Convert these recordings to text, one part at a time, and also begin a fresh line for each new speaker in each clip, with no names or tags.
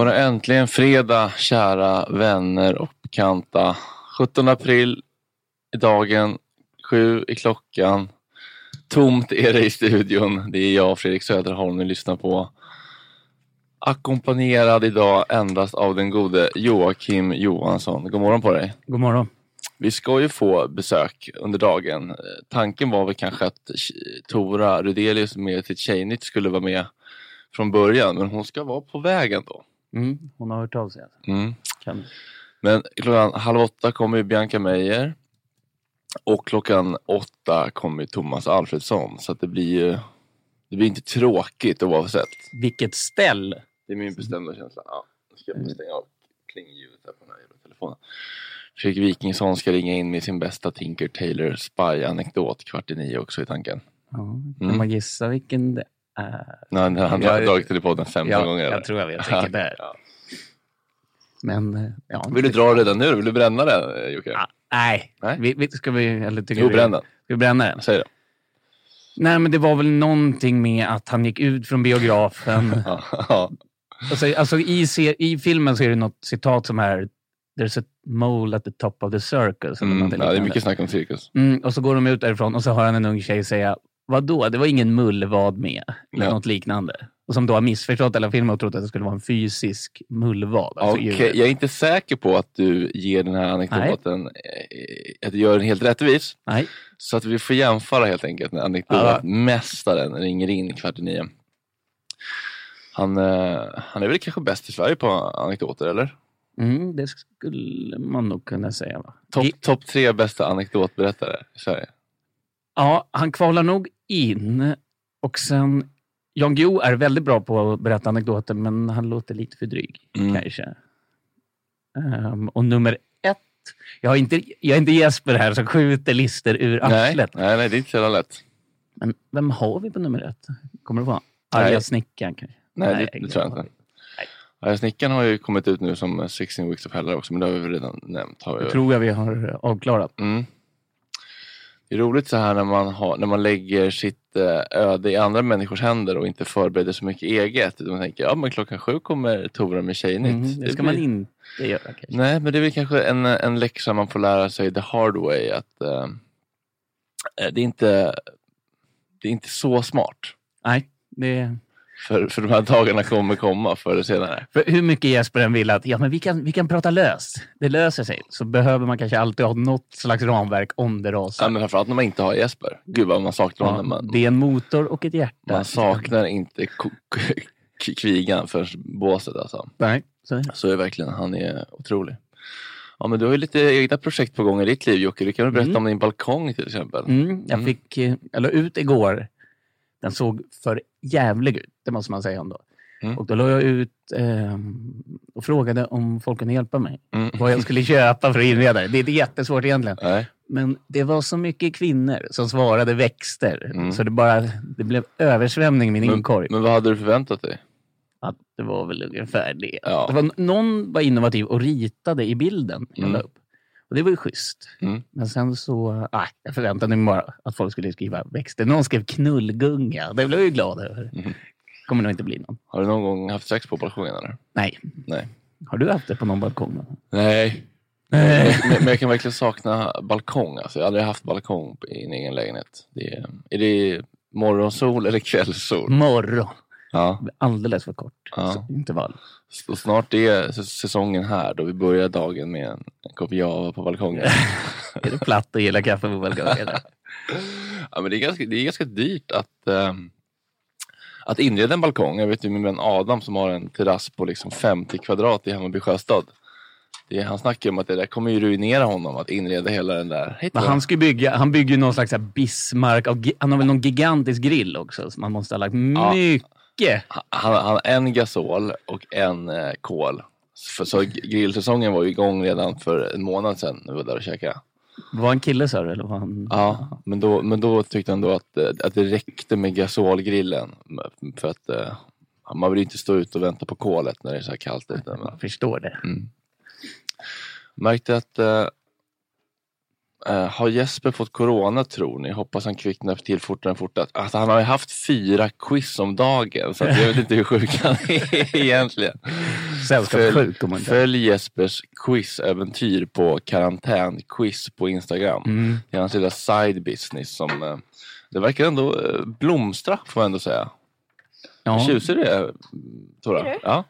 var det äntligen fredag, kära vänner och bekanta. 17 april i dagen, sju i klockan. Tomt är det i studion. Det är jag, Fredrik Söderholm, ni lyssnar på. Ackompanjerad idag endast av den gode Joakim Johansson. God morgon på dig.
God morgon.
Vi ska ju få besök under dagen. Tanken var väl kanske att Tora Rudelius med sitt Tjejnytt skulle vara med från början, men hon ska vara på vägen då.
Mm, hon har hört av sig.
Mm.
Kan...
Men klockan halv åtta kommer ju Bianca Meijer. Och klockan åtta kommer Thomas Alfredsson. Så att det blir ju det blir inte tråkigt oavsett.
Vilket ställ!
Det är min bestämda känsla. Ja, nu ska jag bara stänga av klingljudet här på den här jävla telefonen. Fredrik Wikingsson ska ringa in med sin bästa Tinker Taylor Spy-anekdot kvart i nio också i tanken.
Ja, kan
Mm.
man gissa vilken det är?
Nej, han har
Jag-
dragit till i podden 15
Ja,
gånger.
jag
eller?
tror jag vet vilken det är.
Ja.
Men, eh, ja.
Vill du dra redan nu? Vill du bränna den eh, Jocke?
Ah, nej,
Nej.
Vi, vi, ska vi... Eller tycker
Jo, bränn den.
Ska vi bränna den?
Säg det.
Nej, men det var väl någonting med att han gick ut från biografen. Alltså, alltså i, I filmen så är det något citat som är There's a mole at the top of the circus.
Mm, ja, det är mycket snack om cirkus.
Mm, och så går de ut därifrån och så hör han en ung tjej säga Vadå, det var ingen mullvad med. Eller
Ja.
något liknande. Och som då har missförstått hela filmen och trott att det skulle vara en fysisk mullvad. Alltså djuret.
Jag är inte säker på att du ger den här anekdoten, eh, att du gör den helt rättvis.
Nej.
Så att vi får jämföra helt enkelt när anekdotmästaren ringer in kvart i nio. Han, eh, han är väl kanske bäst i Sverige på anekdoter, eller?
Mm, det skulle man nog kunna säga. Va?
Topp top tre bästa anekdotberättare i Sverige.
Ja, han kvalar nog in. Och sen, Jan Guillou är väldigt bra på att berätta anekdoter, men han låter lite för dryg,
Mm.
kanske. Ehm, och nummer ett, jag, har inte, jag är inte Jesper här som skjuter lister ur
Nej,
arslet.
nej, nej, det är inte så lätt.
Men vem har vi på nummer ett? Kommer på?
Nej.
Arga snickaren kanske?
Nej,
Nej,
det, det tror jag inte. Ja, Snickaren har ju kommit ut nu som 16 Weeks of Hell också, men det har vi väl redan nämnt. Har
Det tror jag vi har avklarat.
Mm. Det är roligt så här när man, har, när man lägger sitt eh, öde i andra människors händer och inte förbereder så mycket eget. Utan man tänker, ja men klockan sju kommer Tora med Tjejnytt.
Mm, det ska man inte göra kanske.
Nej, men det är väl kanske en, en läxa man får lära sig the hard way. Att eh, det, är inte, det är inte så smart.
Nej, det...
För, för de här dagarna kommer komma förr eller senare.
För hur mycket Jesper än vill att ja, men vi, kan, vi kan prata löst, det löser sig, så behöver man kanske alltid ha något slags ramverk om det rasar.
Ja, men framförallt när man inte har Jesper. Gud vad man saknar
Ja,
honom. Man,
det är en motor och ett hjärta.
man saknar inte kvigan för båset alltså.
Nej, så är det.
Så är verkligen, han är otrolig. Ja men du har ju lite egna projekt på gång i ditt liv Jocke. Du kan väl berätta
Mm.
om din balkong till exempel?
Mm, jag
Mm.
fick, eh, jag la ut igår. Den såg för jävlig ut, det måste man säga ändå.
Mm.
Och då la jag ut eh, och frågade om folk kunde hjälpa mig.
Mm.
Vad jag skulle köpa för att inreda det. Är inte jättesvårt egentligen.
Nej.
Men det var så mycket kvinnor som svarade växter.
Mm.
Så det, bara, det blev översvämning i min
Men,
inkorg.
men vad hade du förväntat dig?
Att det var väl ungefär det.
Ja.
det var, någon var innovativ och ritade i bilden jag
Mm.
la upp. Och det var ju schysst.
Mm.
Men sen så, ah, jag förväntade mig bara att folk skulle skriva växter. Någon skrev knullgunga. Det blev jag ju glad över.
Mm.
kommer nog inte bli någon.
Har du någon gång haft sex på balkongen eller?
Nej.
Nej.
Har du haft det på någon balkong?
Nej.
Nej.
Men, men jag kan verkligen sakna balkong. Alltså, jag har aldrig haft balkong i en egen lägenhet. Det är, är det morgonsol eller kvällssol?
Morgon.
Ja.
Alldeles för kort
Ja.
intervall.
Så snart är säsongen här då vi börjar dagen med en, en kopp java på balkongen.
Är det platt och gillar kaffe på balkongen?
ja, men det, är ganska, det är ganska dyrt att, ehm, att inreda en balkong. Jag vet ju min vän Adam som har en terrass på liksom 50 kvadrat i Hammarby sjöstad. Det är, han snackar om att det där kommer ju ruinera honom att inreda hela den där.
Men han, ska bygga, han bygger någon slags Bismarck. Han har väl någon gigantisk grill också. Så man måste ha lagt
Ja.
Mycket.
han, han en gasol och en eh, kol. För, så grillsäsongen var ju igång redan för en månad sedan när vi var där och käkade.
Var han kille sa du? Eller var han...
Ja, men då, men då tyckte han då att, eh, att det räckte med gasolgrillen. För att eh, man vill inte stå ut och vänta på kolet när det är så här kallt ute. Men,
Jag förstår det.
märkte att eh, eh, har Jesper fått corona tror ni? Hoppas han kvicknar till fortare än fortare. Alltså, han har ju haft fyra quiz om dagen så jag vet inte hur sjuk han är egentligen.
Sällskapssjuk om man inte...
Följ Jespers quizäventyr på karantänquiz på Instagram.
Mm.
Det är hans lilla side business som eh, det verkar ändå eh, blomstra får jag ändå säga.
Ja.
Tjusig du är Tora.
Är du?
Ja,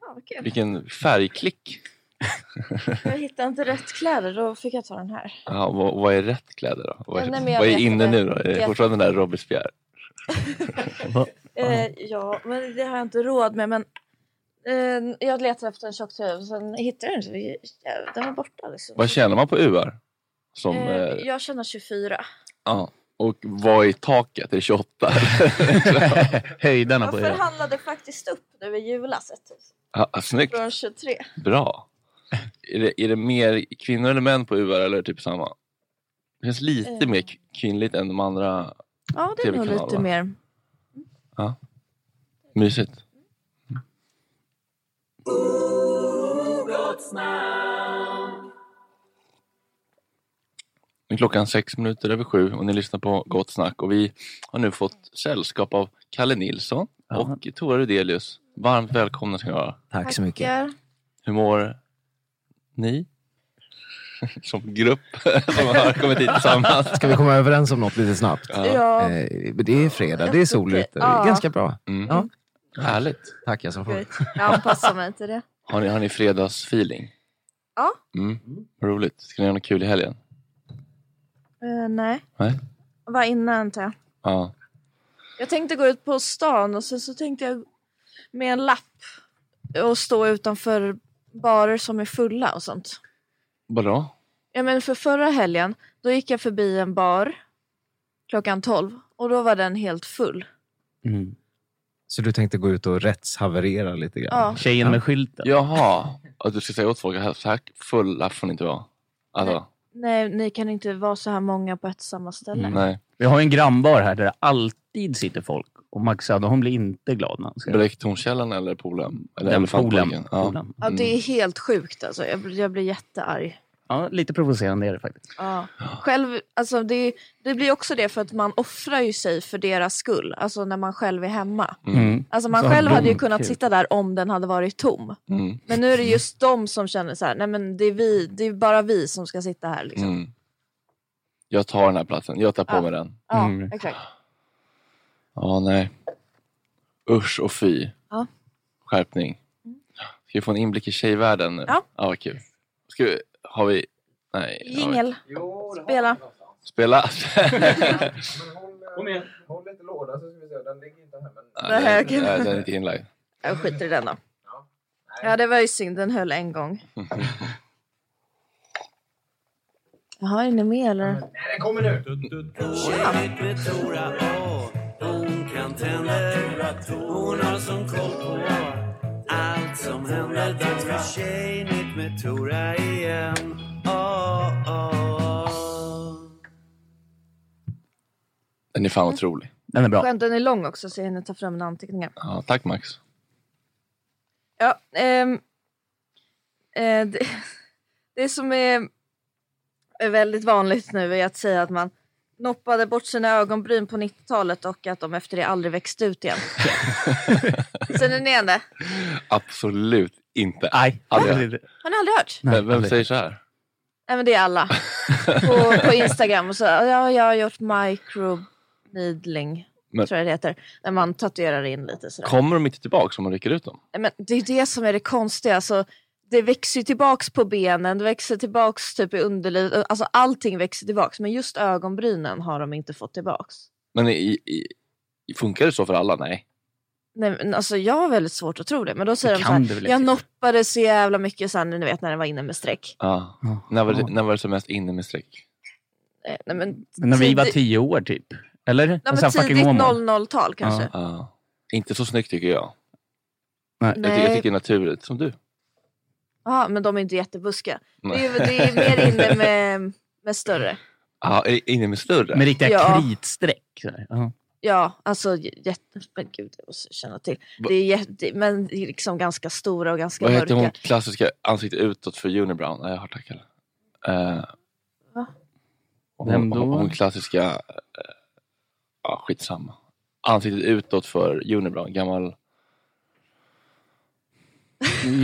Ja,
vilken färgklick.
Jag hittade inte rätt kläder, då fick jag ta den här.
Ja, vad, vad är rätt kläder då? Vad är,
Ja, nej, jag
vad är inne
inte.
nu då? Är det
Jag-
fortfarande den där Robespierre?
Eh, ja, men det har jag inte råd med. Men Eh, jag letade efter en tjock tröja och sen hittade jag den. Jävlar, Den var borta liksom.
Vad känner man på UR? Som,
Eh,
eh,
jag känner 24.
ja. Och vad är taket? Är det 28?
Höjdarna
Jag
på er.
förhandlade faktiskt upp nu i julas 1000.
ja, snyggt.
Från 23.
Bra. Är det, är det mer kvinnor eller män på UR eller typ samma? Det känns lite
Eh.
mer kvinnligt än de andra.
Ja, det är nog lite mer.
Ja. Mysigt. Nu är klockan sex minuter över sju och ni lyssnar på Gott Snack och vi har nu fått sällskap av Kalle Nilsson och Tora Rudelius. Varmt välkomna ska ni vara.
Tack så mycket.
Hur mår ni? Som grupp som har kommit hit tillsammans.
Ska vi komma överens om något lite snabbt?
Ja.
Ja,
Eh, det är fredag, det är sol ute.
Ja.
Ganska bra.
Mm.
Ja.
Härligt.
Tack jag som får.
jag anpassar mig till det.
Har ni, har ni fredagsfeeling?
Ja.
Mm. Roligt. Ska ni göra något kul i helgen?
Eh, nej,
Nej?
var inne antar jag.
Ja.
Jag tänkte gå ut på stan och sen så tänkte jag med en lapp och stå utanför barer som är fulla och sånt.
Vadå?
Ja men för förra helgen, då gick jag förbi en bar klockan 12 och då var den helt full.
Mm.
Så du tänkte gå ut och rättshaverera lite grann?
Ja.
Tjejen med skylten.
Jaha. Att du ska säga åt folk att så här fulla får ni inte vara. Alltså,
Nej, ni kan inte vara så här många på ett samma ställe.
Mm. nej.
Vi har ju en grannbar här där det alltid sitter folk. Och Max Söderholm blir inte glad när han ser det.
Bräcktornskällan eller Polhem? Eller?
Polhem.
Ja.
Polhem.
Ja, det är helt sjukt alltså. Jag, blir- jag blir jättearg.
Ja, lite provocerande är det faktiskt.
Ja. Själv, alltså det, det blir också det för att man offrar ju sig för deras skull. Alltså när man själv är hemma.
Mm.
Alltså man
Så
själv hade ju kunnat
kul.
sitta där om den hade varit tom.
Mm.
Men nu är det just de som känner så här, nej men det är, vi, det är bara vi som ska sitta här liksom.
Mm. Jag tar den här platsen. Jag tar på
Ja.
mig den.
Ja,
Mm.
exakt.
Ja, nej. Usch och fy.
Ja.
Skärpning. Ska vi få en inblick i tjejvärlden nu?
Ja.
Ja, vad kul. Ska vi, har vi... Nej.
Jingel. Spela.
Spela.
Kom igen.
Håll lite låda så ska vi se. Den ligger inte här. Men...
Nej,
Nej,
den, nej, den är inte inlagd.
Jag skiter i den då. Ja det var ju synd, den höll en gång. Jaha, är ni med eller?
Nej, den kommer nu!
Hon tänder, hon har som koll på allt som händer. Dags för Tjejnytt med Tora igen. Oh, oh.
Den är fan otrolig.
Den är bra.
Skönt, den är lång också så jag hinner ta fram mina anteckningar.
Ja, tack Max.
Ja, ehm, eh, det, det som är, är väldigt vanligt nu är att säga att man noppade bort sina ögonbryn på 90-talet och att de efter det aldrig växte ut igen. Känner ni igen det?
Absolut inte.
Nej,
Aldrig.
Har ni aldrig hört?
Nej,
Vem, vem
aldrig.
säger så här?
Nej men det är alla. På, på Instagram och så. Ja, jag har gjort microneedling.
Men-
Tror jag det heter. När man tatuerar in lite sådär.
Kommer de inte tillbaka om man rycker ut dem?
Nej, Men det är det som är det konstiga. Alltså, det växer ju tillbaks på benen, det växer tillbaks typ i underlivet. Alltså allting växer tillbaks. Men just ögonbrynen har de inte fått tillbaks.
Men i, i, funkar det så för alla? Nej.
Nej, men alltså, jag har väldigt svårt att tro det. Men då säger
Det
de så här, jag noppade så jävla mycket sen, ni vet när den var inne med streck.
Ja.
Ja.
När, var det, när var det som mest inne med streck?
Eh, Nej, men
Men när vi var tio år typ. Eller?
Nej,
En
men tidigt
homo.
00-tal kanske.
Ja.
Ja. Inte så snyggt tycker jag.
Nej.
Jag, tycker, jag
Nej.
tycker det är naturligt. Som du.
Ja, men de är inte jättebuskiga. Det är, det är mer inne med, med större.
Ja, det inne med större?
Med riktiga
Ja.
kritstreck. Ja.
Ja, alltså jätte... Men gud, jag måste känna till.
Va-
Det är jätte, men det är liksom ganska stora och ganska
Vad heter
mörka.
hon klassiska ansikte utåt för Unibrown? Nej, jag har tack eller. Uh,
Va?
Vem
hon,
då?
hon, hon klassiska... Uh, ja, skitsamma. Ansiktet utåt för Unibrown. Gammal...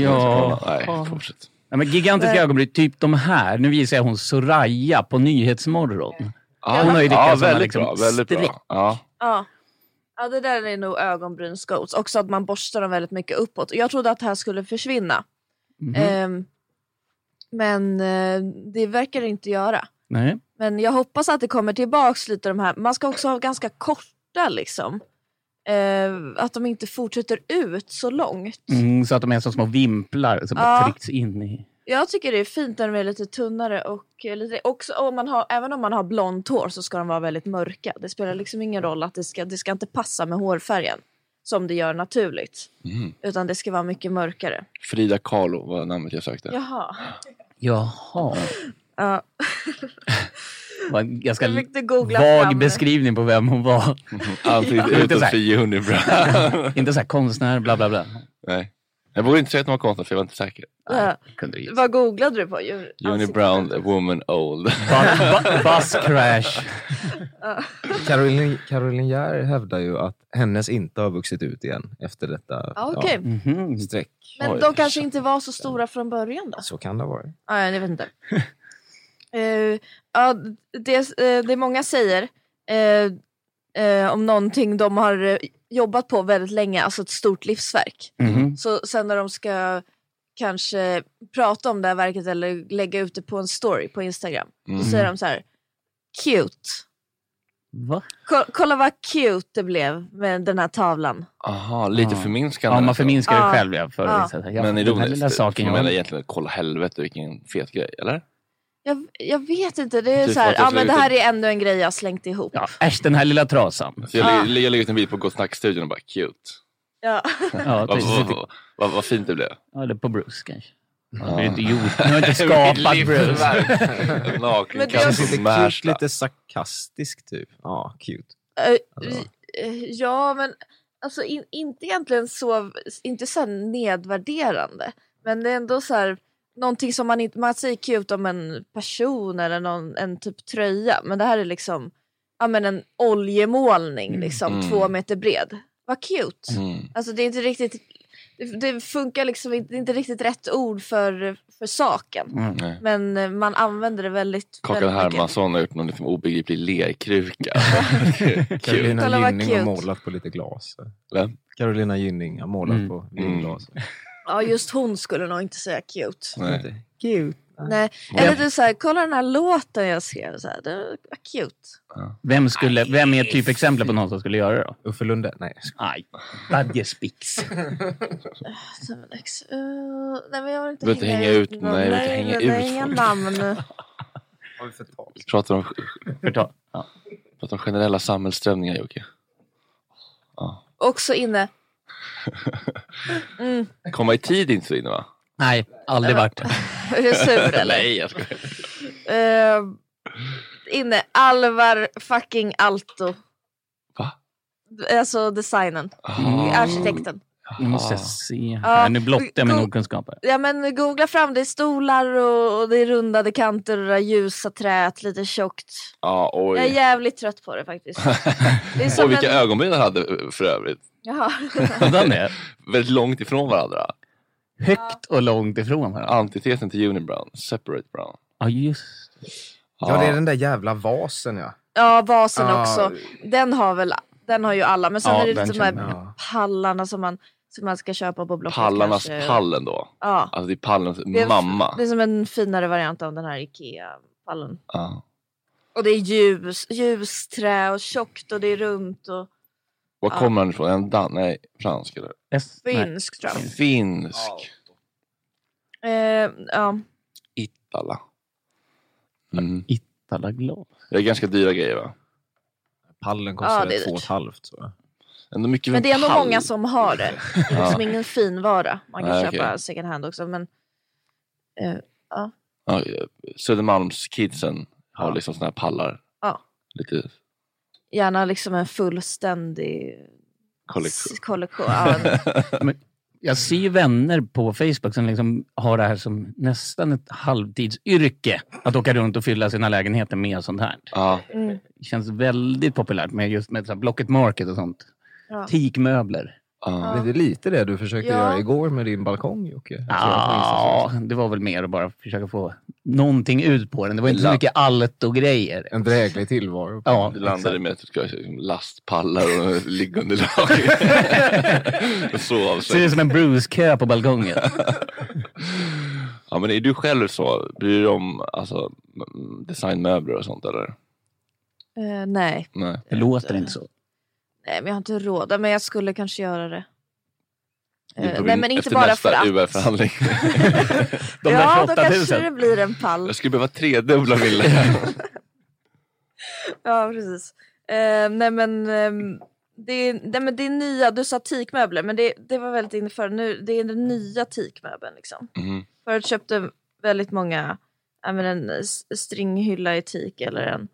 Ja.
Nej, fortsätt.
Ja, men gigantiska
Nej.
ögonbryn, typ de här. Nu visar jag hon Soraya på Nyhetsmorgon.
Ja,
Hon har ju
ja, väldigt
liksom
bra. Väldigt bra. Ja.
Ja. ja, det där är nog ögonbrynsgoats. Också att man borstar dem väldigt mycket uppåt. Jag trodde att det här skulle försvinna.
Mhm.
Ehm, men eh, det verkar det inte göra.
Nej.
Men jag hoppas att det kommer tillbaks lite de här. Man ska också ha ganska korta liksom. Eh, att de inte fortsätter ut så långt.
Mm, så att de är som små vimplar som
Ja.
bara tryckts in i...
Jag tycker det är fint när de är lite tunnare och eh, lite, också om man har, även om man har blont hår så ska de vara väldigt mörka. Det spelar liksom ingen roll att det ska, det ska inte passa med hårfärgen som det gör naturligt.
Mm.
Utan det ska vara mycket mörkare.
Frida Kahlo var namnet jag sökte.
Jaha.
Jaha.
Ja.
Var en ganska vag
fram.
beskrivning på vem hon var.
Alltid
Inte
utåt
så här-
för Unibrow.
Inte så här konstnär, bla bla bla.
Nej. Jag vågade inte säga att hon var konstnär för jag var inte säker.
Ja.
Gissa.
Vad googlade du på? Djur-
Uni Brown, a woman old.
Bu- bu- Bus crash.
Caroline, Caroline Gär hävdar ju att hennes inte har vuxit ut igen efter detta
Ja, okej.
Mhm.
streck.
Men
Oj.
de kanske inte var så stora från början då?
Så kan det vara.
Ja, jag vet inte. Eh, ja, det, eh, det många säger eh, om någonting de har jobbat på väldigt länge, alltså ett stort livsverk.
Mhm.
Så sen när de ska kanske prata om det här verket eller lägga ut det på en story på Instagram,
Mm.
så säger de så här Cute.
Va?
Ko- kolla vad cute det blev med den här tavlan.
Aha, lite
Ja.
förminskande.
Ja, man förminskar det själv. Ja, för vissa. Ja,
Men ironiskt,
saken
man egentligen kolla helvete vilken fet grej, eller?
Jag, jag vet inte, det är
Typ
så här, ja men det här
och-
är ännu en grej jag har slängt ihop.
Ja, äsch, den här lilla trasan.
Så jag,
Ja.
lägger, ut en bild på Gott Snack-studion och bara cute.
Ja.
Ja,
Vad vad- vad- vad- fint det blev.
Ja, eller på Bruce kanske.
Ja.
har inte gjort, jag har inte skapat Bruce.
Naken
Men det-
Känns
katt
lite
på
cute,
Märsta.
lite sarkastisk typ. Ja, cute. Alltså.
Ja, men alltså in, inte egentligen så, inte så här nedvärderande. Men det är ändå så här, någonting som man inte, man säger cute om en person eller någon, en typ tröja. Men det här är liksom, ja men en oljemålning liksom,
Mm.
två meter bred. Vad cute!
Mm.
Alltså det är inte riktigt, det, det funkar liksom inte, det är inte riktigt rätt ord för, för saken.
Mm.
Men eh, man använder det väldigt,
Kakan
väldigt mycket.
Hermansson har gjort någon liksom obegriplig lerkruka.
Carolina Gynning har målat på lite glas.
Vem?
Carolina Gynning har målat
Mm.
på vinglas.
Ja just hon skulle nog inte säga cute.
Nej.
Cute.
Nej, eller du säger kolla den här låten jag skrev, så här, det var cute.
Vem, skulle, vem är typexemplet på någon som skulle göra det då?
Uffe Lunde? Nej.
Aj, Dadje Spix.
Uh, nej men jag vill inte
Du vill hänga ut-
någon.
nej, vill inte hänga
nej,
ut
inga
folk.
namn.
Vi pratar om,
Förtal. Ja.
pratar om generella samhällsströmningar Jocke.
Också inne. Mm.
Komma i tid är inte så inne va?
Nej, aldrig varit.
Är du sur eller?
Nej jag skojar.
Eh, inne. Alvar fucking Alto.
Va?
Alltså designen.
Ah.
Arkitekten.
Nu måste jag se.
Ja.
Nu blottar jag min okunskap.
Ja men googla fram, det är stolar och, och det är rundade kanter och det ljusa träet, lite tjockt.
Ja,
Jag är
oj.
jävligt trött på det faktiskt. Det är som
Och vilka
en...
ögonbryn han hade för övrigt.
Jaha.
Den är
Väldigt långt ifrån varandra.
högt och långt ifrån varandra.
Antitesen till Unibrown, Separate Brown.
Ja, just
Ja, det är den där jävla vasen ja.
Ja, vasen
Ja.
också. Den har väl den har ju alla. Men sen
Ja,
är det lite de här pallarna som man, som man ska köpa på Blocket.
Pallarnas
kanske.
pallen då.
Ja.
Alltså det är pallens
Det är,
mamma.
Det är som en finare variant av den här Ikea-pallen.
Ja.
Och det är ljus, ljusträ och tjockt och det är runt och
Var
Ja.
kommer han ifrån? En dan- nej, fransk eller?
S- nej.
tror jag.
Finsk.
Eh, ja.
Itala. Mm.
Italaglas.
Det är ganska dyra grejer va?
Pallen
Ja,
kostar
det är
två och ett halvt jag.
Ändå mycket
Men det är
pall.
många som har det. Det är liksom ingen finvara. Man kan
Nej,
köpa
okej.
second hand också. Men, eh,
Ja, eh, Södermalmskidsen har
Ja.
liksom såna här pallar.
Ja.
Lite
gärna liksom en fullständig
kollektion.
kollektion. Ja, en-
Men jag ser ju vänner på Facebook som liksom har det här som nästan ett halvtidsyrke. Att åka runt och fylla sina lägenheter med sånt här.
Ja,
mm.
Det känns väldigt populärt med just med så här Blocket Market och sånt.
Ja.
Teakmöbler.
ja.
Men det är lite det du försökte
Ja.
göra igår med din balkong Jocke. På
Ja, det var väl mer att bara försaka få någonting ut på den. Det var inte så mycket allt och grejer.
En dräglig tillvaro.
Ja,
Det landade med att du ska liksom lastpallar och liggunderlag.
Ser ut som en Bruce-kö på balkongen.
Ja men är du själv så? Bryr du dig om alltså, designmöbler och sånt eller?
eh, nej.
Nej.
Det låter inte så.
Nej, men jag har inte råd. Men jag skulle kanske göra det.
Det
Eh, nej, men inte bara för att.
UR-förhandling.
De
ja, då
28
kanske
000.
det blir en pall.
Jag skulle behöva tredubbla lön.
Ja, precis. Eh, nej, men, ehm, det, är, nej, men det är nya, du sa teakmöbler, men det, det var väldigt inne för nu, det är den nya teakmöbeln liksom.
Mm.
Förut köpte väldigt många ja, men en stringhylla i teak eller en,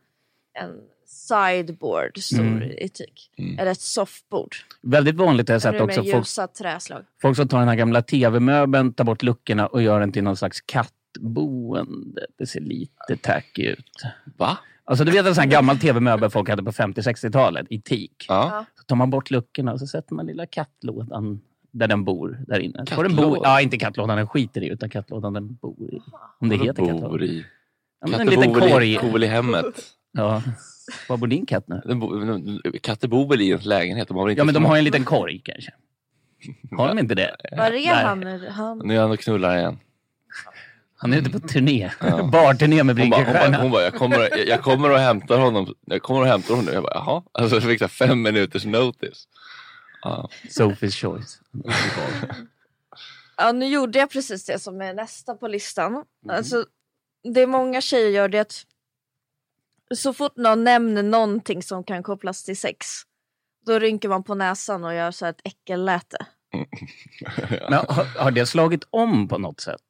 en sideboard stor
Mm.
i teak. Eller ett soffbord.
Väldigt vanligt har jag sett också. Folk,
träslag.
folk som tar den här gamla tv-möbeln, tar bort luckorna och gör den till någon slags kattboende. Det ser lite tacky ut.
Va?
Alltså du vet en sån här gammal tv-möbel folk hade på 50-60-talet i teak.
Ja.
Så tar man bort luckorna och så sätter man lilla kattlådan där den bor där inne. Får den bo,
Kattlåda?
ja, inte kattlådan den skiter i, utan kattlådan den bor i. Om det
Vadå
heter kattlåda.
bor i?
Ja, men en liten
bor
korg.
i, bor i hemmet?
Ja. Var bor din katt nu?
Den bo, katter bor väl i en lägenhet? De har väl inte
Ja, men de har en liten korg kanske. Har de inte det?
Var är
Nej.
han? han?
Nu är han och knullar igen.
Han är ute på turné.
Ja.
Barturné med Brinkenstierna.
hon bara jag, kommer, jag, kommer och hämtar honom. Jag kommer och hämtar honom nu. Jag bara, jaha. Alltså jag fick så fem minuters notice. Ja.
Sophie's choice.
Ja, nu gjorde jag precis det som är nästa på listan.
Mm.
Alltså, det många tjejer gör det att så fort någon nämner någonting som kan kopplas till sex, då rynkar man på näsan och gör så här ett äckelläte.
Men har, har det slagit om på något sätt?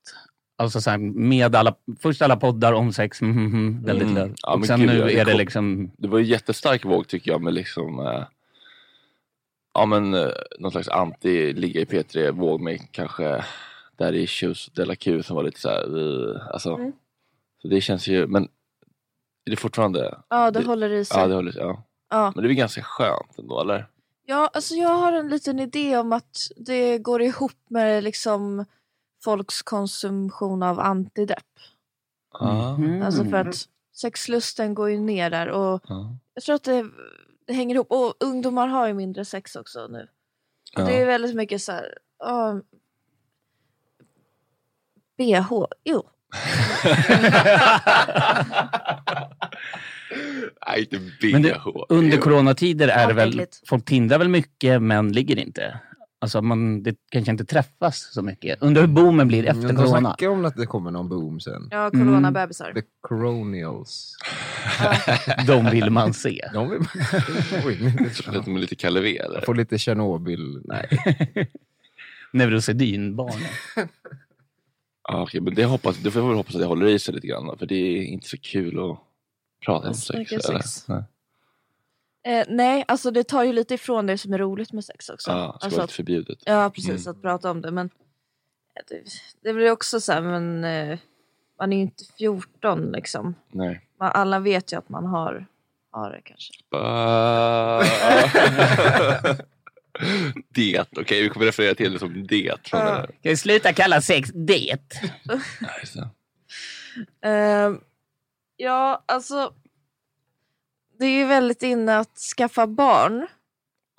Alltså så här, med alla, först alla poddar om sex, mm, mm, mm, väldigt
Mm.
löv.
Ja,
och sen
gud,
nu
det
är det
kom-
liksom...
Det var en jättestark våg tycker jag med liksom eh, Ja men eh, någon slags anti-ligga i P3 våg med kanske Där issues, Della Q som var lite såhär uh, alltså,
Mm.
Så det känns ju, men Är det fortfarande
Ja, det håller i sig.
Ja det håller ja.
Ja.
Men det är väl ganska skönt ändå eller?
Ja, alltså jag har en liten idé om att det går ihop med liksom folks konsumtion av antidepp.
Ja.
Mm.
Alltså för att sexlusten går ju ner där och
Ja.
jag tror att det, det hänger ihop. Och ungdomar har ju mindre sex också nu.
Ja.
Det är väldigt mycket så här... ja, BH, jo.
Nej inte
Men det,
BH.
under coronatider är det väl, folk tindrar väl mycket men ligger inte. Alltså man, det kanske inte träffas så mycket. Undrar hur boomen blir efter
De
corona.
snackar om att det kommer någon boom sen.
Ja,
Mm.
coronabebisar.
The Coronials.
De vill man se.
De vill... Oj, men inte-
Lite med lite Kalle V eller?
Får lite Tjernobyl. Nej.
Neurosedynbarnen.
Ja, okej, men det hoppas, det får jag väl hoppas att det håller i sig lite grann för det är inte så kul att prata om sex.
Sex.
Nej.
Eh, nej, alltså det tar ju lite ifrån det som är roligt med sex också.
Ja, det ska
alltså,
vara lite förbjudet.
Ja, precis.
Mm.
Att prata om det. Men det, det blir också så här, men eh, man är ju inte 14 liksom.
Nej.
Man, alla vet ju att man har, har det kanske.
Det, okej vi kommer referera till det som det. Från här.
Kan vi sluta kalla sex det?
Eh, ja, alltså. Det är ju väldigt inne att skaffa barn.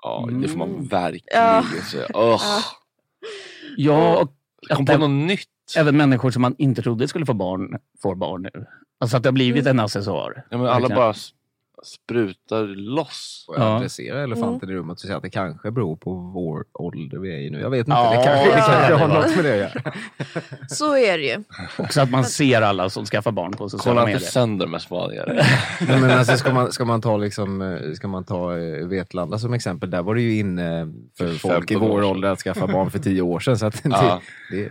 Ja, det får man
Mm.
verkligen
Ja.
säga. Åh,
Ja.
Ja, och
jag kom på något nytt.
även människor som man inte trodde skulle få barn får barn nu. Alltså att det har blivit en accessoar.
Ja, men alla
Verkligen.
bara sprutar loss.
Får jag
Ja.
adressera elefanten i rummet och säga att det kanske beror på vår ålder vi är i nu. Jag vet inte,
Ja,
det kanske, det kanske
det
har något med det att göra.
Så är det ju.
Också att man ser alla som skaffar barn på sociala
Kolla inte sönder med.
Nej, men alltså, ska, man, ska man ta, liksom, eh, ska man ta eh, Vetlanda som exempel, där var det ju inne för folk i
15 år
vår ålder att skaffa barn för tio år sedan. Så att
Ja.
det, det,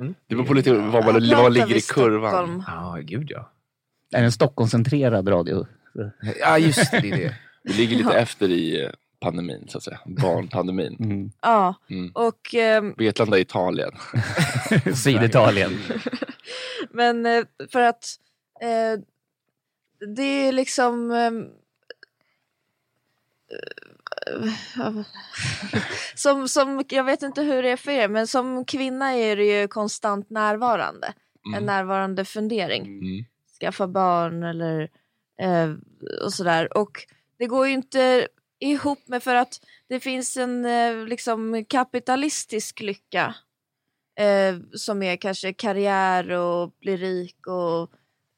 mm.
Det beror på lite var man, man ligger i kurvan.
Ja, gud ja.
Det är en Stockholmscentrerad radio.
Ja, just det. det, är det.
Vi ligger lite efter i eh, pandemin, så att säga. Barnpandemin.
Mm.
Ja,
Mm.
och ehm,
Vetlanda, Italien.
Syditalien.
Men eh, för att eh, det är liksom... ehm, eh, som, som, jag vet inte hur det är för er, men som kvinna är det ju konstant närvarande. En
Mm.
närvarande fundering.
Mm.
Skaffa barn eller och sådär. Och det går ju inte ihop med för att det finns en eh, liksom kapitalistisk lycka eh, som är kanske karriär och bli rik och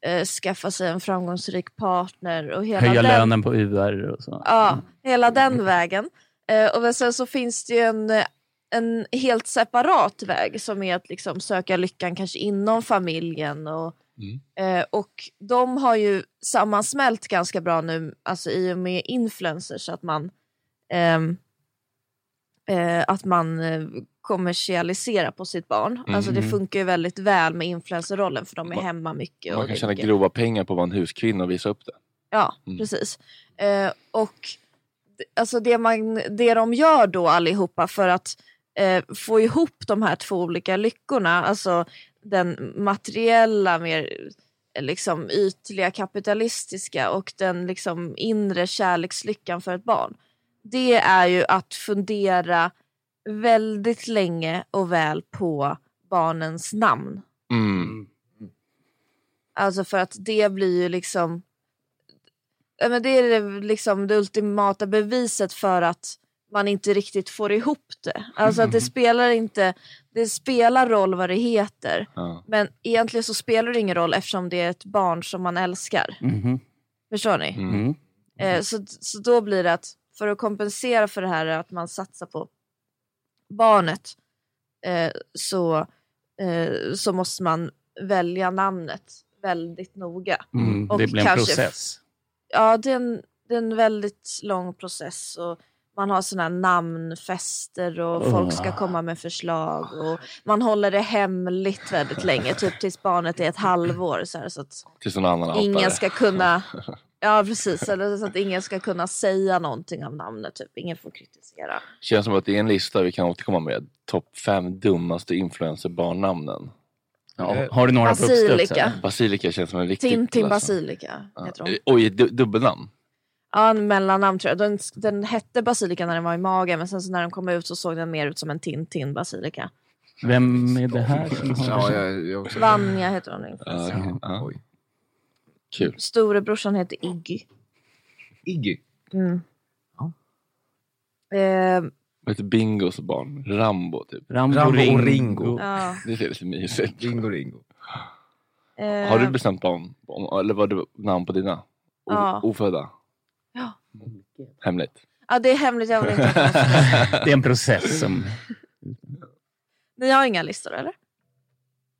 eh, skaffa sig en framgångsrik partner och hela
Höja
den,
lönen på UR och så.
Ja, hela den vägen. Eh, och sen så finns det ju en, en helt separat väg som är att liksom söka lyckan kanske inom familjen. Och, eh, och de har ju sammansmält ganska bra nu alltså i och med influencers att man ehm, eh, att man eh, kommersialiserar på sitt barn. Alltså det
Mhm.
funkar ju väldigt väl med influencerrollen för de är
Man-
hemma mycket. och
Man kan tjäna
mycket-
grova pengar på att vara en huskvinna och visa upp det.
Ja,
Mm.
precis. Eh, och alltså det, man, det de gör då allihopa för att eh, få ihop de här två olika lyckorna, alltså den materiella, mer eh, liksom ytliga kapitalistiska och den liksom inre kärlekslyckan för ett barn. Det är ju att fundera väldigt länge och väl på barnens namn.
Mm.
Alltså för att det blir ju liksom men det är liksom det ultimata beviset för att man inte riktigt får ihop det. Alltså att det spelar inte, det spelar roll vad det heter.
Ja.
Men egentligen så spelar det ingen roll eftersom det är ett barn som man älskar.
Mhm.
Förstår ni?
Mm.
Eh, så, så då blir det att för att kompensera för det här att man satsar på barnet eh, så, eh, så måste man välja namnet väldigt noga.
Mm.
Och
Det blir en
kanske-
process.
Ja, det är, en, det är en väldigt lång process och man har såna här namnfester och
Oh.
folk ska komma med förslag och man håller det hemligt väldigt länge, typ tills barnet är ett halvår så, här, så att
Tills någon annan
ingen ska
det.
kunna Ja precis, eller så att ingen ska kunna säga någonting av namnet, typ. ingen får kritisera.
Känns som att det är en lista vi kan återkomma med. Topp fem dummaste influencer-barnnamnen.
Ja, har du några på
Basilika.
Basilika känns som en riktig...
Tintin. Basilika heter hon.
Eh, Oj, du, dubbelnamn?
Ja, en mellannamn tror jag. Den, den hette Basilika när den var i magen men sen så när den kom ut så såg den mer ut som en Tintin Basilika.
Vem är det här
Ja, jag, jag också.
Vanja heter hon.
Okej. ja.
Oj.
Kul.
Storebrorsan heter Iggy.
Iggy.
Mm.
Ja.
Eh,
Vad heter Bingos barn? Rambo, typ.
Rambo,
Rambo och
Ringo.
Ringo.
ja,
Det ser lite mysigt
Ringo Ringo.
eh,
Har du bestämt barn? om- Eller var det namn på dina? O-
Ja.
Ofödda?
Ja.
Hemligt?
Ja, det är hemligt. Jag vill inte
Det är en process som...
Ni har inga listor eller?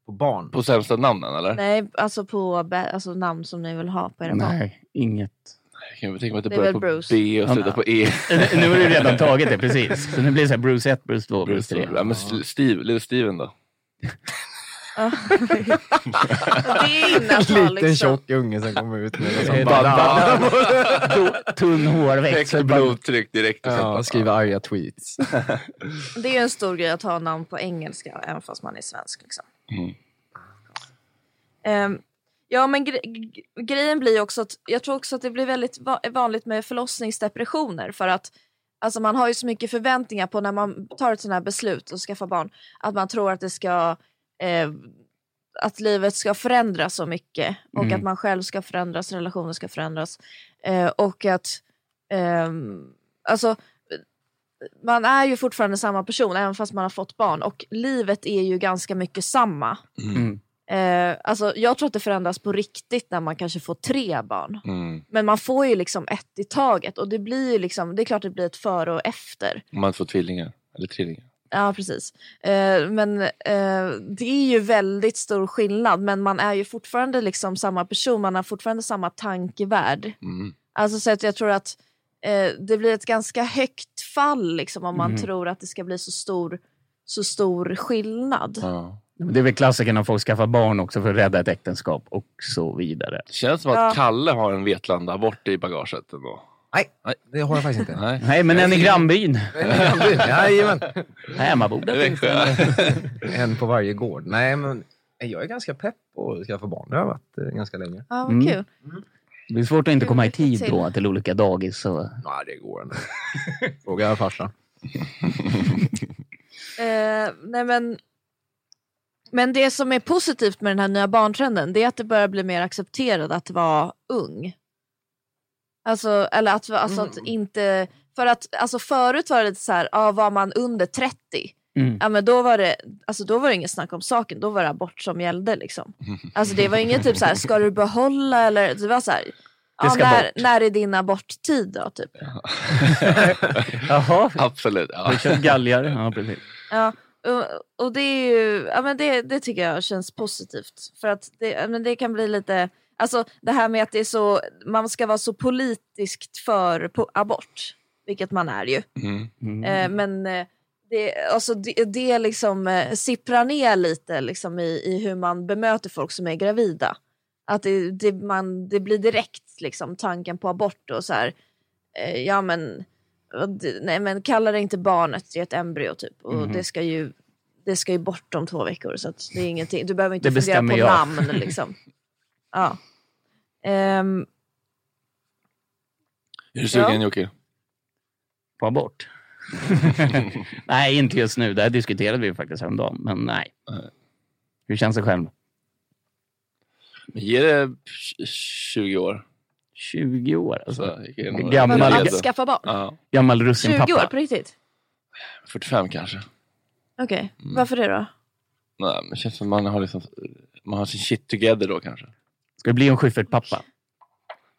På barn.
På sämsta namnen, eller?
Nej, alltså på alltså namn som ni vill ha på era barn.
Nej, inget.
Jag kan tänka mig att det
Det är
börjar på
Bruce.
B och slutar
Ja.
på E.
Nu har du redan tagit det, precis. Så nu blir det så här Bruce 1, Bruce 2, Bruce 3.
Ja, men Steve, lille Steven då?
Det är
liten
liksom.
tjock unge som kommer ut med
Eh,
som
ba-
bara,
ba- Tunn hårväxt.
Högt blodtryck direkt. och
ja,
bara-
skriver arga tweets.
Det är ju en stor grej att ha namn på engelska även fast man är svensk. Liksom.
Mm.
Ehm, ja men gre- grejen blir också att jag tror också att det blir väldigt va- vanligt med förlossningsdepressioner för att alltså man har ju så mycket förväntningar på när man tar ett sånt här beslut och skaffar barn att man tror att det ska eh, att livet ska förändras så mycket och
Mm.
att man själv ska förändras, relationer ska förändras eh, och att ehm, alltså man är ju fortfarande samma person även fast man har fått barn och livet är ju ganska mycket samma.
Mm.
Eh, alltså, jag tror att det förändras på riktigt när man kanske får tre barn.
Mm.
Men man får ju liksom ett i taget och det blir ju liksom, det är klart det blir ett före och efter.
Om man får tvillingar. Eller trillingar.
Ja precis. Eh, men eh, det är ju väldigt stor skillnad men man är ju fortfarande liksom samma person, man har fortfarande samma tankevärld.
Mm.
Alltså så att jag tror att eh, det blir ett ganska högt fall liksom om man
Mm.
tror att det ska bli så stor, så stor skillnad.
Ja.
Det är väl klassiken när folk skaffar barn också för att rädda ett äktenskap och så vidare.
Det känns som att
Ja.
Kalle har en Vetlanda bort i bagaget ändå.
Nej,
Nej.
det har jag faktiskt inte.
Nej.
Nej, men en i grannbyn.
Jajamän.
Emmaboda
Det är
finns det.
Växjö.
En på varje gård. Nej, men jag är ganska pepp på att skaffa barn. Det har jag varit eh, ganska länge.
Ja, vad
Mm.
kul.
Det är svårt att inte komma i tid då till olika dagis. Och...
Nej, det går ändå. Fråga farsan.
Eh, nej men, men det som är positivt med den här nya barntrenden det är att det börjar bli mer accepterat att vara ung. Alltså, eller att, alltså att inte... För att alltså förut var det lite så här, ja, var man under 30
Mm.
Ja men då var det, alltså då var det inget snack om saken, då var det abort som gällde liksom. Alltså det var inget typ så här, ska du behålla eller det var så här, ja, när,
bort.
när är din aborttid då typ?
Jaha,
Absolut. Ja.
köpt galgar? Ja, precis.
Ja, och, och det är ju, ja men det, det tycker jag känns positivt. För att det, men det kan bli lite, alltså det här med att det är så, man ska vara så politiskt för på abort, vilket man är ju.
Mm.
Mm.
Eh, men eh, det, alltså det, det liksom eh, sipprar ner lite liksom i, i hur man bemöter folk som är gravida. Att det, det, man, det blir direkt liksom tanken på abort och så här, eh, ja men, nej men kalla det inte barnet, det är ett embryo typ. Och
Mhm.
det ska ju det ska ju bort om två veckor så att det är ingenting, du behöver inte
Det
fundera på
jag.
namn liksom. Ja. Ehm,
Är du sugen
Ja.
Jocke?
På abort? nej, inte just nu. Det här diskuterade vi faktiskt häromdagen. Men nej.
Nej.
Hur känns det själv?
Ge det 20 år.
20 år alltså.
Så,
Gammal-
men att skaffa barn?
Ja,
Gammal
20
russinpappa.
år på riktigt?
45 kanske.
Okej,
Mm.
varför det då?
Nej, men det känns som man har, liksom, man har sin shit together då kanske.
Ska det bli en Schyffert-pappa?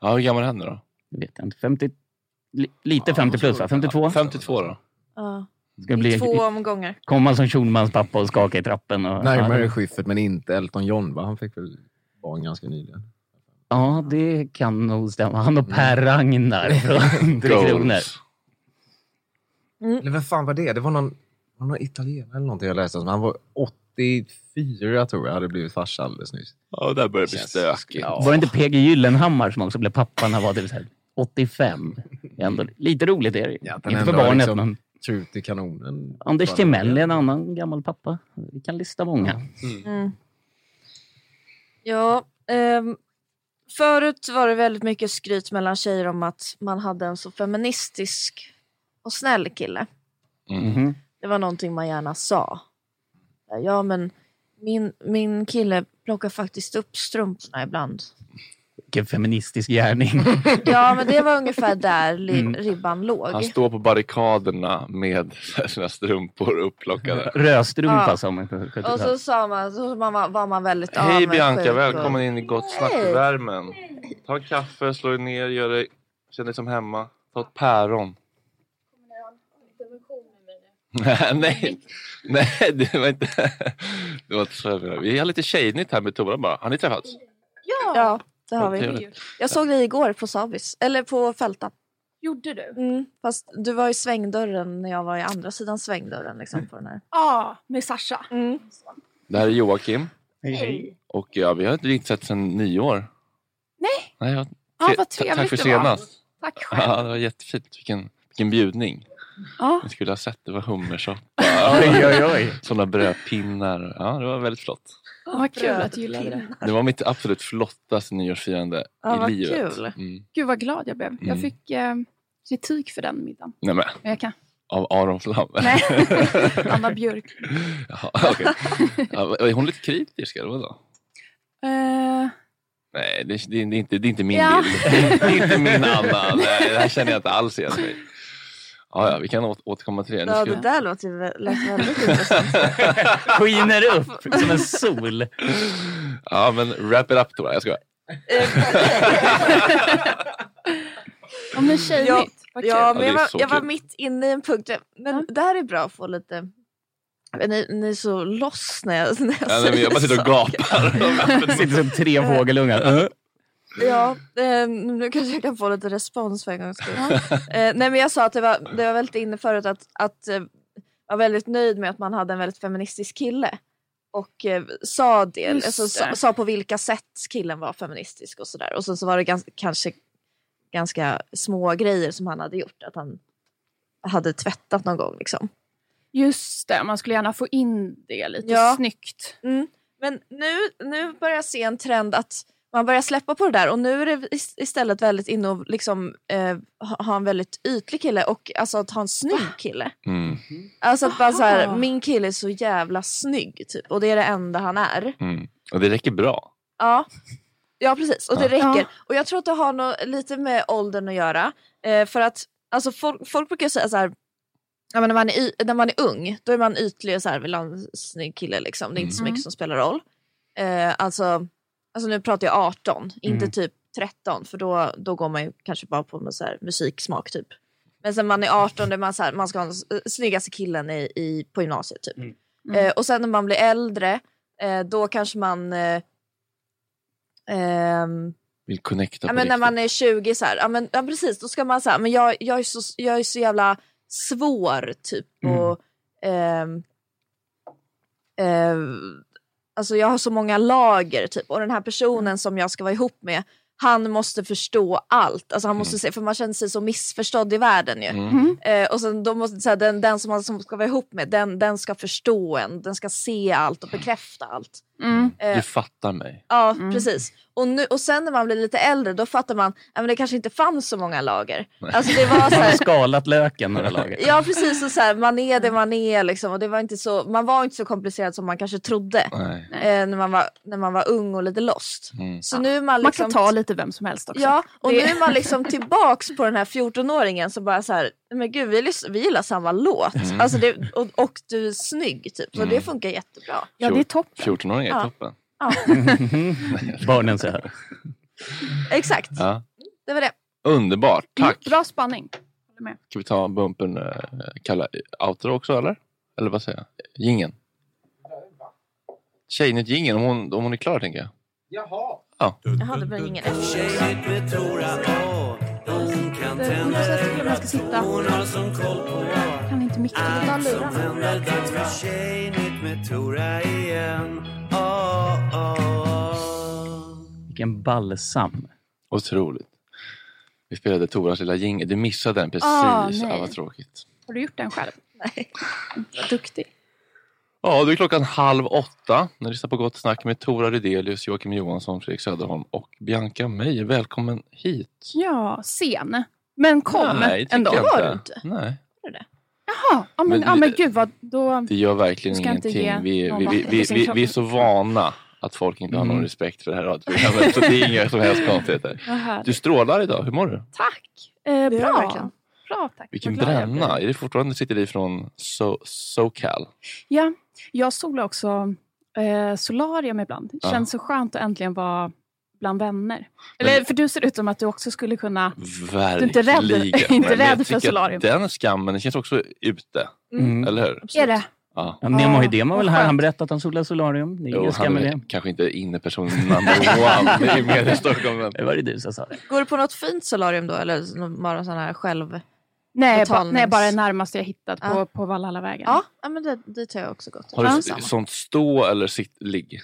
Ja, hur gammal är han då?
Det vet jag inte. 50, li, lite 50 plus va? 52?
52 då.
Ja.
Ska det bli,
Två omgångar.
komma som Schulmans pappa och skaka i trappen? Och,
Närmare Schyffert, men inte Elton John. Va? Han fick väl barn ganska nyligen.
Ja, det kan nog stämma. Han och Per Ragnar från Tre Kronor.
Eller vem fan var det? Det var någon, var någon italienare eller någonting jag läste. Han var 84 tror jag, hade blivit farsa alldeles nyss.
Ja, där börjar det bli stökigt.
Ja.
Var det inte PG Gyllenhammar som också blev pappa när han var typ så här 85? Det är Ändå, lite roligt är det ju.
Ja,
Inte för barnet,
liksom-
men
Trut i kanonen.
Anders Timell är en annan gammal pappa. Vi kan lista många.
Mm. Ja, ehm, förut var det väldigt mycket skryt mellan tjejer om att man hade en så feministisk och snäll kille.
Mm.
Mhm.
Det var någonting man gärna sa. Ja men min, min kille plockar faktiskt upp strumporna ibland.
Vilken feministisk gärning.
Ja men det var ungefär där li-
Mm.
ribban låg.
Han står på barrikaderna med sina strumpor upplockade.
Rödstrumpa
Ja.
sa man
Och
70-talet.
så sa man, så var man, var man väldigt
Hej
avundsjuk
Bianca,
och-
välkommen in i Gott snack-värmen. Ta en kaffe, slå dig ner, gör dig, känn dig som hemma. Ta ett päron. nej, nej, det var inte... Det var inte så jag. Vi har lite tjejnytt här med Tora bara. Har ni träffats?
Ja, det har vi. Jag såg dig igår på Sabis, eller på Fälta.
Gjorde du?
Mm, fast du var i svängdörren när jag var i andra sidan svängdörren. Liksom, på den här.
Ja, med Sasha.
Mm.
Det här är Joakim.
Hej.
Och ja, vi har inte riktigt sett sedan nio år.
Nej.
Nej, ja.
Ja, vad trevligt
Tack för
det var.
senast.
Tack själv.
Ja, det var jättefint. Vilken, vilken bjudning.
Ja.
Ni skulle ha sett. Det var hummersoppa.
Oj, oj, oj.
Sådana brödpinnar. Ja, det var väldigt flott.
Vad kul att du gillade det.
Det var mitt absolut flottaste nyårsfirande
Ja,
i
vad
livet.
kul.
Mm.
Gud vad glad jag blev.
Mm.
Jag fick eh, kritik för den middagen.
Nej men,
Men jag kan.
av Aron Flam?
Nej. Anna Björk.
Jaha, ja, är hon lite kritisk eller vadå?
Eh,
Nej, det, det, det, är inte, det är inte min
Ja.
bild. Det är inte min Anna. Nej, det här känner jag inte alls igen mig. Ja, ja, vi kan återkomma till det. Nu
Ja, det där låter ju väldigt intressant.
Skiner upp som en sol.
Ja, men wrap it up Tora. Jag skojar.
ja men tjejnytt.
Ja. Ja, men jag var, jag var mitt inne i en punkt. Men det här är bra att få lite... Ni, ni är så loss när jag, när jag
Ja, nej, men jag bara sitter och gapar.
Sitter som tre fågelungar.
Ja, eh, nu kanske jag kan få lite respons för en gångs skull. eh, nej men jag sa att det var, det var väldigt inne förut att, att eh, var väldigt nöjd med att man hade en väldigt feministisk kille. Och eh, sa det, alltså, sa, sa på vilka sätt killen var feministisk och sådär. Och sen så var det ganska, kanske ganska små grejer som han hade gjort. Att han hade tvättat någon gång liksom.
Just det, man skulle gärna få in det lite
Ja.
snyggt.
Mm. Men nu, nu börjar jag se en trend att man börjar släppa på det där och nu är det is- istället väldigt inne och liksom, eh, ha en väldigt ytlig kille och alltså att ha en snygg kille.
Mm,
Alltså att bara så här, min kille är så jävla snygg typ och det är det enda han är.
mm. Och det räcker bra.
Ja, ja precis och det
Ja.
räcker. Och jag tror att det har något, lite med åldern att göra. Eh, för att alltså, folk, folk brukar säga så här ja, men när, man är, när man är ung, då är man ytlig och så här, vill ha en snygg kille. Liksom. Det är inte så
Mm.
mycket som spelar roll. Eh, alltså, alltså nu pratar jag 18, inte
Mm.
typ 13 för då, då går man ju kanske bara på med så här, musiksmak typ. Men sen man är 18, då är man, så här, man ska ha den s- snyggaste killen i, i, på gymnasiet typ.
Mm.
Eh, och sen när man blir äldre, eh, då kanske man eh, ehm,
Vill connecta
Ja, men när man är 20 så här, ja, men, ja precis, då ska man säga, men jag, jag, är så, jag är så jävla svår typ.
Mm.
Och, ehm, alltså jag har så många lager typ och den här personen som jag ska vara ihop med, han måste förstå allt. Alltså han måste se, för man känner sig så missförstådd i världen ju.
Mm.
Eh, och sen då måste så här, den, den som man som ska vara ihop med, den, den ska förstå en, den ska se allt och bekräfta allt.
Mm.
Eh,
Du fattar mig.
Ja,
Mm.
precis. Och, nu, och sen när man blir lite äldre då fattar man att det kanske inte fanns så många lager. Alltså det var så
Man har
här,
skalat löken några lager.
Ja precis, och så här, man är det man är liksom, och det var inte så, man var inte så komplicerad som man kanske trodde
Nej.
eh, när, man var, när man var ung och lite lost.
Mm.
Så nu är man
Man
liksom...
kan ta lite vem som helst också.
Ja, och
Det-
nu är man liksom tillbaks på den här 14-åringen som bara så här, men gud vi, lys- vi gillar samma låt.
Mm.
Alltså det, och, och du är snygg typ, så det funkar jättebra.
Ja, det är toppen.
14-åringar är
Ja.
toppen.
Barnen säger.
Exakt,
Ja.
det var det.
Underbart, tack.
Mm, bra spaning. Med.
Ska vi ta bumpern, eh, kalla outro också eller? Eller vad säger jag? Gingen. Tjejnytt gingen om hon, om hon är klar tänker jag.
Jaha!
Ja.
Jaha, det blir ingen
Hon kan
jag
tända
jag sitta.
Hon har som koll på
Kan inte mycket.
Allt som händer Dags för Tjejnytt med Tora igen.
Vilken balsam.
Otroligt. Vi spelade Toras lilla jingel. Du missade den precis.
Ah, nej.
vad tråkigt.
Har du gjort den själv?
Nej.
Vad duktig.
Ja, då är klockan halv åtta. Ni lyssnar på Gott Snack med Tora Rydelius, Joakim Johansson, Fredrik Söderholm och Bianca Meijer. Välkommen hit.
Ja, sen. Men kom
Nej,
ändå.
inte.
du inte?
Nej,
Jaha, ja, men,
Men
ja,
vi-
men gud vad då...
det gör verkligen ingenting.
ge
Vi, vi, vi, vi, är så vana att folk inte har någon
Mm.
respekt för det här radioprogrammet. så det är inga som helst konstigheter. Du strålar idag. Hur mår du?
Tack. Eh, bra.
verkligen.
Bra, tack.
Vilken bränna. Är det fortfarande sitter du från so SoCal?
Ja, jag solar också eh, solarium ibland. Det
Ja.
känns så skönt att äntligen vara bland vänner. Eller för du ser ut som att du också skulle kunna...
Verkligen.
Du är inte rädd- inte
Men
rädd för solarium.
Den skammen den känns också ute.
Mm.
Eller hur?
Är det?
Ja.
Ja, Nemo Hedén var väl här. Han berättade att han solade solarium. Det är
Jo, han är
det.
kanske inte inneperson number one. Det är mer i Stockholm. Men...
Det var det du som sa det.
Går du på något fint solarium då eller bara sån här själv?
Nej, ba,
Betalnings-
nej, bara det närmaste jag hittat på,
Ja.
på Valhallavägen.
Ja, ja men det, dit har jag också gått.
Har du
Ja,
sånt stå eller sitt, ligg?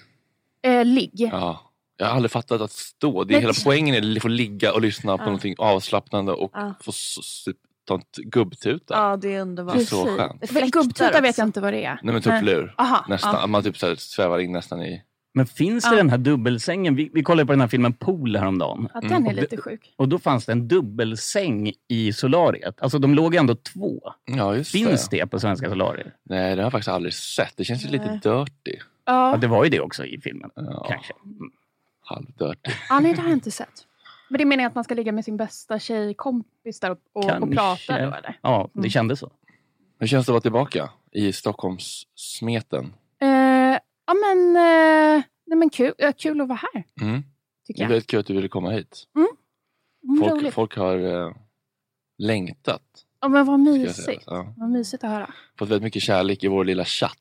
Eh, ligg.
Ja. Jag har aldrig fattat att stå. Det är hela poängen är att få ligga och lyssna på
Ja.
någonting avslappnande och
Ja.
få s- ta ett gubbtuta.
Ja, det är underbart.
Det är så
Precis.
skönt.
Gubbtuta vet jag inte vad det är.
Nej men tupplur. Nästan.
ja.
Man typ så här svävar in nästan i...
Men finns det
Ja.
den här dubbelsängen? Vi, vi kollade på den här filmen Pool häromdagen.
Ja,
Mm.
den är
det-
lite sjuk.
Och då fanns det en dubbelsäng i solariet. Alltså de låg ändå två.
Ja just
Finns
det.
det på svenska solarier?
Nej det har jag faktiskt aldrig sett. Det känns ju lite dirty.
Ja,
Ja,
det var ju det också i filmen.
Ja.
Kanske. Mm.
Halvdirty.
ja, nej, det har jag inte sett. Men det är meningen att man ska ligga med sin bästa tjejkompis där och, och, prata då eller?
Ja, det
Mm.
kändes så.
Hur känns det att vara tillbaka i Stockholmssmeten?
Eh, ja men, eh, nej, men kul, kul att vara här
Mm. Det
tycker
är
jag.
väldigt kul att du ville komma hit.
Mm,
Folk,
roligt.
folk har eh, längtat.
Ja, men vad
ska jag säga.
mysigt.
Ja.
Vad mysigt att höra.
Fått väldigt mycket kärlek i vår lilla chatt.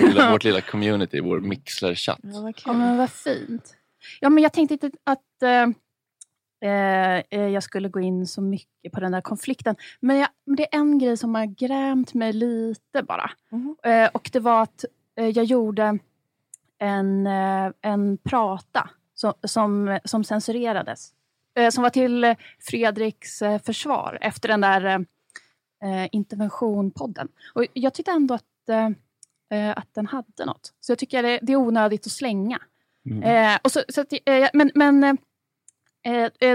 Vår lilla, vårt lilla community, vår Mixler-chatt.
Ja, vad kul.
Ja, men vad fint. Ja, men jag tänkte inte att eh, eh, eh, jag skulle gå in så mycket på den där konflikten. Men, jag, men det är en grej som har grämt mig lite bara.
Mhm.
Eh, och det var att eh, jag gjorde en, eh, en prata som, som, som censurerades. Eh, som var till eh, Fredriks försvar efter den där interventionpodden. Och jag tyckte ändå att, att den hade något. Så jag tycker det, det är onödigt att slänga.
Mm.
Och så, så att, men men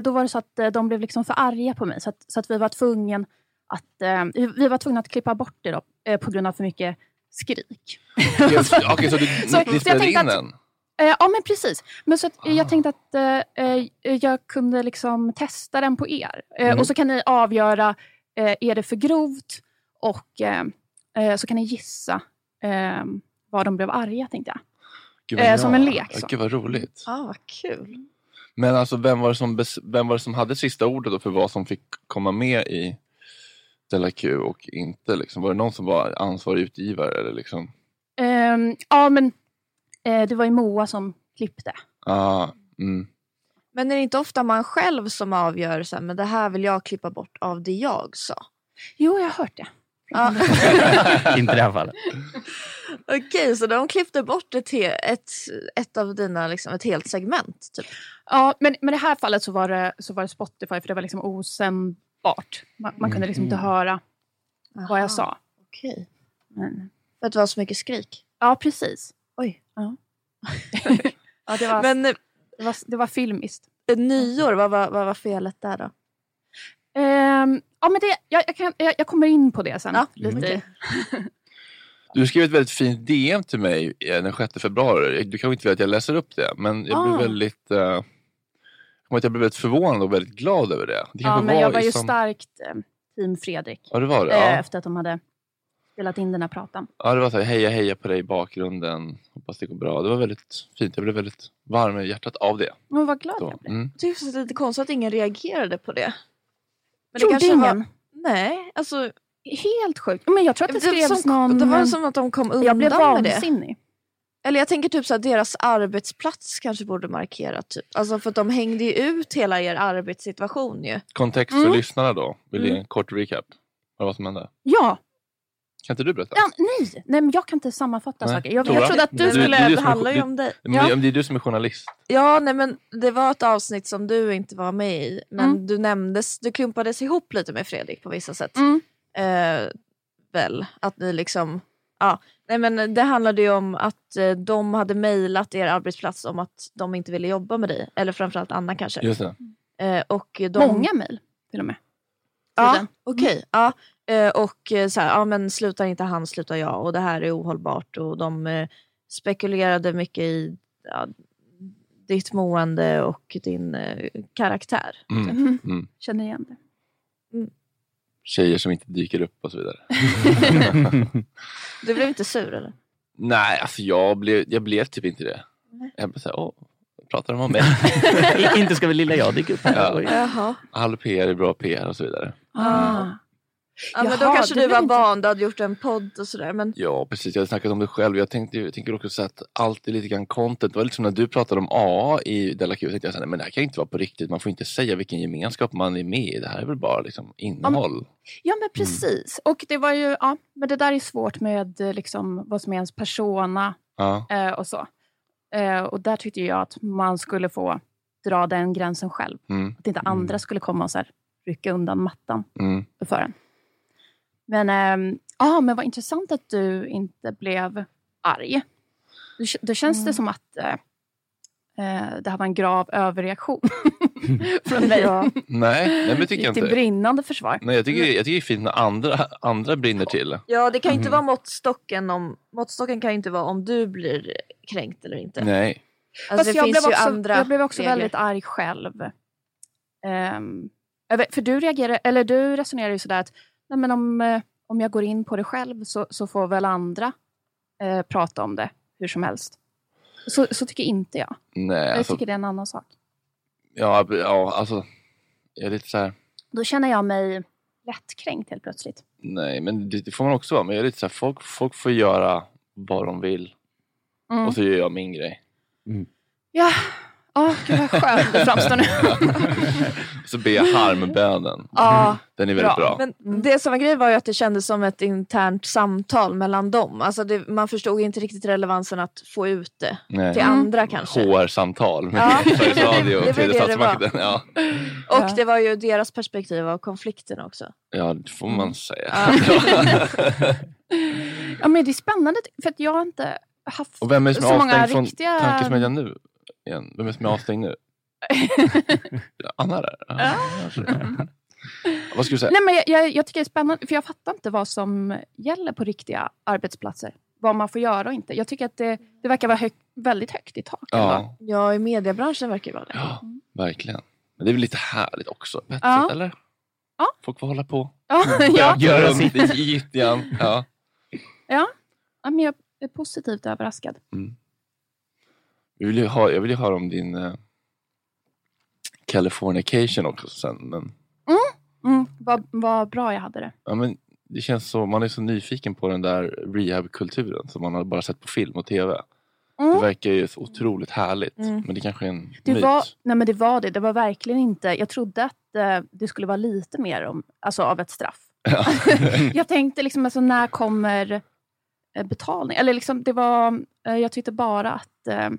då var det så att de blev liksom för arga på mig så att, så att vi var att, vi- var tvungna att klippa bort det då, på grund av för mycket skrik.
Okej, så du,
Så-
ni
jag
spelade in
att-
den?
Eh, ja, men precis. Men så att,
Ah.
jag tänkte att eh, eh, jag kunde liksom testa den på er. Eh,
Mm.
Och så kan ni avgöra, eh, är det för grovt? och så kan ni gissa eh, vad de blev arga, tänkte jag.
Gud,
Eh, som
bra.
en lek, så.
Gud vad roligt.
Ja, vad kul.
Men alltså vem var, det som vem var det som hade sista ordet då för vad som fick komma med i Della Q och inte? Liksom? Var det någon som var ansvarig utgivare? Eller liksom?
Ehm, ja, men eh, det var ju Moa som klippte.
ah, mm.
Men är det inte ofta man själv som avgör så här, men det här vill jag klippa bort av det jag sa?
Jo, jag har hört det.
Ja.
inte i det här fallet.
Okej, så de klippte bort ett, ett, ett av dina, liksom, ett helt segment? Typ.
Ja, men men i det här fallet så var det, så var det Spotify för det var liksom osändbart. Man, man kunde liksom inte höra vad jag sa.
Okej.
Men,
För att det var så mycket skrik?
ja, precis.
Oj.
Ja. ja, det, var,
Men eh,
det, var, det var filmiskt.
nyår, vad var, vad var felet där då?
Ehm, ja, men det, jag, jag, kan, jag, jag kommer in på det sen.
Ja,
lite.
okej.
Du skrev ett väldigt fint DM till mig eh, den 6 februari. Du kanske inte vill att jag läser upp det, men jag blev
Ah.
väldigt eh, jag kommer att jag blev väldigt förvånad och väldigt glad över det. det
Ja,
kanske
men jag var ju
sam-
starkt eh, team Fredrik.
Ja, det var det.
eh,
Ja.
Efter att de hade spelat in den här pratan.
Ja, det var så här, heja heja på dig i bakgrunden. Hoppas det går bra. Det var väldigt fint. Jag blev väldigt varm i hjärtat av det.
Men vad glad
Så,
jag blev.
mm.
Jag tycker det är lite konstigt att ingen reagerade på det. Men
Trodde ingen?
Var, nej, alltså.
Helt sjukt. Men jag tror att det
Det,
skrevs
som,
någon...
det var som att de kom undan
jag blev
med det.
vansinnig.
Eller jag tänker typ så att deras arbetsplats kanske borde markera typ. Alltså för att de hängde ju ut hela er arbetssituation ju.
Kontext för
Mm.
lyssnarna då. Vill du ge
Mm.
en kort recap? Vad var som hände?
Ja,
Kan inte du berätta?
ja nej. nej, men jag kan inte sammanfatta
Nej.
saker. Jag,
Tora?
jag trodde att du,
Du- du-
skulle...
du-
Det
är-
handlar ju om dig.
Men
Ja.
det- det är du som är journalist.
ja, nej men det var ett avsnitt som du inte var med i. Men
Mm.
du nämndes, du klumpades ihop lite med Fredrik på vissa sätt.
Mm.
Eh, väl, att ni liksom... Ja, nej men det handlade ju om att eh, de hade mejlat er arbetsplats om att de inte ville jobba med dig. Eller framförallt Anna kanske.
Just det.
Eh, och de...
Många mejl till och med.
Ja,
Tiden.
okej. Ja. Eh, och eh, så här, ja men slutar inte han slutar jag och det här är ohållbart och de eh, spekulerade mycket i ja, ditt mående och din eh, karaktär.
Mm.
Mm.
Mm.
Känner igen det.
Tjejer som inte dyker upp och så vidare.
Du blev inte sur eller?
Nej, alltså jag blev, jag blev typ inte det. Jag bara såhär, åh, pratar de om mig?
inte ska väl lilla jag dyka upp här?
Ja.
Jaha.
All PR är bra PR och så vidare.
Ah.
Ja, men då
Jaha,
kanske du var
inte-
van, du hade gjort en podd och sådär. Men
Ja, precis. Jag hade snackat om det själv. Jag, tänkte, jag tänker också så att allt är lite grann content. Det var lite som när du pratade om AA i Della Q. tänkte jag så här, men det här kan inte vara på riktigt. Man får inte säga vilken gemenskap man är med i. Det här är väl bara liksom innehåll.
Ja men precis. Och det var ju, ja, men det där är svårt med eh, liksom, vad som är ens persona
Ja.
eh, och så. Eh, och där tyckte jag att man skulle få dra den gränsen själv.
Mm.
Att inte andra skulle komma och så här, rycka undan mattan
Mm.
för en. Men, ehm, ja, men vad intressant att du inte blev arg. Då, känns det som att eh, det här var en grav överreaktion från mig.
Ja.
Nej, nej, men det tycker jag
Till
inte.
brinnande försvar.
Nej, jag tycker, jag tycker det är fint när andra, andra brinner till.
ja, det kan ju
Mm.
inte vara måttstocken om... Måttstocken kan ju inte vara om du blir kränkt eller inte.
Nej.
Alltså,
Fast
det
jag,
finns
blev
ju
också,
andra
jag blev också
regler.
väldigt arg själv. Vet- för du reagerar, eller du resonerar ju sådär att nej men om, eh, om jag går in på det själv så, så får väl andra eh, prata om det hur som helst. Så, så tycker inte jag.
Nej,
jag
alltså,
tycker det är en annan sak.
ja, ja, alltså. Jag är lite så här.
Då känner jag mig lättkränkt helt plötsligt.
Nej, men det, det får man också vara. Men jag är lite så här, folk, folk får göra vad de vill.
Mm.
Och så gör jag min grej.
Ja, oh, gud vad skönt det framstår nu.
Så jag harmbönen.
Ja,
Den är väldigt bra.
Men det som var grejen var ju att det kändes som ett internt samtal mellan dem. Alltså det, man förstod inte riktigt relevansen att få ut det
Nej.
till andra kanske.
HR-samtal med
Ja.
Sveriges Radio
Det
och
var
tredje
det det
statsmakten. Ja.
Och det var ju deras perspektiv av konflikten också.
ja, det får man säga.
Ja, men det är spännande för att jag har inte haft
och vem är det som
så
är
många riktiga...
tankesmedjan nu? Igen? Vem är det som är avstängd nu? Anna där? Ja. Vad skulle du säga?
Nej, men jag, jag, jag tycker det är spännande, för jag fattar inte vad som gäller på riktiga arbetsplatser. Vad man får göra och inte. Jag tycker att det, det verkar vara hög, väldigt högt i tak.
Ja,
Ja, i mediebranschen verkar det vara det.
ja, verkligen. Men det är väl lite härligt också ett
Ja.
eller?
Ja.
Folk får hålla på.
Ja, ja.
Göra sitt.
i gyttjan. Ja.
ja. ja men jag är positivt överraskad.
Jag vill ju, ha, jag vill ju höra om din uh, Californication också sen. Men,
Mm, vad, vad bra jag hade det.
ja, men det känns så, man är så nyfiken på den där rehab-kulturen som man har bara sett på film och tv.
Mm.
Det verkar ju så otroligt härligt.
Mm.
Men det kanske är en
Det
myt.
var, nej men det var det. Det var verkligen inte... Jag trodde att eh, det skulle vara lite mer om, alltså av ett straff. jag tänkte liksom, alltså, när kommer eh, betalning? Eller liksom, det var, eh, jag tyckte bara att eh,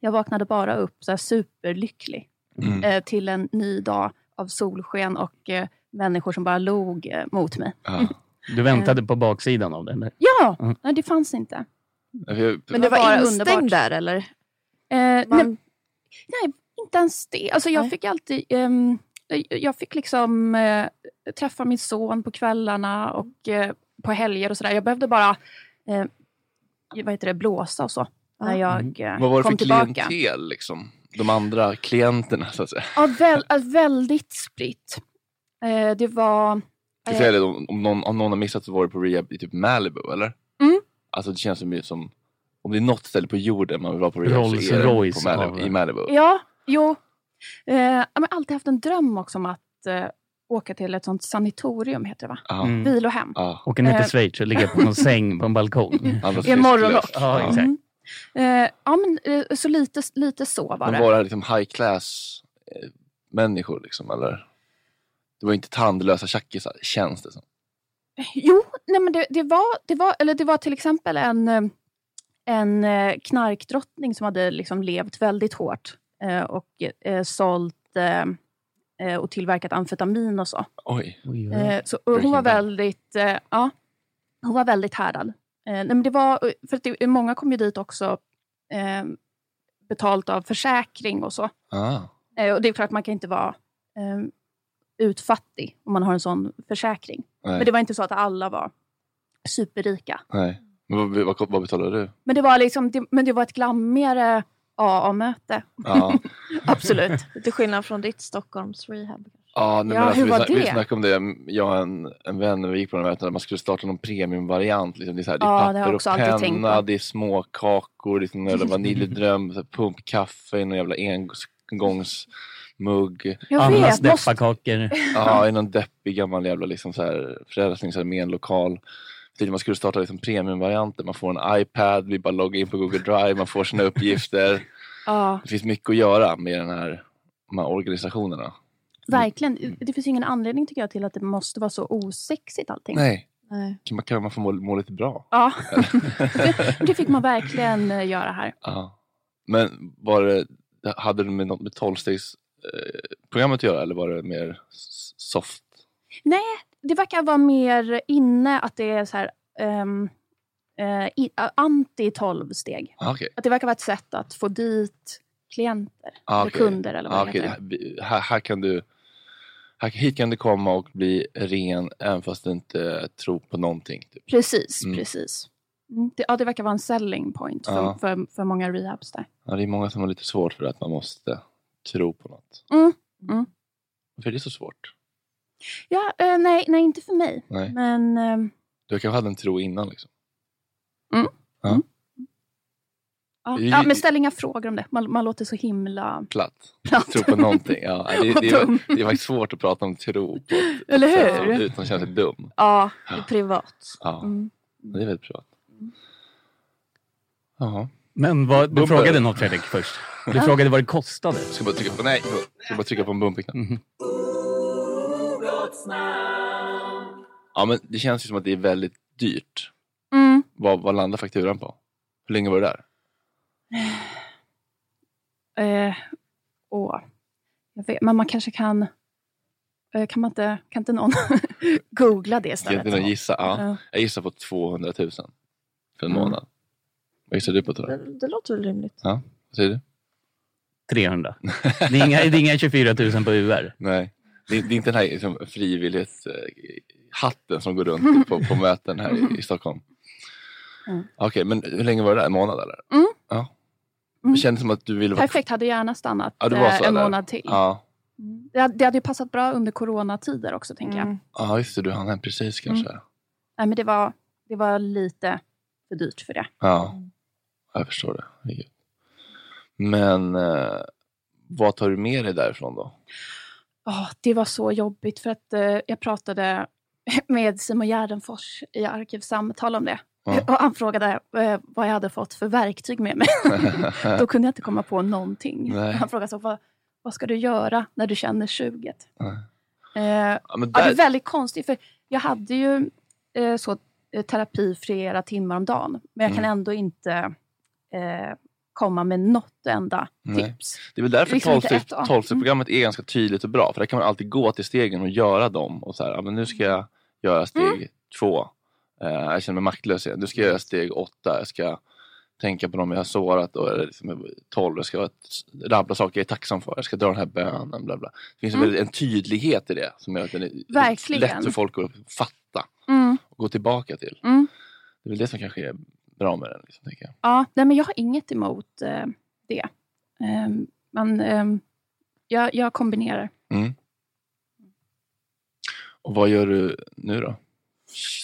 jag vaknade bara upp så här, superlycklig
Mm.
eh, till en ny dag av solsken och eh, människor som bara log eh, mot mig.
Ja.
Du väntade på baksidan av den? Där.
Ja,
Mm.
nej, det fanns inte.
Men du var
bara
instängd
underbart.
där eller?
Eh, nej,
Man,
Nej, inte ens det. Alltså jag
Nej.
fick alltid... ehm, jag fick liksom eh, träffa min son på kvällarna och eh, på helger och sådär. Jag behövde bara eh, vad heter det, blåsa och så. När jag eh,
Vad var det
kom
för
tillbaka.
klientel? Liksom? De andra klienterna så att säga.
Ja, väl, alltså, väldigt spritt. Eh, det var...
Säga det, om, om, någon, om någon har missat så var det på rehab i typ Malibu eller?
Mm.
Alltså det känns som, som om det är något ställe på jorden man vill vara på rehab
Rolls
så är det på Malibu, i Malibu.
Ja, jo. Eh, jag har alltid haft en dröm också om att eh, åka till ett sånt sanatorium, heter det va?
Ja.
Mm.
Vilohem.
Ja.
Åka ner till
Eh.
Schweiz och ligga på någon säng på en balkong.
I
frisk
morgonrock.
Ja, exakt.
Mm. Eh, ja, men eh, så lite, lite så var
Men
det.
var det liksom high class eh, människor liksom eller? Det var inte tandlösa tjackisar, känns det som.
Jo, nej men det, det, var, det, var, eller det var till exempel en, eh, en eh, knarkdrottning som hade liksom levt väldigt hårt eh, och eh, sålt eh, eh, och tillverkat amfetamin och så.
Oj.
Oj, oj.
Eh, så och hon var väldigt, eh, ja, hon var väldigt härdad. Eh, nej, men det var, för att det, många kom ju dit också eh, betalt av försäkring och så.
Ah.
Eh, och det är klart, man kan inte vara eh, utfattig om man har en sån försäkring.
Nej.
Men det var inte så att alla var superrika.
Nej. Men vad, vad, vad betalar du?
Men det var, liksom, det, men det var ett glammigare AA-möte.
Ja.
Absolut.
till skillnad från ditt Stockholms rehab.
Ja, nej,
Ja,
men alltså,
hur
vi,
var
snack, vi
det?
snackade om det, jag och en, en vän, när vi gick på de här mötena, man skulle starta någon premiumvariant. Liksom. Det är, så här, det är papper och penna, det är små kakor, det är sån jävla vaniljdröm, pumpkaffe i någon jävla engångsmugg.
Jag
Annas
vet. Måste,
deppakakor.
Ja, i någon deppig gammal jävla liksom Frälsningsarmén-lokal. Tänkte Man skulle starta liksom premiumvarianter. Man får en iPad, vi bara loggar in på Google Drive, man får sina uppgifter.
ja,
Det finns mycket att göra med den här, de här organisationerna.
Verkligen. Det finns ingen anledning tycker jag till att det måste vara så osexigt allting.
Nej,
Nej.
man, kan man få må, må lite bra?
Ja, det fick man verkligen eh, göra här.
Ja. Men var det, hade det med något med tolvstegsprogrammet att göra eller var det mer soft?
Nej, det verkar vara mer inne att det är så här um, anti 12 steg.
Ah, Okej,
Att det verkar vara ett sätt att få dit klienter
Ah,
eller
okej.
kunder eller vad
ah. Vi- här, här kan du hit kan du komma och bli ren även fast du inte tror på någonting. Typ.
Precis,
Mm.
precis. Mm, det, ja, det verkar vara en selling point för,
Ja.
för, för många rehabs där.
Ja, det är många som har lite svårt för att man måste tro på något.
Mm. Mm.
Varför är det så svårt?
Ja, eh, nej, nej, inte för mig.
Nej.
Men ehm,
Du kanske hade en tro innan liksom.
ja.
Ju-
ja, men ställ inga frågor om det. Man, man låter så himla
Platt.
platt.
Tro på någonting. Ja, det, det, är, det är faktiskt svårt att prata om tro på ett
Eller
sätt
hur?
utan att känna sig dum.
Ja,
Det är privat.
Ja,
mm.
det är väldigt privat. Jaha.
Men vad, du
Bumper.
frågade något Fredrik först. Du frågade vad det kostade.
Jag ska bara trycka på, nej, ska bara trycka på en bumpig knapp.
Mhm.
Ja, men det känns ju som att det är väldigt dyrt.
Mm.
Vad, vad landar fakturan på? Hur länge var du där?
Eh, åh. Jag vet, men man kanske kan... Eh, kan, man inte, kan inte någon googla det istället?
inte gissa? Ja.
Ja.
Jag gissar på 200 000 för en
Mm.
månad. Vad gissar du på?
Det, det låter väl rimligt.
Ja, vad säger du?
300. Det är inga, det är inga 24 000 på UR.
Nej, det är, det är inte den här liksom, frivillighetshatten som går runt på, på möten här i, i Stockholm.
Mm.
Okej, men hur länge var du där? En månad eller?
Mm.
Ja.
Mm.
Det kändes som att du ville vara
Perfekt, hade gärna stannat
Ja,
eh,
så,
en
eller?
månad till.
Ja.
Det, hade- det hade ju passat bra under coronatider också, tänker jag.
Ja, just det. Du hann hem precis kanske.
Nej, men det var, det var lite för dyrt för det.
Ja, jag förstår det. Herregud. Men eh, vad tar du med dig därifrån då?
Ja, det var så jobbigt för att eh, jag pratade med Simon Gärdenfors i Arkivsamtal om det.
Ja.
Och han frågade eh, vad jag hade fått för verktyg med mig. Då kunde jag inte komma på någonting.
Nej.
Han frågade så, vad, vad ska du göra när du känner suget? Eh,
Ja,
Ja, det
där-
är väldigt konstigt, för jag hade ju eh, så, eh, terapi flera timmar om dagen, men jag kan
Mm.
ändå inte eh, komma med något enda
Nej.
tips.
Det är väl därför
Liksom inte
12
ett, ja.
12-programmet är ganska tydligt och bra. För där kan man alltid gå till stegen och göra dem. Och så här, men nu ska jag göra steg
Mm.
två. Eh, jag känner mig maktlös igen. Nu ska jag göra steg åtta. Jag ska tänka på dem jag har sårat. Och eller liksom, 12. Jag ska rabbla saker jag är tacksam för. Jag ska dra den här bönen. Bla bla. Det finns en,
Mm.
en tydlighet i det som gör att det är
Verkligen.
lätt för folk att fatta
Mm.
och gå tillbaka till.
Mm.
Det är väl det som kanske är bra med den. Liksom, jag.
Ja, nej, men jag har inget emot eh, det. Eh, men ehm, jag, jag kombinerar.
Mm. Och vad gör du nu då?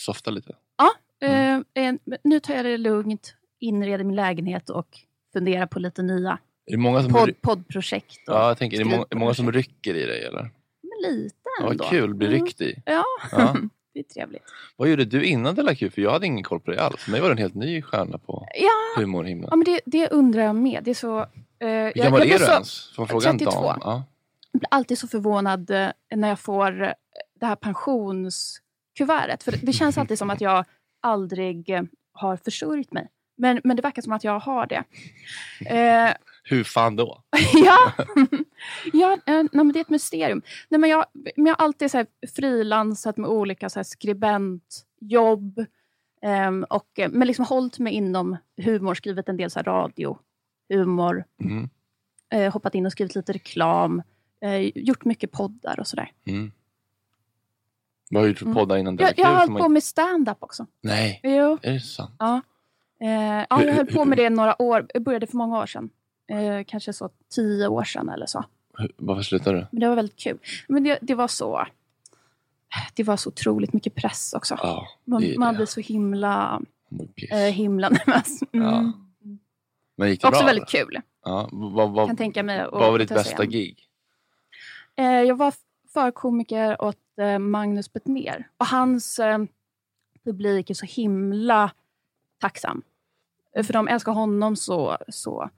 Softa lite?
Ja, eh, eh, nu tar jag det lugnt, inreder min lägenhet och funderar på lite nya
Är det många som,
podd, poddprojekt.
ja, jag tänker, är det många, är många som rycker i dig eller?
Men lite ändå.
vad kul, bli
Mm.
ryckt i.
Ja,
Ja.
det är trevligt.
Vad gjorde du innan Della Q? För jag hade ingen koll på dig alls. För mig var du en helt ny stjärna på
Ja,
humorhimlen.
ja men det, det undrar jag med. Det är så... Eh,
Hur gammal är du
så,
ens? Får fråga en
32.
dam? Ja.
Jag blir alltid så förvånad eh, när jag får eh, det här pensionskuvertet. För det känns alltid som att jag aldrig eh, har försörjt mig. Men, men det verkar som att jag har det. Eh,
Hur fan då?
ja, ja eh, nej, men det är ett mysterium. Nej, men jag, men jag har alltid så frilansat med olika så skribentjobb. ehm, och, eh, men liksom hållit mig inom humor, skrivit en del så radio, humor.
Mm.
Eh, hoppat in och skrivit lite reklam. Eh, gjort mycket poddar och sådär.
Mm. Vad har du gjort
Mm.
poddar innan Della
Jag, har hållit
man-
på med stand-up också.
Nej,
Jo.
är det sant?
Ja. Eh, ja, jag höll på med det några år. Jag började för många år sedan. Eh, kanske så tio år sedan eller så.
Varför slutade du?
Men det var väldigt kul. Men det, det var så... Det var så otroligt mycket press också.
Ja,
man,
det
man
det.
blir så himla, eh, himla nervös. Mm.
Ja. Men gick det
Också
bra?
väldigt
eller?
kul.
Ja, vad, vad,
Kan tänka mig
vad var ditt bästa
igen.
gig?
Eh, jag var förkomiker åt eh, Magnus Bettner. Och hans eh, publik är så himla tacksam. För de älskar honom så, så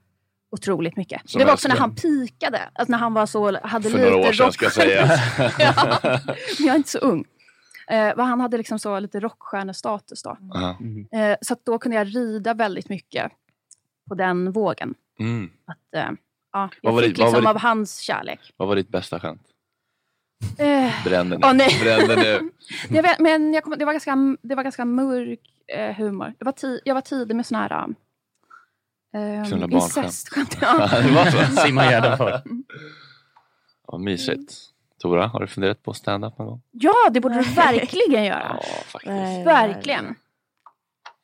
otroligt mycket.
Som
det var också när han pikade. Alltså när han var så, hade
För
lite
några år sedan ska jag säga.
ja, jag är inte så ung. Eh, vad han hade liksom så lite rockstjärnestatus då.
Ja.
Eh, så då kunde jag rida väldigt mycket på den vågen.
Mm.
Att, eh, ja,
Vad
jag
var
fick
vad
liksom
var
av hans kärlek.
Vad var ditt bästa skämt?
Eh,
Bränn den
Åh, nej.
Bränn den nu.
jag vet, men jag kom, det, var ganska, det var ganska mörk eh, humor. Det var ti, jag var tidig med såna här eh,
barnskämt.
incestskämt. Ja.
det var så? Ja, mysigt. Tora, har du funderat på stand-up någon gång?
ja, det borde du verkligen göra.
Ja, faktiskt.
Verkligen.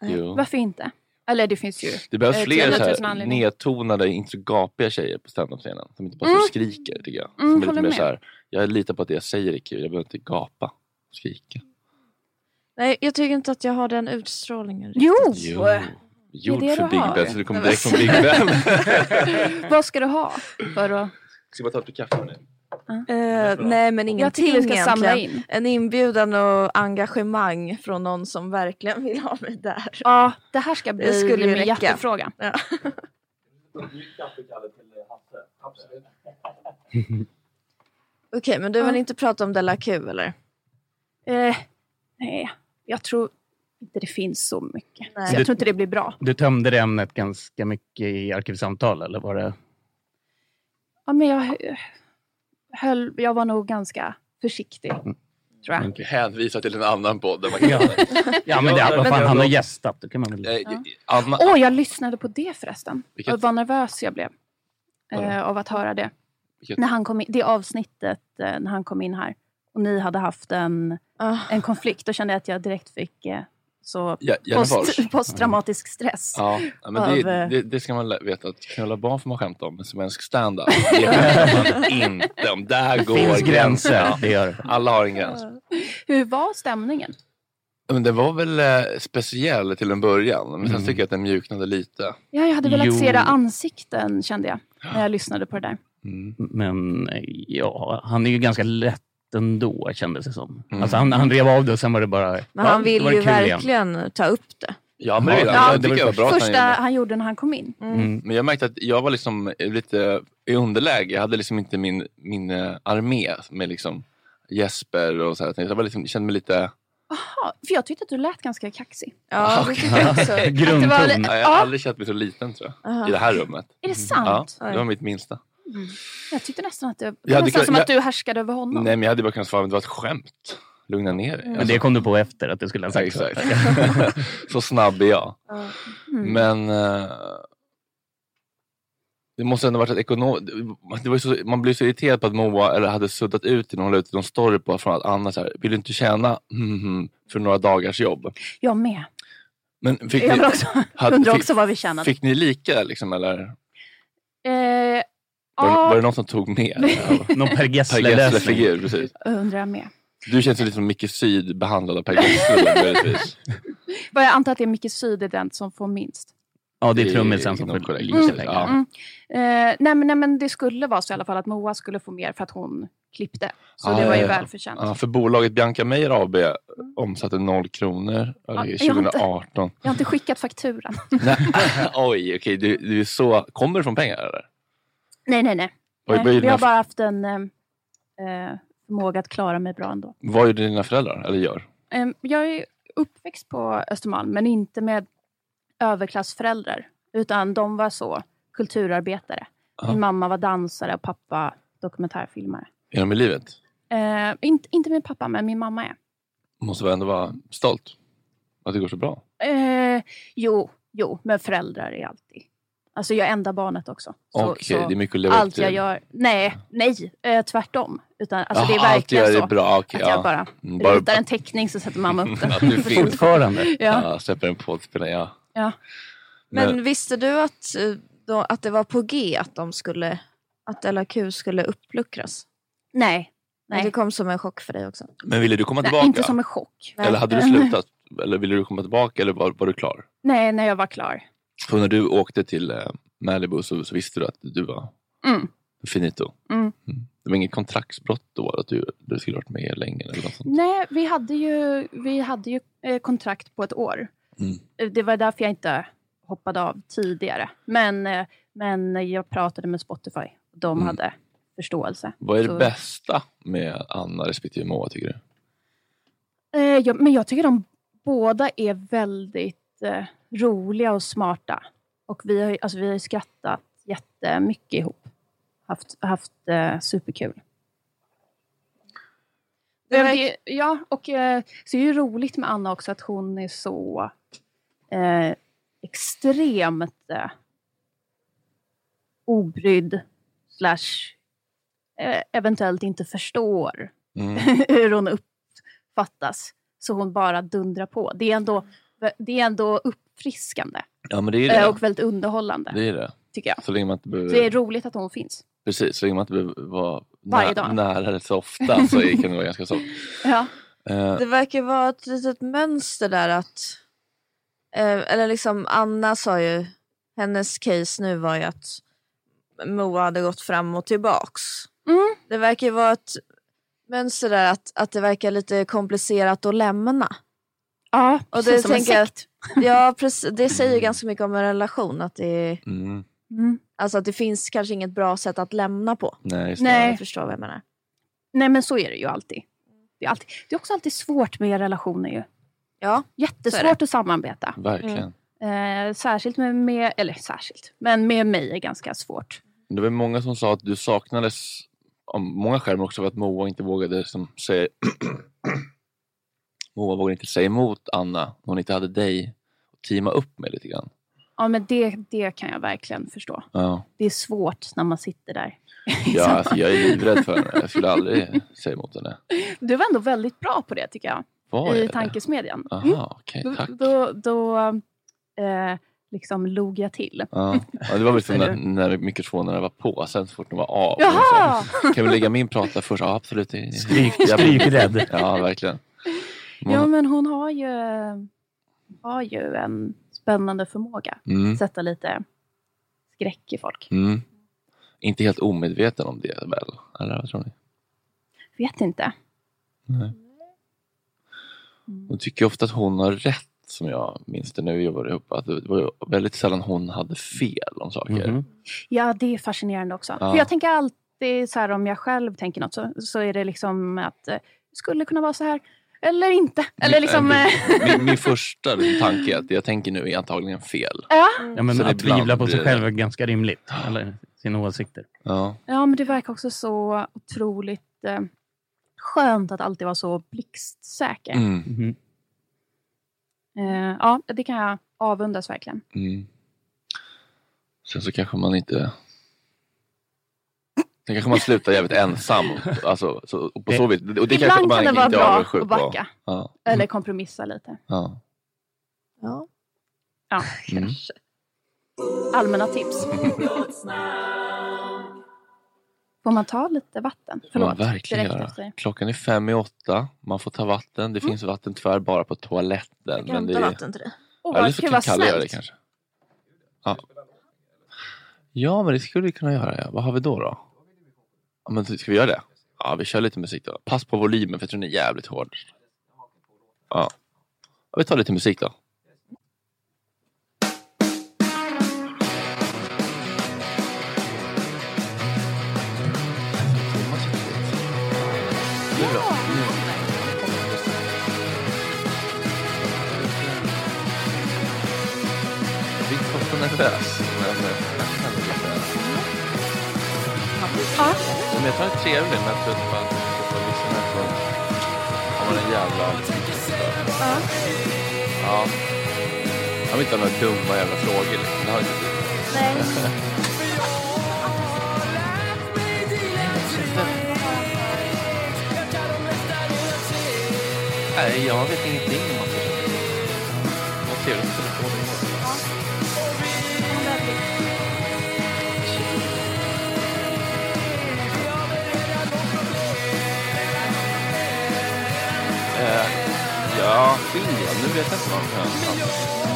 Jo.
Varför inte? Eller det finns ju
Det behövs
eh,
fler så
10 000
här nedtonade, inte så gapiga tjejer på standup-scenen. Som inte bara
Mm.
skriker, tycker jag.
Mm,
som är lite mer
med.
så här, jag litar på att det jag säger är kul, jag behöver inte gapa och skrika.
Nej, jag tycker inte att jag har den utstrålningen.
Jo!
Jo, gjord
det
för
du
Big. Ben, så du kommer direkt från Big Ben.
Vad ska du ha för att...
Ska bara ta lite kaffe nu?
Eh, nej men ingenting
Jag ska samla in.
En inbjudan och engagemang från någon som verkligen vill ha mig där.
Ja, det här ska bli
Det skulle ju
min hjärtefråga.
Ja. Okej, men du vill
Ja.
inte prata om Della Q eller?
Eh, nej, jag tror inte det finns så mycket.
Nej.
Så jag tror inte det blir bra.
Du tömde det ämnet ganska mycket i Arkivsamtal, eller var det?
Ja, men jag, höll, jag var nog ganska försiktig,
Mm.
tror jag.
Vi hänvisar till en annan podd. Där man kan...
Ja. Ja, men det, vad fan, han har gästat. Då kan man väl...
Eh, Anna...
Åh, jag lyssnade på det förresten.
Vilket?
Och vad nervös jag blev eh, av att höra det.
Vilket?
När han kom in, det avsnittet eh, när han kom in här och ni hade haft en,
Ah.
en konflikt. Då kände jag att jag direkt fick eh, så
Ja,
post, posttraumatisk stress.
Ja, ja, men
Av,
det,
eh,
det, det ska man veta att knulla barn får man skämta om, men svensk standup, det skämtar man inte om. Där går
finns
gränsen.
det.
Alla har en gräns.
Hur var stämningen?
Men det var väl eh, speciell till en början, men sen
Mm.
tycker jag att den mjuknade lite.
Ja, jag hade velat
Jo.
se era ansikten kände jag när jag lyssnade på det där.
Mm.
Men eh, ja, han är ju ganska lätt ändå kändes det som.
Mm.
Alltså, han, han rev av det och sen var det bara...
Men han vill
det
ju
kul igen.
verkligen ta upp det.
Ja, men det,
Ja, det
jag
var
bra att han
Första
gjorde.
han gjorde när han kom in.
Mm.
Men jag märkte att jag var liksom lite i underläge. Jag hade liksom inte min, min eh, armé med liksom Jesper och så här. Jag var liksom, kände mig lite...
Jaha, för jag tyckte att du lät ganska kaxig.
Ja, det tycker jag också.
Grundton.
Det li-
Ja, jag har aldrig känt mig så liten tror jag.
Aha.
I det här rummet.
Är det sant?
Ja, det var mitt minsta.
Jag tyckte nästan att det, det
Ja,
var
det
nästan
kan-
som
jag-
att du härskade över honom.
Nej, men jag hade bara kunnat svara att det var ett skämt. Lugna ner dig.
Men det kom du på efter att du skulle ha
Ja,
sagt så.
exakt. så snabb är jag.
Mm.
Men eh, det måste ändå varit ett ekonom... Det var ju så, man blev så irriterad på att Moa eller hade suddat ut när hon la ut någon story på från att Anna så här, vill du inte tjäna mm, för några dagars jobb?
Jag med.
Men fick
Jag
ni,
också,
hade-
undrar
fick-
också vad vi tjänade.
fick ni lika liksom eller?
Eh,
Var, var det någon som tog mer?
Någon Per Gessle-lösning.
Gessle-figur, precis.
undrar jag med.
Du känns lite som Micke Syd behandlad av Per Gessle.
Jag antar att det är Micke Syd är den som får minst.
Ja, det är trummisen som får lite
Mm.
pengar.
Mm. Eh, nej, men, nej men det skulle vara så i alla fall att Moa skulle få mer för att hon klippte. Så
Ja,
det var ju
ja, ja.
välförtjänt.
Ja, för bolaget Bianca Meijer AB omsatte noll kronor
Ja,
ja,
jag har inte-
2018.
Jag har inte skickat fakturan.
Nej, Oj, okej. Du, du är så... Kommer det från pengar eller?
Nej, nej, nej.
Oj,
nej vi
gjorde
har
dina,
bara haft en eh, eh, förmåga att klara mig bra ändå.
vad gjorde dina föräldrar? Eller gör?
Jag är uppväxt på Östermalm, men inte med överklassföräldrar. Utan de var så kulturarbetare.
Ja.
Min mamma var dansare och pappa dokumentärfilmare.
Är de i livet?
Eh, inte, inte min pappa, men min mamma är.
Måste väl ändå vara stolt? Att det går så bra?
Eh, jo, jo, men föräldrar är alltid... Alltså jag är enda barnet också. Så,
Okej,
så
det är mycket att leva upp
allt jag
till.
gör... Nej, nej, eh, tvärtom. Utan, alltså, det är
Jaha, allt
verkligen
gör
så.
är bra. Okej,
att
ja.
jag bara
Mm, bara-
ritar en teckning så sätter mamma upp den.
Att du finns.
Fortfarande.
Ja.
Ja, släpper en poddspelare, ja.
Ja.
Men
Men-
visste du att, eh, då, att det var på G att de skulle att LAQ skulle uppluckras?
Nej.
Nej. Det
Nej.
kom som en chock för dig också.
Men ville du komma
nej,
tillbaka?
inte som en chock.
Eller hade du
Nej.
slutat? Eller ville du komma tillbaka eller var, var du klar?
Nej, när jag var klar.
För när du åkte till eh, Malibu så, så visste du att du var
Mm.
finito.
Mm.
Det var inget kontraktsbrott då? Att du, du skulle varit med länge? Eller något sånt.
Nej, vi hade ju, vi hade ju eh, kontrakt på ett år.
Mm.
Eh, Det var därför jag inte hoppade av tidigare. Men, eh, men jag pratade med Spotify. De
Mm.
hade förståelse.
Vad är det
Så-
bästa med Anna respektive Moa tycker du?
Eh, jag, men jag tycker de båda är väldigt eh, roliga och smarta. Och vi har, ju- alltså, vi har skrattat jättemycket ihop. Haft, haft eh, superkul.
Det
det, ja, och eh, så är det ju roligt med Anna också att hon är så eh, extremt eh, obrydd slash eh, eventuellt inte förstår
Mm.
hur hon uppfattas. Så hon bara dundrar på. Det är ändå, det är ändå uppfriskande
Ja men det är
eh,
det.
och väldigt underhållande,
Det är det.
tycker jag.
Så länge man inte behöver,
Så det är roligt att hon finns.
precis, så länge man inte behöver vara
Varje
nä-
dag.
nära det så ofta så är- kan det vara ganska så.
Ja.
Eh,
Det verkar vara ett litet mönster där att, eh, eller liksom Anna sa ju, hennes case nu var ju att Moa hade gått fram och tillbaks.
Mm.
Det verkar ju vara ett mönster där att, att det verkar lite komplicerat att lämna.
Ja,
Och det
som en
tänker jag-
sekt.
Ja, precis, det säger ju ganska mycket om en relation. Att det,
mm,
Mm.
alltså att det finns kanske inget bra sätt att lämna på.
nej.
Nej.
Jag förstår vad jag menar.
Nej, men så är det ju alltid. Det är, alltid. det är också alltid svårt med relationer ju.
Ja,
Jättesvårt att samarbeta.
Verkligen.
Eh, särskilt med, med, eller särskilt, men med mig är ganska svårt.
Det var många som sa att du saknades av många skäl men också för att Moa inte vågade som säga Moa vågade inte säga emot Anna. Hon inte hade dig att teama upp med lite grann.
Ja, men det, det kan jag verkligen förstå.
Ja,
Det är svårt när man sitter där.
ja alltså, jag är livrädd för henne. Jag skulle aldrig säga emot henne.
Du var ändå väldigt bra på det tycker jag.
Var
i tankesmedjan.
Aha,
Mm. Då-
tack.
Då, då eh, liksom log jag till.
Ja. ja, det var väl när,
du?
när mikrofonerna var på, sen så fort de var av.
Jaha!
Så, här, kan vi lägga min prata först? Ja, absolut.
Stryk-
Jag-
strykrädd.
Ja, verkligen.
Ja, men hon har ju, har ju en spännande förmåga.
Mm.
att Sätta lite skräck i folk.
Mm. Inte helt omedveten om det väl? Eller vad tror ni?
Vet inte.
Nej. Hon tycker ofta att hon har rätt som jag minns det när vi jobbade ihop. Att det var väldigt sällan hon hade fel om saker.
Mhm.
Ja, det är fascinerande också.
Ja.
För jag tänker alltid så här om jag själv tänker något så, så är det liksom att eh, det skulle kunna vara så här. Eller inte. Eller liksom...
min,
eh,
min, min första tanke är att jag tänker nu är antagligen fel.
ja.
Ja, men
Så
att tvivla på sig
det-
själv är ganska rimligt. Eller sina åsikter.
Ja.
ja, men det verkar också så otroligt eh, skönt att alltid vara så blixtsäker.
Mm.
Mhm.
Eh, ja, det kan jag avundas verkligen.
Mm. Sen så kanske man inte... Sen kanske man slutar jävligt ensam. Alltså, så, och på så vis, och det
Ibland
kanske man
kan det vara bra att
på.
backa.
Ja.
Eller kompromissa lite.
Ja.
Ja.
Ja,
Mm.
allmänna tips. Får man ta lite vatten?
får man
Förlåt,
verkligen
direkt
göra.
efter.
Klockan är fem i åtta. Man får ta vatten. Det finns vatten tyvärr bara på toaletten.
Jag kan
men det
hämta
är...
vatten till dig.
Åh,
Eller så kan Kalle göra det kanske. Ja. ja, men det skulle vi kunna göra. Ja. Vad har vi då? då? Ja, men ska vi göra det? Ja, vi kör lite musik då. Pass på volymen för jag tror den är jävligt hård. Ja. ja vi tar lite musik då. Men jag tar det trevligt men jag tror man får lyssna på har man en jävla...
Ja.
Ja. Jag vill inte ha några dumma jävla frågor liksom. Det har inte tid
Nej.
Nej, jag vet ingenting om vad Vad trevligt ja, Finland. Nu vet jag inte vad de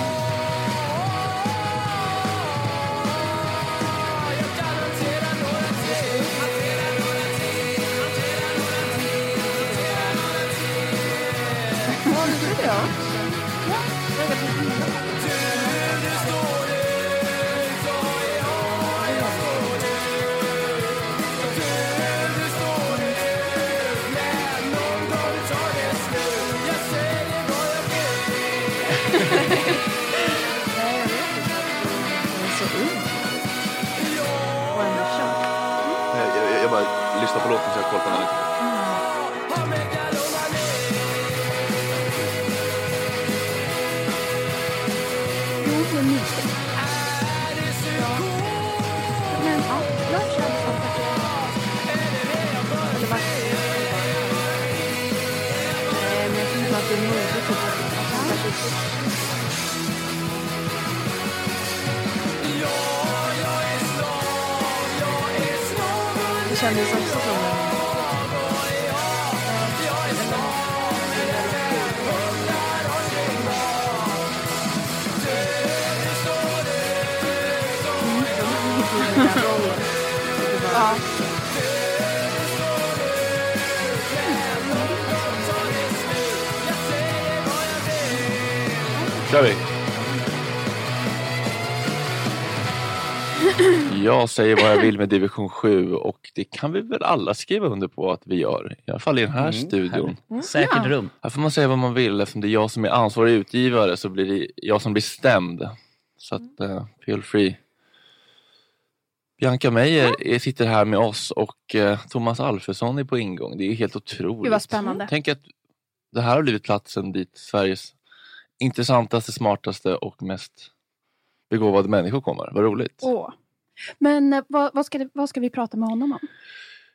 bara lyssnar på låten så jag har koll på den lite.
Kändes också som en...
Ja.
kör vi. Jag säger vad jag vill med division 7 och det kan vi väl alla skriva under på att vi gör. I alla fall i den här
Mm,
studion.
Säkert
Ja.
rum.
Här får man säga vad man vill eftersom det är jag som är ansvarig utgivare så blir det jag som blir stämd. Så att uh, feel free. Bianca Meijer är- sitter här med oss och eh, Thomas Alfredsson är på ingång. Det är helt otroligt.
Gud vad spännande.
Tänk att det här har blivit platsen dit Sveriges intressantaste, smartaste och mest begåvade människor kommer. Vad roligt.
Åh. Men eh, vad, vad, ska det, vad ska vi prata med honom om?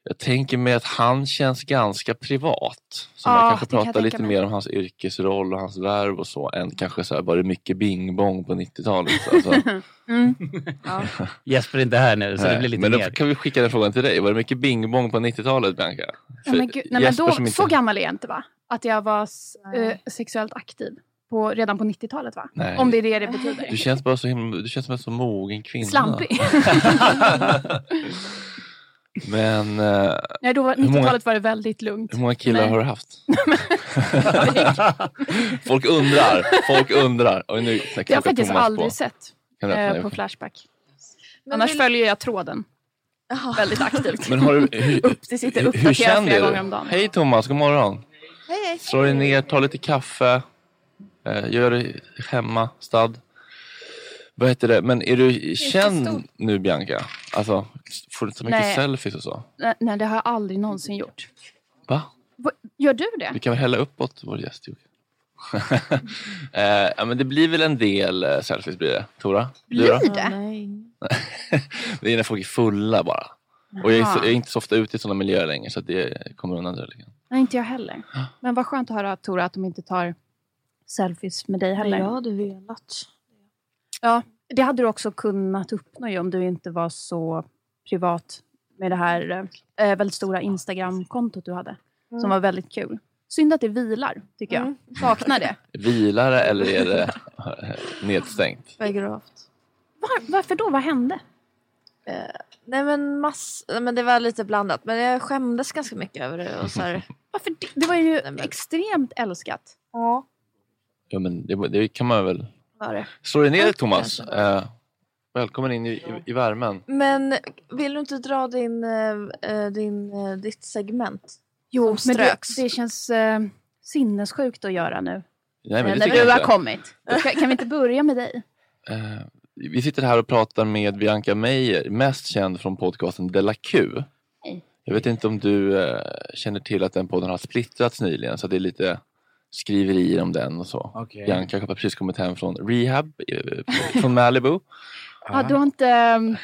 Jag tänker mig att han känns ganska privat. Så
Ja,
man kanske
det kan
pratar
tänka
lite mer om hans yrkesroll och hans värv och så än kanske så här, var det mycket bing-bong på 90-talet. Alltså.
Mm.
Jesper är inte här nu, så det
Nej,
blir lite
men då
mer.
kan vi skicka den frågan till dig. Var det mycket bing-bong på 90-talet Bianca?
Ja, men gud, nej, men då,
inte-
Så gammal är jag inte va? Att jag var eh, sexuellt aktiv på, redan på 90-talet va?
Nej.
Om det är det det betyder.
Du känns bara så himla, du känns som en så mogen kvinna.
Slampig.
Men eh,
Nej, då var,
hur, många,
90-talet var det väldigt lugnt.
hur många killar
Nej.
har du haft? folk undrar. Folk undrar. Oj, nu
Det har jag faktiskt
Thomas
aldrig
på.
sett
Kan du öppna
eh, på Flashback.
Men
Annars
vill-
följer jag tråden väldigt aktivt.
Men har du, hur,
Upp, det sitter uppdaterat flera
du?
gånger om dagen.
Hej Thomas, god morgon.
Hej, hej.
Slå dig ner, ta lite kaffe. Eh, gör det hemma, stad. Vad heter det? Men är du känd nu Bianca? Alltså, får du ta mycket
Nej.
selfies och så?
Nej, nej, det har jag aldrig någonsin gjort.
Va?
Va- Gör du det?
Vi kan väl hälla uppåt vår gäst Jocke. eh, ja, men det blir väl en del eh, selfies blir det. Tora?
Blir det?
Det är när folk är fulla bara. Och jag är, så, jag är inte så ofta ute i sådana miljöer längre så att det kommer undan det lite grann.
Nej, inte jag heller. Men vad skönt att höra Tora att de inte tar selfies med dig heller.
Jag hade velat.
Ja, det hade du också kunnat uppnå ju om du inte var så privat med det här eh, väldigt stora Instagram-kontot du hade. Som
Mm.
var väldigt kul. Synd att det vilar, tycker jag.
Mm.
Saknar det.
Vilar det eller är det eh, nedstängt?
Vad gravt.
Var, varför då? Vad hände?
Eh, nej men mass, nej, men det var lite blandat. Men jag skämdes ganska mycket över det. Och så här,
Varför det? det var ju
men-
extremt älskat.
ja,
Ja, men det, det kan man väl...
det.
Slå dig ner Thomas. Eh, välkommen in i, i, i värmen.
Men vill du inte dra din, eh, eh, din, eh, ditt segment?
Jo,
Som
men det, det känns eh, sinnessjukt att göra nu.
Nej, men
eh,
det
när du har kommit. Kan, kan vi inte börja med dig?
Eh, vi sitter här och pratar med Bianca Meijer, mest känd från podcasten Della Q.
Hej.
Jag vet inte om du eh, känner till att den podden har splittrats nyligen så det är lite skriverier om den och så.
Okej.
Bianca har precis kommit hem från rehab eh, från Malibu.
Ja, du, har inte, ehm,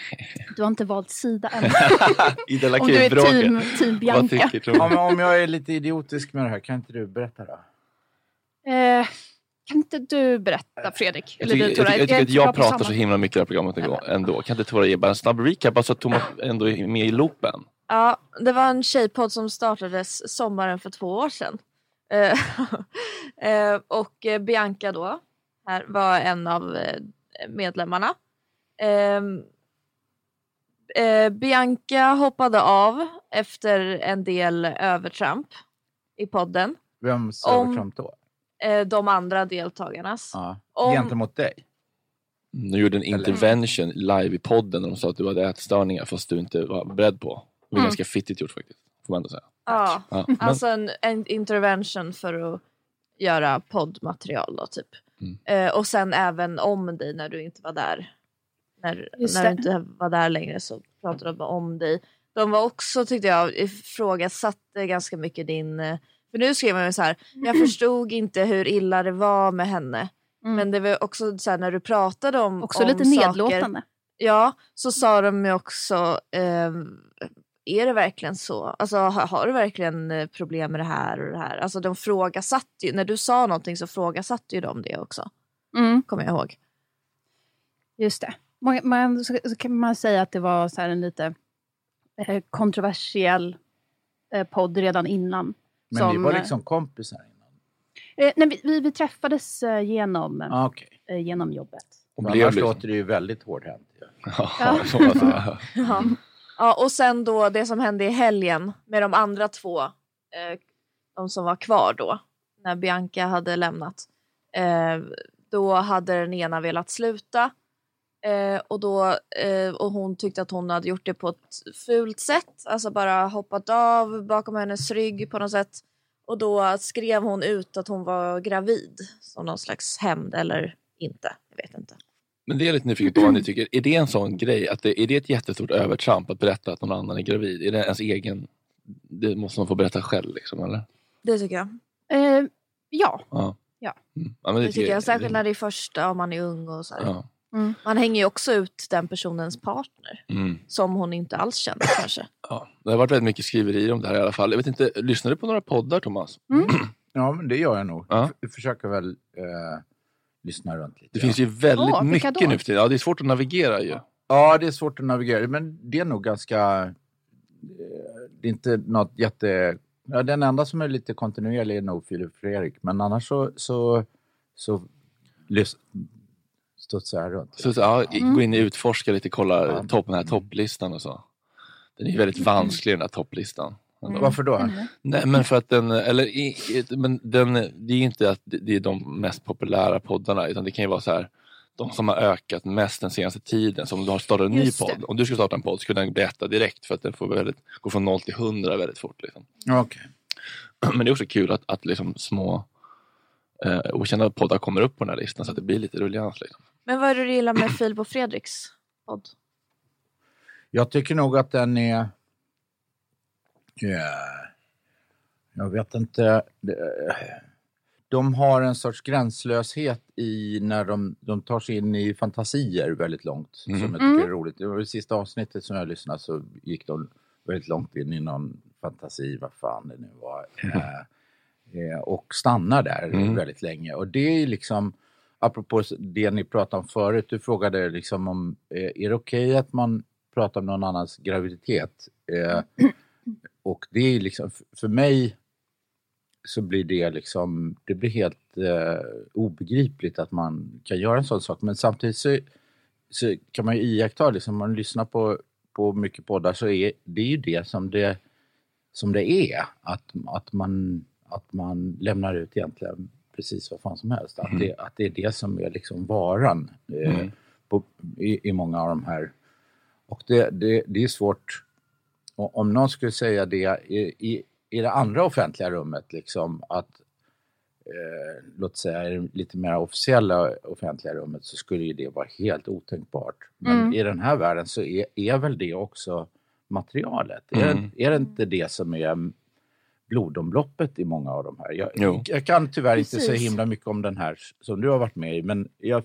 du har inte valt sida än. Om du är team, team Bianca.
Om, om jag är lite idiotisk med det här, kan inte du berätta då?
Eh, kan inte du berätta Fredrik?
Jag
Eller
tycker,
du
jag, jag tycker att jag pratar så himla mycket i det här programmet ändå. ändå. Kan inte Tora ge bara en snabb recap bara så att Thomas ändå är med i loopen?
Ja, det var en tjejpodd som startades sommaren för två år sedan. Eh, eh, och Bianca då, här var en av eh, medlemmarna. Ehm, eh, Bianca hoppade av efter en del övertramp i podden.
Vems övertramp då?
De andra deltagarnas.
Ja.
Om-
Gentemot dig?
Du gjorde en intervention live i podden och de sa att du hade ätstörningar fast du inte var beredd på. Det var
Mm.
ganska fittigt gjort faktiskt. Får man ändå säga.
Ja,
Ja, men-
alltså en, en intervention för att göra poddmaterial då typ.
Mm.
Eh, och sen även om dig när du inte var där. När,
Just
när
det.
du inte var där längre så pratade de om dig. De var också tyckte jag ifrågasatte ganska mycket din... eh, För nu skrev man ju så här, jag förstod inte hur illa det var med henne.
Mm.
Men det var också så här när du pratade om
Också
om
lite
saker,
nedlåtande.
Ja, så sa de ju också, ehm, är det verkligen så? Alltså har, har du verkligen eh, problem med det här och det här? Alltså de frågasatte ju, när du sa någonting så frågasatte ju de det också.
Mm,
Kommer jag ihåg.
just det. Man, man, så, så kan man säga att det var så här en lite eh, kontroversiell eh, podd redan innan.
Men
som,
ni var liksom kompisar innan?
eh, nej, vi, vi, vi träffades eh, genom,
Ah,
eh, genom jobbet.
Och
Annars
liksom-
låter det ju väldigt hårdhänt.
Ja, säga.
Ja. ja, och sen då det som hände i helgen med de andra två, eh, de som var kvar då, när Bianca hade lämnat. Eh, då hade den ena velat sluta eh, och, då, eh, och hon tyckte att hon hade gjort det på ett fult sätt, alltså bara hoppat av bakom hennes rygg på något sätt. Och då skrev hon ut att hon var gravid som någon slags hämnd eller inte, jag vet inte.
Men det är jag lite nyfiken på vad ni tycker. Är det en sån grej? Att det, är det ett jättestort övertramp att berätta att någon annan är gravid? Är det ens egen... Det måste man få berätta själv liksom, eller?
Det tycker jag.
Eh, ja.
Ja.
Ja.
Mm. ja men
Det tycker jag, särskilt när det är första om man är ung och så här.
Ja.
Man hänger ju också ut den personens partner.
Mm.
Som hon inte alls känner kanske.
Ja, det har varit väldigt mycket skriverier om det här i alla fall. Jag vet inte, lyssnar du på några poddar Thomas?
Ja, men det gör jag nog.
Ja.
Jag försöker väl eh, lyssna runt lite.
Det finns ju väldigt
Åh, vilka
mycket
då?
nu för tiden. Ja, det är svårt att navigera ju.
Ja, det är svårt att navigera, men det är nog ganska... eh, Det är inte något jätte... Ja, den enda som är lite kontinuerlig är nog Filip Fredrik, men annars så, så, så lys- studsar jag runt.
Så, så, ja,
Mm.
Gå in och utforska lite, kolla topp, den här topplistan och så. Den är ju väldigt vansklig den här topplistan.
Mm. Varför då?
Nej men för att den, eller i, men den, det är ju inte att det det är de mest populära poddarna utan det kan ju vara så här de som har ökat mest den senaste tiden. Så om du har startat en ny
Just det.
podd, om du ska starta en podd så skulle den bli etta direkt för att den får väldigt, gå från 0 till 100 väldigt fort. Liksom.
Okej.
Men det är också kul att, att liksom små eh, okända poddar kommer upp på den här listan så att det blir lite rullians. Liksom.
Men vad är det du gillar med Filip och Fredriks podd?
Jag tycker nog att den är... Ja, jag vet inte. De har en sorts gränslöshet i när de, de tar sig in i fantasier väldigt långt. Som jag tycker
Mm.
är roligt. Det var det sista avsnittet som jag lyssnade så gick de väldigt långt in i någon fantasi, vad fan det nu var. Eh, eh, och stannar där
Mm.
väldigt länge. Och det är liksom, apropå det ni pratade om förut, du frågade liksom om, eh, är det okej att man pratar om någon annans graviditet? Eh, och det är liksom, för mig så blir det liksom, det blir helt eh, obegripligt att man kan göra en sån sak. Men samtidigt så, så kan man ju iaktta, liksom, om man lyssnar på, på mycket poddar så är det är ju det som det, som det är. Att, att, man, att man lämnar ut egentligen precis vad fan som helst. Att,
Mm.
det, att det är det som är liksom varan eh,
Mm.
på, i, i många av de här. Och det, det, det är svårt om någon skulle säga det i, i, i det andra offentliga rummet, liksom att eh, låt säga i det lite mer officiella offentliga rummet så skulle ju det vara helt otänkbart. Men
Mm.
i den här världen så är, är väl det också materialet? Är,
Mm.
det, är det inte det som är blodomloppet i många av de här? Jag, jag kan tyvärr inte så
Precis.
himla mycket om den här som du har varit med i, men jag.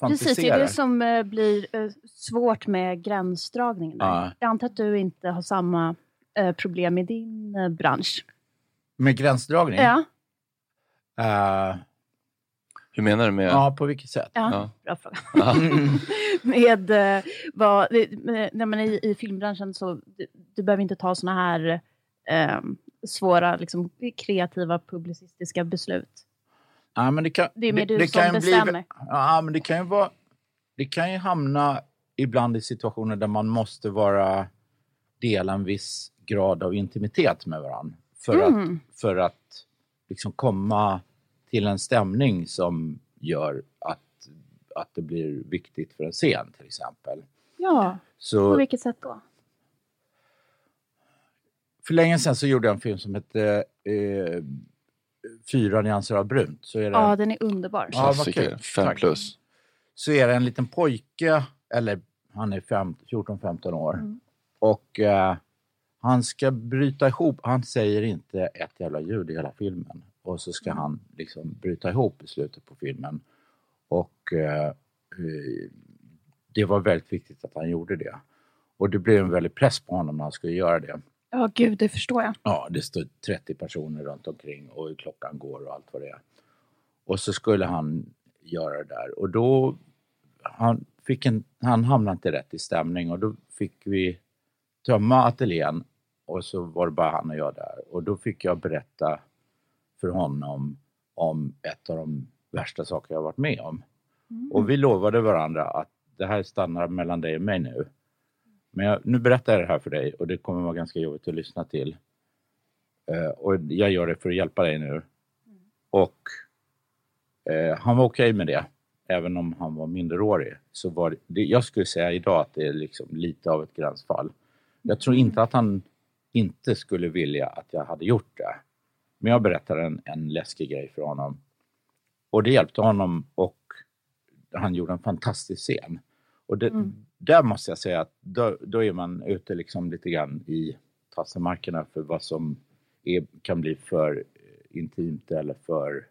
Precis, det är det som eh, blir eh, svårt med gränsdragningen.
Ja.
Jag antar att du inte har samma eh, problem i din bransch.
Med gränsdragning?
Ja.
Eh,
Hur menar du med...
Ja, på vilket sätt?
Ja, bra fråga.
Ja.
med vad, med- är i, i filmbranschen så du, du behöver inte ta såna här eh, svåra liksom, kreativa publicistiska beslut.
Ja, men det, kan,
Det är mer du som
kan ju
bestämmer.
ja, men det kan ju vara... Det kan ju hamna ibland i situationer där man måste vara dela en viss grad av intimitet med varandra. För
Mm.
att, för att liksom komma till en stämning som gör att, att det blir viktigt för en scen till exempel.
Ja,
Så-
på vilket sätt då?
För länge sedan så gjorde jag en film som hette eh, Fyra nyanser av brunt. Så är det,
Ja, den är underbar.
Ja,
Klassiker,
kul.
fem
Tack.
plus.
Så är det en liten pojke, eller han är fem- 14-15 år.
Mm.
Och eh, han ska bryta ihop. Han säger inte ett jävla ljud i hela filmen. Och så ska han liksom bryta ihop i slutet på filmen. Och eh, eh, det var väldigt viktigt att han gjorde det. Och det blev en väldig press på honom när han skulle göra det.
Ja, gud, det förstår jag.
Ja, det stod 30 personer runt omkring och klockan går och allt vad det är. Och så skulle han göra det där och då han, fick en, han hamnade inte rätt i stämning och då fick vi tömma ateljén och så var det bara han och jag där och då fick jag berätta för honom om ett av de värsta saker jag varit med om. Och vi lovade varandra att det här stannar mellan dig och mig nu. Men jag, nu berättar jag det här för dig och det kommer vara ganska jobbigt att lyssna till. Eh, och jag gör det för att hjälpa dig nu. Och eh, han var okej med det, även om han var minderårig. Så var det, jag skulle säga idag att det är liksom lite av ett gränsfall. Jag tror inte att han inte skulle vilja att jag hade gjort det. Men jag berättade en, en läskig grej för honom. Och det hjälpte honom och han gjorde en fantastisk scen. Och det, mm där måste jag säga att då, då är man ute liksom lite grann i tassemarkerna för vad som är, kan bli för eh, intimt eller för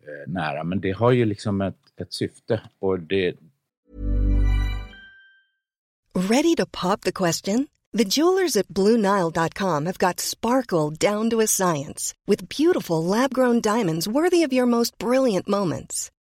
eh, nära. Men det har ju liksom ett, ett syfte och det,
Ready to pop the question? The jewelers at BlueNile.com have got sparkle down to a science with beautiful lab grown diamonds worthy of your most brilliant moments.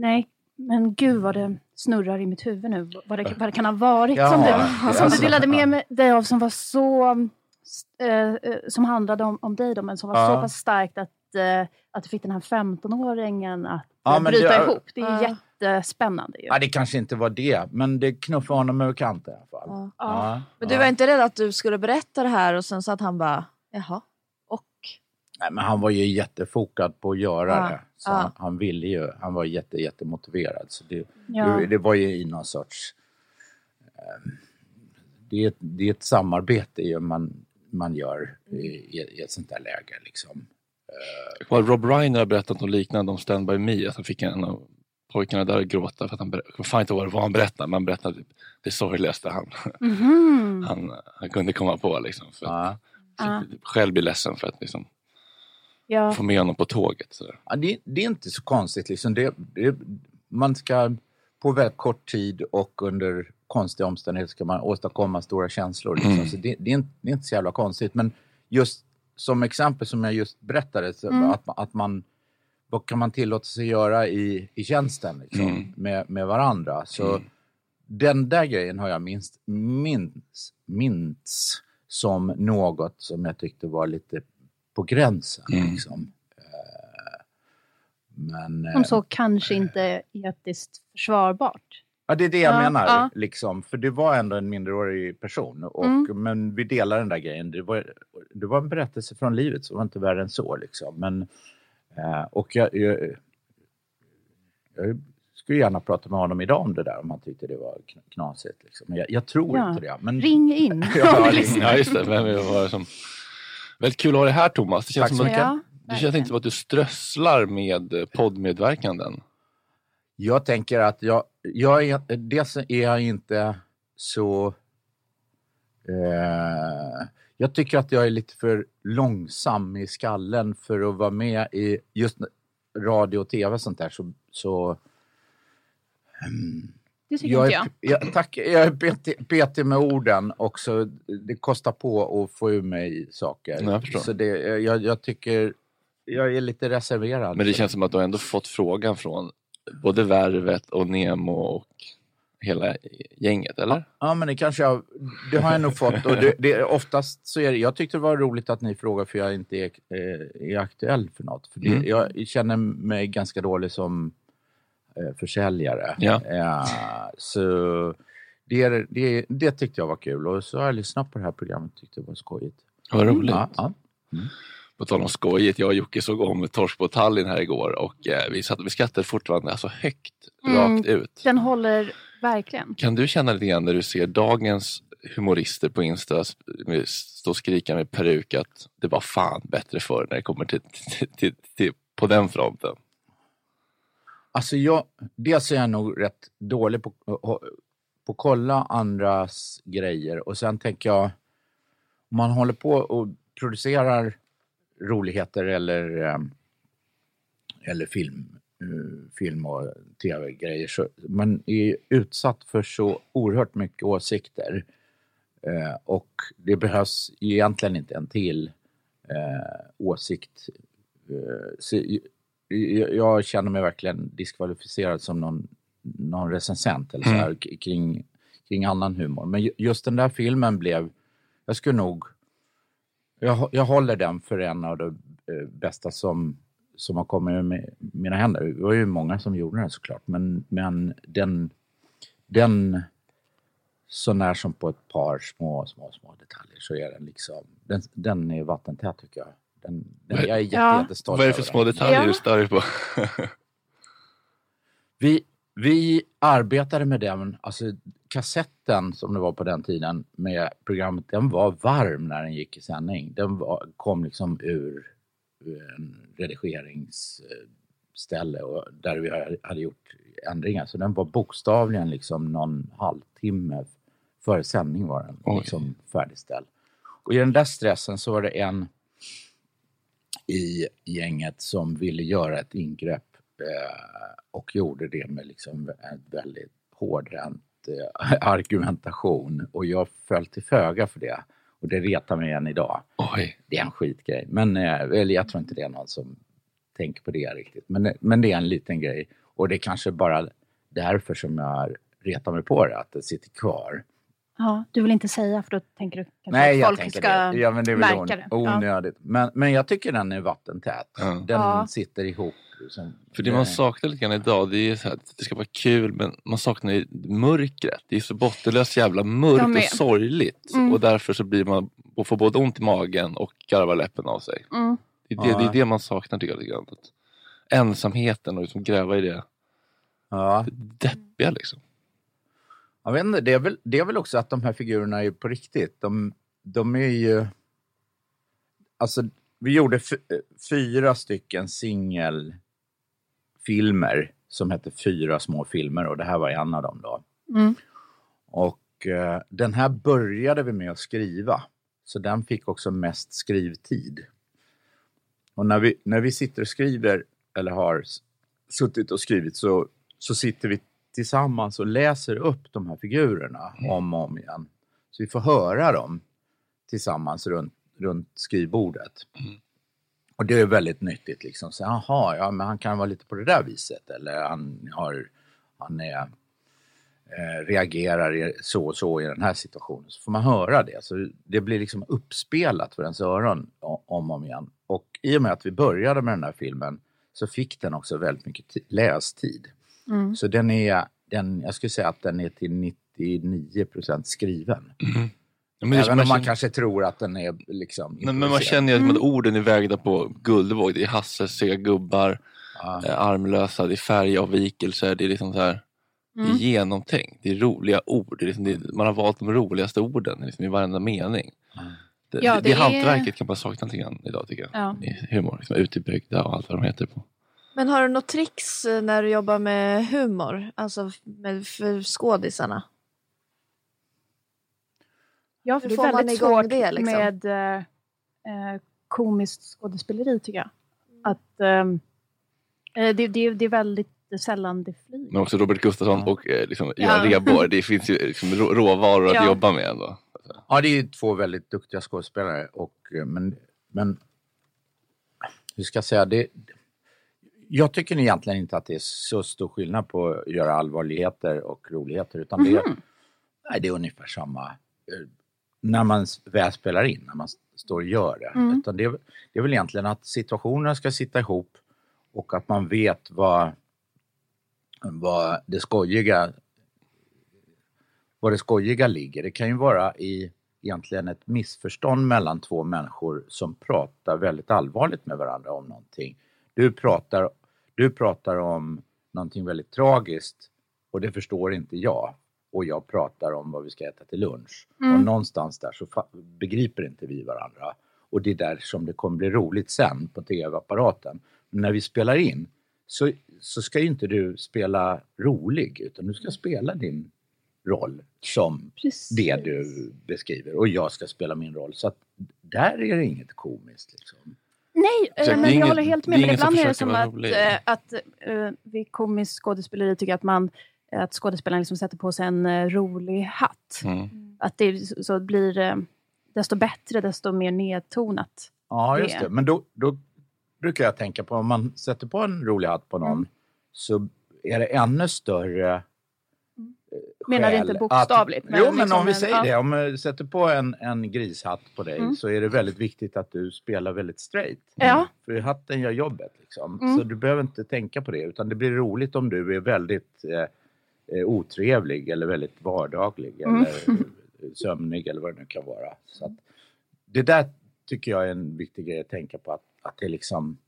Nej, men gud vad det snurrar i mitt huvud nu. Vad det, vad det kan ha varit
Ja,
som, du,
alltså-
som du delade med dig av som var så... eh, eh, som handlade om, om dig då, men som var
Ja.
så pass starkt att, uh, att du fick den här 15-åringen att
Ja,
eh, bryta
det-
ihop. Det är
Ja.
jättespännande ju.
Ja, det kanske inte var det, men det knuffade honom över kanten i alla fall.
Ja.
Ja.
Men du var inte rädd att du skulle berätta det här och sen så att han bara, jaha?
Nej, men han var ju jättefokad på att göra
Ja,
det. Så
ja.
han, han ville ju, han var jätte, jättemotiverad. Så det,
Ja.
det, det var ju i någon sorts... Eh, det, är ett, det är ett samarbete ju man, man gör i, i ett sånt där läge. Liksom.
Well, Rob Reiner har berättat något liknande om Stand By Me, att han fick en av pojkarna där att gråta för att han jag fan inte vad han berättade, men han berättade typ det sorgligaste han,
Mhm.
han, han kunde komma på. Liksom, för att
Ja.
själv bli ledsen för att liksom,
Ja.
få med honom på tåget. Så.
Ja, det, det är inte så konstigt. Liksom. Det, det, man ska på väldigt kort tid och under konstiga omständigheter ska man åstadkomma stora känslor. Liksom.
Mm.
Så det, det, är inte, det är inte så jävla konstigt. Men just som exempel som jag just berättade, så
Mm.
att, att man vad kan man tillåta sig göra i, i tjänsten liksom,
Mm.
med, med varandra. Så den där grejen har jag minst, minst, minst som något som jag tyckte var lite på gränsen.
Mm.
Liksom. Eh, Men, eh,
Som så kanske inte etiskt försvarbart.
Ja, det är det jag
Ja,
menar.
ja.
Liksom. För det var ändå en minderårig person. Och,
Mm.
Men vi delar den där grejen. Det var, det var en berättelse från livet som var inte värre än så. Liksom. Men, eh, och jag, jag, jag skulle gärna prata med honom idag om det där, om han tyckte det var kn- knasigt. Liksom. Men jag, jag tror
Ja.
inte det. Men,
Ring in.
Ja,
Ja, just det. Vem var det som... Väldigt kul att ha dig här Thomas. Det känns, som att.
Ja,
det känns inte som att du strösslar med eh, poddmedverkanden.
Jag tänker att jag, jag är, dels är jag inte så... Eh, jag tycker att jag är lite för långsam i skallen för att vara med i just radio och tv och sånt där. Så, så,
Det tycker
jag
inte
är,
jag.
jag, tack, jag är petig, petig med orden också. Det kostar på att få ur mig saker.
Ja, jag förstår.
så det, jag, jag tycker... Jag är lite reserverad.
Men det känns som att du har ändå fått frågan från både Värvet och Nemo och hela gänget, eller?
Ja, men det kanske jag, det har jag nog fått. Och det, det, oftast så är det, jag tyckte det var roligt att ni frågar för jag inte är, eh, är aktuell för något. För det,
Mm.
Jag känner mig ganska dålig som försäljare.
Ja.
Eh, så det, det, det tyckte jag var kul och så har jag lyssnat på det här programmet och tyckte det var skojigt.
Vad roligt.
Ja, ja.
På tal om skojigt, jag och Jocke såg om Torsk på Tallinn här igår och eh, vi, satt, vi skrattade fortfarande alltså högt,
Mm.
rakt ut.
Den håller verkligen.
Kan du känna lite grann när du ser dagens humorister på Insta stå och skrika med peruk att det var fan bättre förr när det kommer till, till, till, till på den fronten?
Alltså jag, dels är jag nog rätt dålig på, eh, på att kolla andras grejer och sen tänker jag om man håller på och producerar roligheter eller, ehm, eller film, eh, film och tv-grejer. Så man är utsatt för så oerhört mycket åsikter. Eh, och det behövs egentligen inte en till åsikt. Så, jag, känner mig verkligen diskvalificerad som någon, någon recensent eller så här, k- kring, kring annan humor. Men ju- just den där filmen blev, jag skulle nog, jag, jag håller den för en av de eh, bästa som, som har kommit ur mi- mina händer. Det var ju många som gjorde den såklart, men, men den, den så när som på ett par små, små, små detaljer så är den liksom, den, den är vattentät tycker jag. Den, den, jag är jätte,
Ja.
jättestolt
Vad är det för små detaljer du stör dig på?
Vi, vi arbetade med den, alltså kassetten som det var på den tiden med programmet, den var varm när den gick i sändning. Den var, kom liksom ur, ur en redigeringsställe och där vi hade- hade gjort ändringar. Så den var bokstavligen liksom någon halvtimme före sändning var den liksom färdigställd. Och i den där stressen så var det en i gänget som ville göra ett ingrepp eh, och gjorde det med liksom en väldigt hårdhänt eh, argumentation och jag föll till föga för det. Och det retar mig än idag. Det är en skitgrej. Men eh, eller jag tror inte det är någon som tänker på det riktigt. Men, men det är en liten grej. Och det är kanske bara därför som jag retar mig på det, att det sitter kvar.
Ja, du vill inte säga för då tänker du kanske
Nej,
att folk
tänker
ska
det. Ja, men det är väl
märka det.
on- onödigt. Men, men jag tycker den är vattentät. Den
Ja.
sitter ihop. Som,
För det man saknar lite grann idag, det är så här att det ska vara kul men man saknar ju mörkret. Det är så bottenlöst jävla mörkt och sorgligt.
Mm.
Och därför så blir man och får både ont i magen och garvar läppen av sig.
Mm.
Det, är det, det är det man saknar tycker jag. lite grann. Ensamheten och liksom gräva i det.
Ja.
Deppiga liksom.
Jag vet inte, det, är väl, det är väl också att de här figurerna är på riktigt. De, de är ju... Alltså, vi gjorde fyra stycken singelfilmer som hette Fyra små filmer och det här var en av dem då.
Mm.
Och eh, den här började vi med att skriva. Så den fick också mest skrivtid. Och när vi, när vi sitter och skriver, eller har suttit och skrivit, så, så sitter vi tillsammans och läser upp de här figurerna om och om igen. Så vi får höra dem tillsammans runt, runt skrivbordet. Och det är väldigt nyttigt. Liksom. Så, Jaha, ja, men han kan vara lite på det där viset. Eller han, har, han är, eh, reagerar så och så i den här situationen. Så får man höra det. Så det blir liksom uppspelat för ens öron om och om igen. Och i och med att vi började med den här filmen så fick den också väldigt mycket ti- lästid.
Mm.
Så den är, den, jag skulle säga att den är till 99 procent skriven.
Ja, men är
Även
man
om man
känner-
kanske tror att den är liksom
Men, men man känner ju att mm. orden är vägda på guldvåg. Det är Hasse, sega gubbar, eh, armlösa, det är färgavvikelser. Det är liksom så här, det är
Mm.
genomtänkt. Det är roliga ord. Det är liksom, det, man har valt de roligaste orden liksom, i varenda mening. Det,
Ja,
det,
det
det
är-
hantverket kan man sakna lite grann idag tycker jag.
Ja.
I humor. Liksom, Utebyggda och allt vad de heter på.
Men har du något tricks eh, när du jobbar med humor? Alltså med, för skådisarna?
Ja, för
Hur
det är väldigt svårt
det, liksom?
med eh, eh, komiskt skådespeleri tycker jag. Att, ehm, eh, det, det, det är väldigt sällan det flyger.
Men också Robert Gustafsson och eh, liksom,
Ja.
Göran Rheborg. Det finns ju liksom, rå- råvaror att
Ja.
jobba med ändå.
Ja, det är ju två väldigt duktiga skådespelare. Och, eh, men, men hur ska jag säga? Det, jag tycker egentligen inte att det är så stor skillnad på att göra allvarligheter och roligheter. Utan det,
Mhm.
nej, det är ungefär samma eh, när man väl spelar in, när man står och gör det.
Mm.
Utan det, är, det är väl egentligen att situationerna ska sitta ihop och att man vet vad, vad det skojiga var det skojiga ligger. Det kan ju vara i egentligen ett missförstånd mellan två människor som pratar väldigt allvarligt med varandra om någonting. Du pratar, du pratar om någonting väldigt tragiskt och det förstår inte jag. Och jag pratar om vad vi ska äta till lunch.
Mm.
Och någonstans där så begriper inte vi varandra. Och det är där som det kommer bli roligt sen på tv-apparaten. När vi spelar in så, så ska ju inte du spela rolig utan du ska spela din roll som
Precis.
det du beskriver och jag ska spela min roll. Så att där är det inget komiskt. Liksom.
Nej,
Så
eh, men jag håller helt med. Men ibland är det som att, eh, att eh, vid komiskt skådespeleri tycker jag att man att skådespelaren liksom sätter på sig en eh, rolig hatt.
Mm.
Att det så så blir eh, desto bättre, desto mer nedtonat.
Ja, just det. Men då, då brukar jag tänka på om man sätter på en rolig hatt på någon
Mm.
så är det ännu större
Menar inte
att-
bokstavligt, men
jo, men
liksom
om vi
en-
säger
ja.
det. Om du sätter på en, en grishatt på dig
Mm.
så är det väldigt viktigt att du spelar väldigt straight.
Ja.
För hatten gör jobbet. Liksom.
Mm.
Så du behöver inte tänka på det. Utan det blir roligt om du är väldigt eh, eh, otrevlig eller väldigt vardaglig.
Mm.
Eller eh, sömnig eller vad det nu kan vara. Så att, det där tycker jag är en viktig grej att tänka på. Att, att det liksom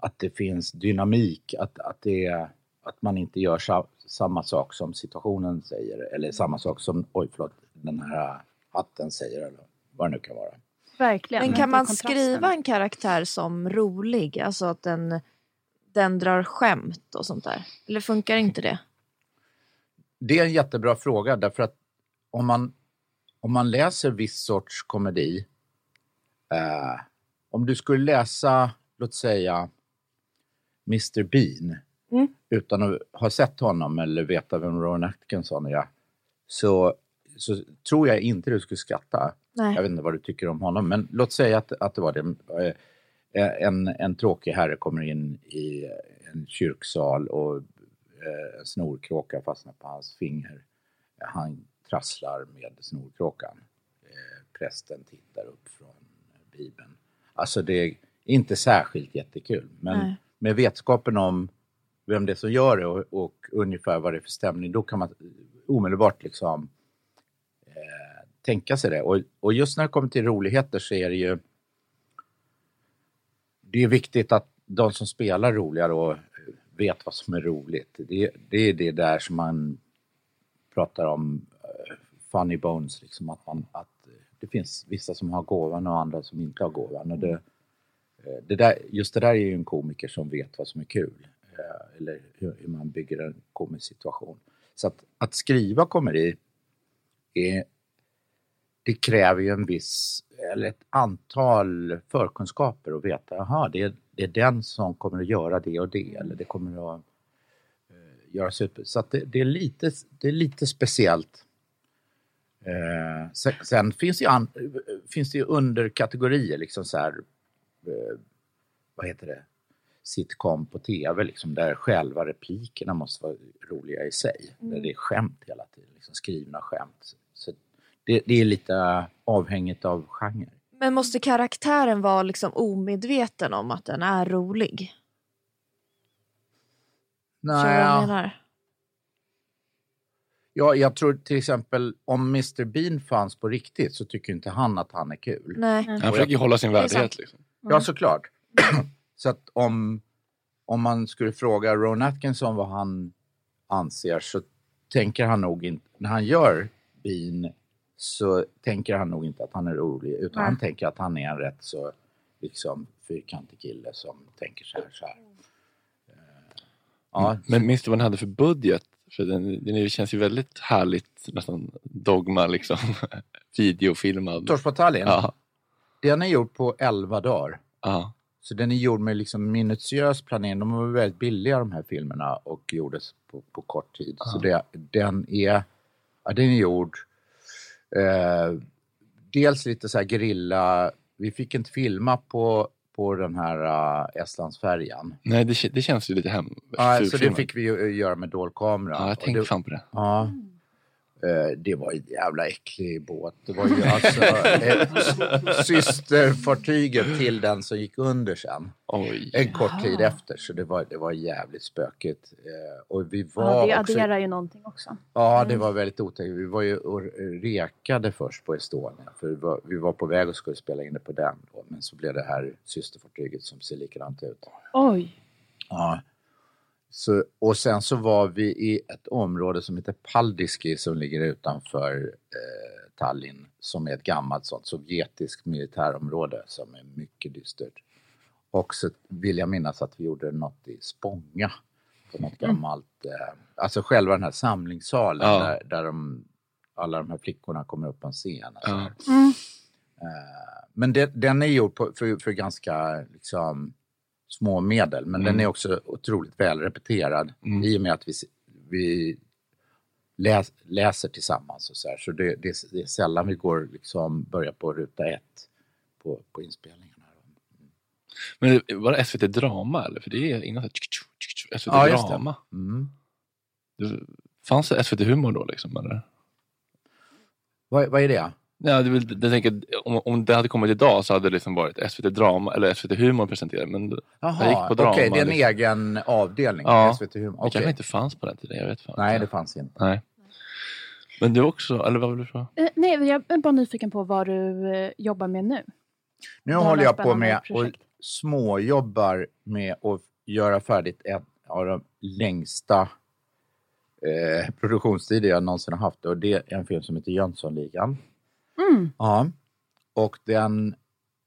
att det finns dynamik, att, att, det är, att man inte gör sa, samma sak som situationen säger eller samma sak som, oj förlåt, den här hatten säger eller vad det nu kan vara.
Verkligen.
Men kan man skriva en karaktär som rolig? Alltså att den, den drar skämt och sånt där? Eller funkar inte det?
Det är en jättebra fråga därför att om man, om man läser viss sorts komedi, eh, om du skulle läsa, låt säga, Mr Bean
Mm.
Utan att ha sett honom eller veta vem Rowan Atkinson är, så, så tror jag inte du skulle skratta.
Nej.
Jag vet inte vad du tycker om honom, men låt säga att, att det var det. Eh, En, en tråkig herre kommer in i en kyrksal och eh, en snorkråka fastnar på hans finger. Han trasslar med snorkråkan. Eh, Prästen tittar upp från Bibeln. Alltså det är inte särskilt jättekul, men
Nej.
med vetskapen om vem det är som gör det och, och ungefär vad det är för stämning, då kan man omedelbart liksom eh, tänka sig det. Och, och just när det kommer till roligheter så är det ju det är viktigt att de som spelar roliga då vet vad som är roligt. Det, det är det där som man pratar om eh, funny bones, liksom att, man, att det finns vissa som har gåvan och andra som inte har gåvan. Och det, eh, det där, just det där är ju en komiker som vet vad som är kul eh, Eller hur, man bygger en komisk situation. Så att, att skriva komedi är, det kräver ju en viss, eller ett antal förkunskaper och veta, jaha, det är, det är den som kommer att göra det och det, eller det kommer att eh, göra super. Så att det, det, är lite, det är lite speciellt. Eh, sen, sen finns det ju, an, finns det ju underkategorier, liksom så här, eh, vad heter det, sitcom på tv, liksom, där själva replikerna måste vara roliga i sig.
Mm.
Där det är skämt hela tiden, liksom skrivna skämt. Så det, det är lite avhängigt av genre.
Men måste karaktären vara liksom omedveten om att den är rolig? Vad jag menar?
Ja, jag tror till exempel om Mr Bean fanns på riktigt så tycker inte han att han är kul.
Nej.
Han försöker ju hålla sin värdighet. Liksom.
Ja, såklart. Så att om, om man skulle fråga Ron Atkinson vad han anser så tänker han nog inte, när han gör Bean så tänker han nog inte att han är rolig utan
Nej.
han tänker att han är en rätt så liksom fyrkantig kille som tänker så här. Så här. Eh, Ja,
Men minns du vad den hade för budget? För den, den känns ju väldigt härligt, nästan dogma liksom. Videofilmad.
Torsbataljen,
Ja.
den är gjord på 11 dagar.
Ja.
Så den är gjord med liksom minutiös planering. De var väldigt billiga de här filmerna och gjordes på, på kort tid. Så det, den, är, ja, den är gjord eh, dels lite så här gerilla. Vi fick inte filma på, på den här uh, Estlandsfärjan.
Nej, det, det känns ju lite hem...
Ja, så det fick vi ju göra med dolkamera.
Ja, jag tänkte
det-
fan på det.
Ja. Eh, Det var en jävla äcklig båt. Det var ju alltså systerfartyget till den som gick under sen.
Oj.
En kort tid efter, så det var, det var jävligt spökigt. Eh, Och vi var
Ja, det
också...
adderar ju någonting också.
Ja, det var väldigt otäckt. Vi var ju och rekade först på Estonia. För vi var, vi var på väg och skulle spela in det på den. Då, men så blev det här systerfartyget som ser likadant ut.
Oj.
Ja. Så, och sen så var vi i ett område som heter Paldiski som ligger utanför eh, Tallinn. Som är ett gammalt sånt sovjetiskt militärområde som är mycket dystert. Och så vill jag minnas att vi gjorde något i Spånga. på något gammalt, eh, alltså själva den här samlingssalen
Ja.
där, där de, alla de här flickorna kommer upp på en scen. här.
Mm.
Eh, Men det, den är gjord på, för, för ganska liksom, små medel, men den
Mm.
är också otroligt väl repeterad
Mm.
i och med att vi, vi läs, läser tillsammans. Och så här. så det, det, är- det är sällan vi går liksom, börjar på ruta ett på, på inspelningarna.
Men det- var det SVT Drama eller? För det är innan så här, SVT
Ja, det. Mm.
Det, fanns det SVT Humor då liksom? Eller?
Vad, vad är det?
Ja, det, jag tänker, om, om det hade kommit idag så hade det liksom varit SVT Drama eller SVT Humor presenterat. Men jag
Jaha,
gick på drama.
okej, det är en
liksom.
egen avdelning.
Ja,
SVT Humor.
det
Okej.
kanske inte fanns på den tiden. Jag vet fan.
Nej, det fanns inte.
Nej. Men du också, eller vad vill du fråga?
Eh, nej, jag är bara nyfiken på vad du eh, jobbar med nu.
Nu
Vad
håller jag på med och småjobbar med att göra färdigt en av de längsta eh, produktionstider jag någonsin har haft. Och det är en film som heter Jönssonligan.
Mm.
Ja. Och den,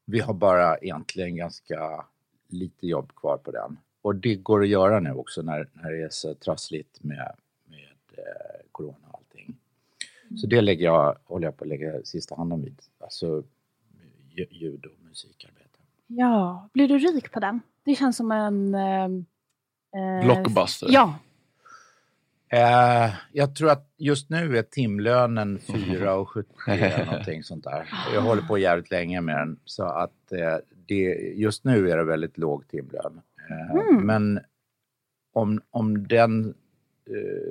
vi har bara egentligen ganska lite jobb kvar på den. Och det går att göra nu också när, när det är så trassligt med, med eh, corona och allting. Så det lägger jag, håller jag på att lägga sista handen vid. Alltså lju- ljud och musikarbete.
Ja, blir du rik på den? Det känns som en... Eh, eh,
Blockbuster.
Ja.
Eh, jag tror att just nu är timlönen 4,70 eller någonting sånt där. Jag håller på jävligt länge med den. Så att eh, det, just nu är det väldigt låg timlön. Eh,
Mm.
Men om, om den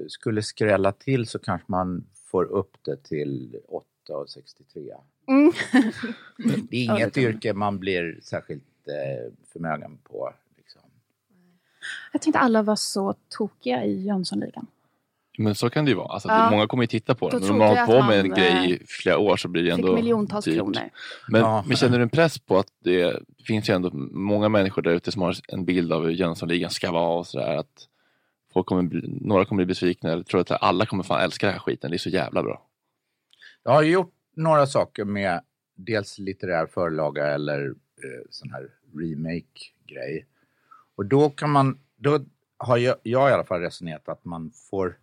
skulle skrälla till så kanske man får upp det till 8,63.
Mm.
Det är inget yrke man blir särskilt förmögen på. Liksom.
Jag tänkte alla var så tokiga i Jönssonligan.
Men så kan det ju vara. Alltså,
Ja.
Många kommer ju titta på den. Men om man har på med en grej
eh,
i flera år så blir det
Fick
ändå
miljontals
dyrt.
kronor.
Men,
Ja.
men känner du en press på att det finns ju ändå många människor där ute som har en bild av hur Jönssonligan ska vara och sådär. Att folk kommer bli, några kommer bli besvikna. Jag tror att alla kommer fan älska den här skiten. Det är så jävla bra.
Jag har gjort några saker med dels litterär förlaga eller eh, sån här remake-grej. Och då kan man, då har jag, jag i alla fall resonerat att man får...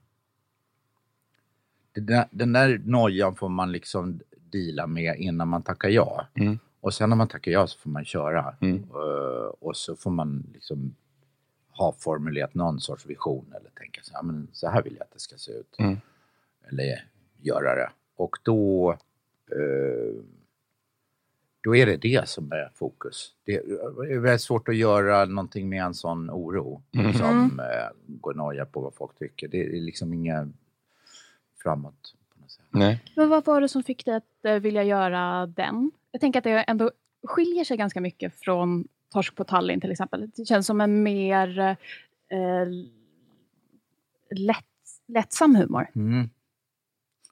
Den där, den där nojan får man liksom deala med innan man tackar ja.
Mm.
Och sen när man tackar ja så får man köra.
Mm.
Eh, och så får man liksom ha formulerat någon sorts vision eller tänka så här, men så här vill jag att det ska se ut.
Mm.
Eller göra det. Och då, eh, då är det det som är fokus. Det är väldigt svårt att göra någonting med en sån oro
Mm.
som eh, går noja på vad folk tycker. Det är liksom inga framåt. På något sätt.
Nej.
Men vad var det som fick dig att eh, vilja göra den? Jag tänker att det ändå skiljer sig ganska mycket från Torsk på Tallinn till exempel. Det känns som en mer eh, lätt, lättsam humor.
Mm.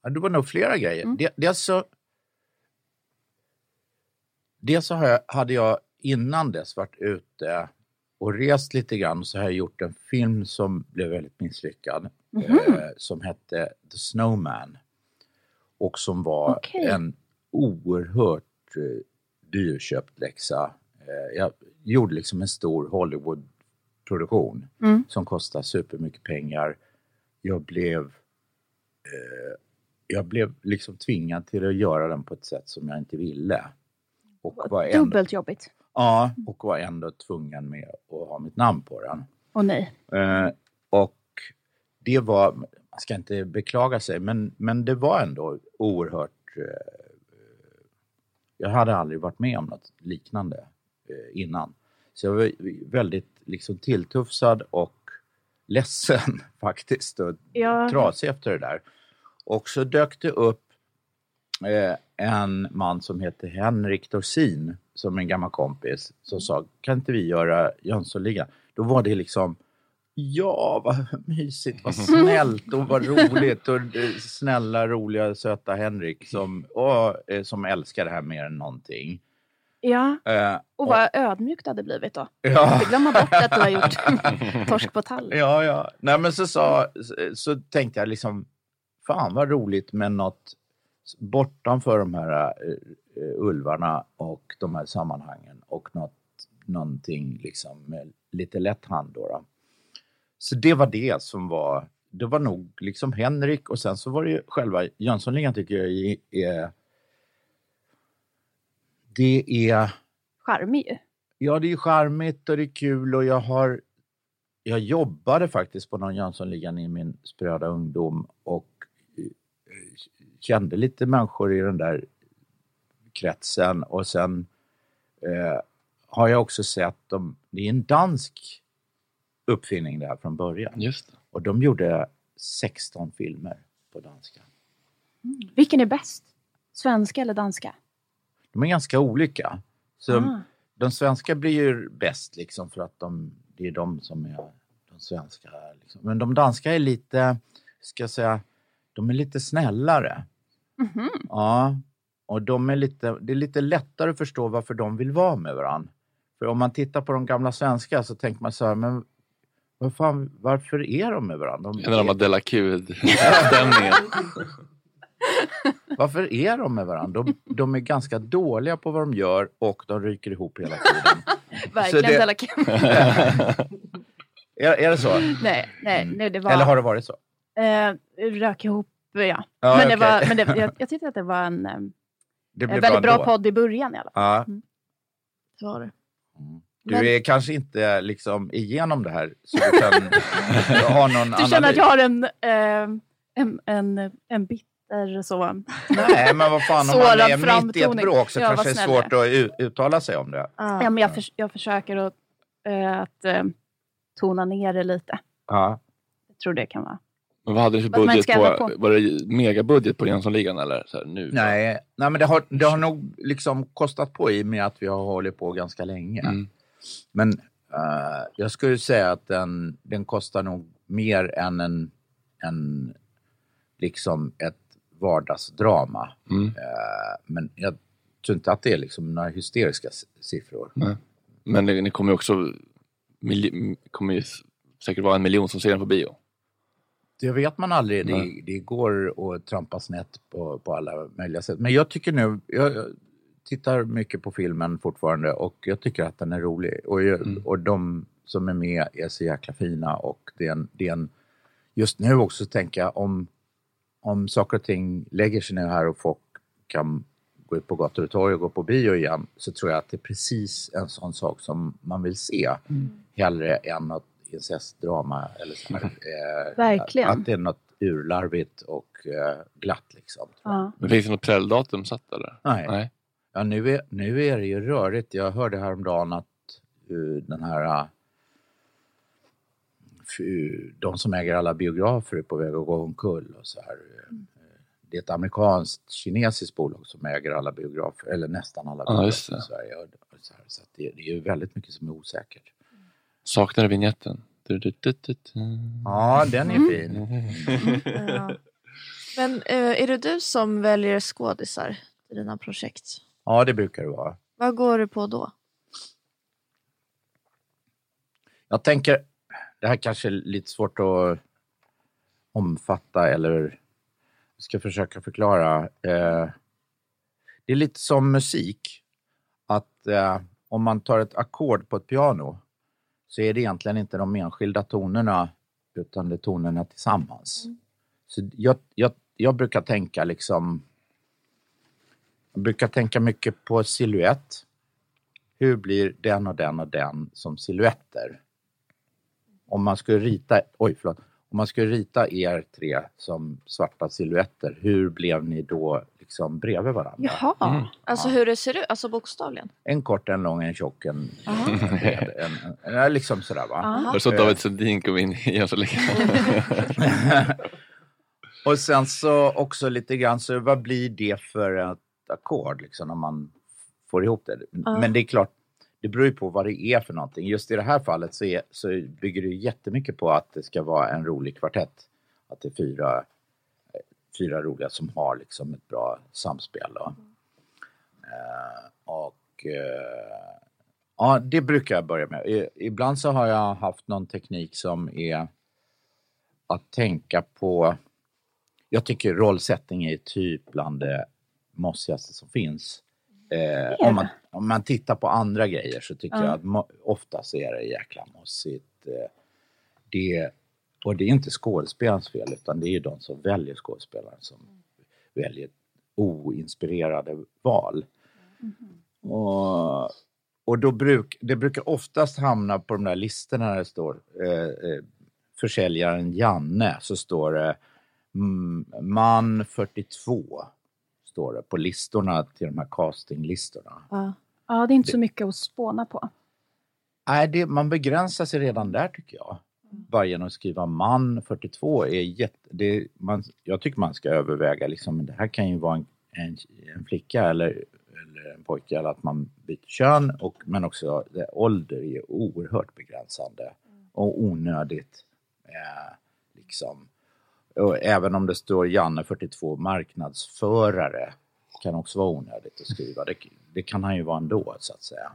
Ja, det var nog flera grejer.
Mm.
Det, dels så... Dels så jag, hade jag innan dess varit ute och rest lite grann så har jag gjort en film som blev väldigt misslyckad.
Mhm.
Eh, som hette The Snowman. Och som var
Okej.
en oerhört eh, dyrköpt läxa. Eh, jag gjorde liksom en stor Hollywood-produktion
Mm.
som kostade supermycket pengar. Jag blev eh, jag blev liksom tvingad till att göra den på ett sätt som jag inte ville. Och var
Dubbelt jobbigt.
Ja, och var ändå tvungen med att ha mitt namn på den.
Och nej.
Eh, och det var, man ska inte beklaga sig, men, men det var ändå oerhört... Eh, jag hade aldrig varit med om något liknande eh, innan. Så jag var väldigt liksom tilltufsad och ledsen faktiskt och
Ja.
trasig efter det där. Och så dök det upp en man som heter Henrik Dorsin, som är en gammal kompis, som sa kan inte vi göra Jönssonligan? Då var det liksom Ja, vad mysigt, vad snällt och vad roligt och eh, snälla, roliga, söta Henrik som, åh, eh, som älskar det här mer än någonting.
Ja,
Eh,
och vad ödmjukt det hade blivit då.
Ja.
Inte glömma bort att du har gjort Torsk på Tallinn.
Ja, ja. Nej, men så, sa, så tänkte jag liksom, fan vad roligt med något bortanför de här uh, ulvarna och de här sammanhangen och något, någonting liksom med lite lätt hand då. då. Så det var det som var, det var nog liksom Henrik och sen så var det ju själva Jönssonligan tycker jag är, det är,
Charmig
ja det är charmigt och det är kul och jag har, jag jobbade faktiskt på någon Jönssonligan i min spröda ungdom och kände lite människor i den där kretsen och sen eh, har jag också sett dem, det är en dansk uppfinning där från början.
Just det.
Och de gjorde 16 filmer på danska.
Vilken är bäst? Svenska eller danska?
De är ganska olika. Så
Ah.
De svenska blir ju bäst liksom för att de, det är de som är de svenska. Liksom. Men de danska är lite, ska jag säga, de är lite snällare.
Mhm.
Ja, och de är lite, det är lite lättare att förstå varför de vill vara med varandra. För om man tittar på de gamla svenska så tänker man så här, men vad fan, varför är de med varandra? De
En av de här Della Q-stämningen.
Varför är de med varandra? De, de är ganska dåliga på vad de gör och de ryker ihop hela tiden.
Verkligen
det-
Della Q.
är, är det så?
nej, nej, nej, det var...
Eller har det varit så?
Eh, rök ihop, ja.
Ja,
men det
okej.
var, men det, jag, jag tyckte att det var en, eh,
Det
en väldigt bra,
ändå.
podd i början i alla fall.
Ja.
Det var det.
Du är kanske inte liksom igenom det här så du kan ha någon
Du känner att jag har en, eh, en, en, en bitter så...
Nej, men vad fan om man är mitt i ett bråk så
Ja,
kanske det är svårt att ut, uttala sig om det.
Ja, men jag, förs- jag försöker att, eh, att eh, tona ner det lite.
Ja.
Jag tror det kan vara.
Men vad hade ni för budget på?
på.
Var det megabudget på Jönssonligan eller? Så här, nu?
Nej, nej men det har, det har nog liksom kostat på i och med att vi har hållit på ganska länge.
Mm.
Men eh, jag skulle säga att den, den kostar nog mer än en, en liksom ett vardagsdrama.
Mm.
Eh, men jag tror inte att det är liksom några hysteriska siffror.
Nej. Men det, ni kommer ju också kommer ju säkert vara en miljon som ser den på bio.
Det vet man aldrig. Det, det går att trampa snett på, på alla möjliga sätt. Men jag tycker nu, jag, jag tittar mycket på filmen fortfarande och jag tycker att den är rolig. Och, jag,
Mm.
och de som är med är så jäkla fina och det är en, det är en just nu också tänker jag om, om saker och ting lägger sig ner här och folk kan gå ut på gator och torg och gå på bio igen så tror jag att det är precis en sån sak som man vill se. Hellre än något incestdrama eller så här. Eh,
Verkligen.
Att det är något urlarvigt och eh, glatt liksom.
Ja.
Men finns det något prelldatum satt eller?
Nej.
Nej.
Ja, nu är, nu är det ju rörigt. Jag hörde häromdagen att uh, den här... Uh, de som äger alla biografer är på väg att gå omkull och så här. Uh, Det är ett amerikanskt, kinesiskt bolag som äger alla biografer, eller nästan alla
Ja,
biografer
det.
i Sverige. Och Så, här, så det, det är ju väldigt mycket som är osäkert.
Saknar vignetten. Du, du, du, du, du.
Ja, den är fin.
Ja. Men eh, är det du som väljer skådisar i dina projekt?
Ja, det brukar det vara.
Vad går du på då?
Jag tänker, det här kanske är lite svårt att omfatta eller jag ska försöka förklara. Eh, det är lite som musik. Att eh, om man tar ett ackord på ett piano så är det egentligen inte de enskilda tonerna utan det är tonerna tillsammans. Så jag, jag, jag brukar tänka liksom jag brukar tänka mycket på silhuett. Hur blir den och den och den som silhuetter? Om man skulle rita, oj förlåt, om man skulle rita er tre som svarta silhuetter, hur blev ni då liksom bredvid varandra?
Jaha.
Alltså hur det ser ut, alltså bokstavligen?
En kort, en lång, en tjock, en
Aha.
bred. En, en, en, liksom sådär va.
Aha.
Så att David Sundin kom in i Jönssonligan?
Och sen så också lite grann, så vad blir det för ett ackord liksom om man får ihop det?
Ja.
Men det är klart, det beror ju på vad det är för någonting. Just i det här fallet så, är, så bygger det jättemycket på att det ska vara en rolig kvartett. Att det är fyra, fyra roliga som har liksom ett bra samspel. Då. Eh, och eh, ja, det brukar jag börja med. I, ibland så har jag haft någon teknik som är att tänka på jag tycker rollsättning är typ bland det mossigaste som finns. Eh, om, man, om man tittar på andra grejer så tycker
Ja.
jag att oftast är det jäkla mossigt. Eh, det, och det är inte skådespelarens fel utan det är de som väljer skådespelaren som väljer oinspirerade val. Och, och då bruk, det brukar oftast hamna på de där listorna där det står eh, eh, försäljaren Janne så står det mm, man 42 står det på listorna till de här castinglistorna.
Ja. ja, det är inte så mycket att spåna på.
Nej, det, man begränsar sig redan där tycker jag. Bara genom att skriva man 42 är jätte... Det, man, jag tycker man ska överväga liksom, det här kan ju vara en, en, en flicka eller, eller en pojke eller att man byter kön och, men också det, ålder är oerhört begränsande och onödigt. Eh, liksom. och även om det står Janne 42 marknadsförare kan också vara onödigt att skriva. Det, det kan han ju vara ändå så att säga.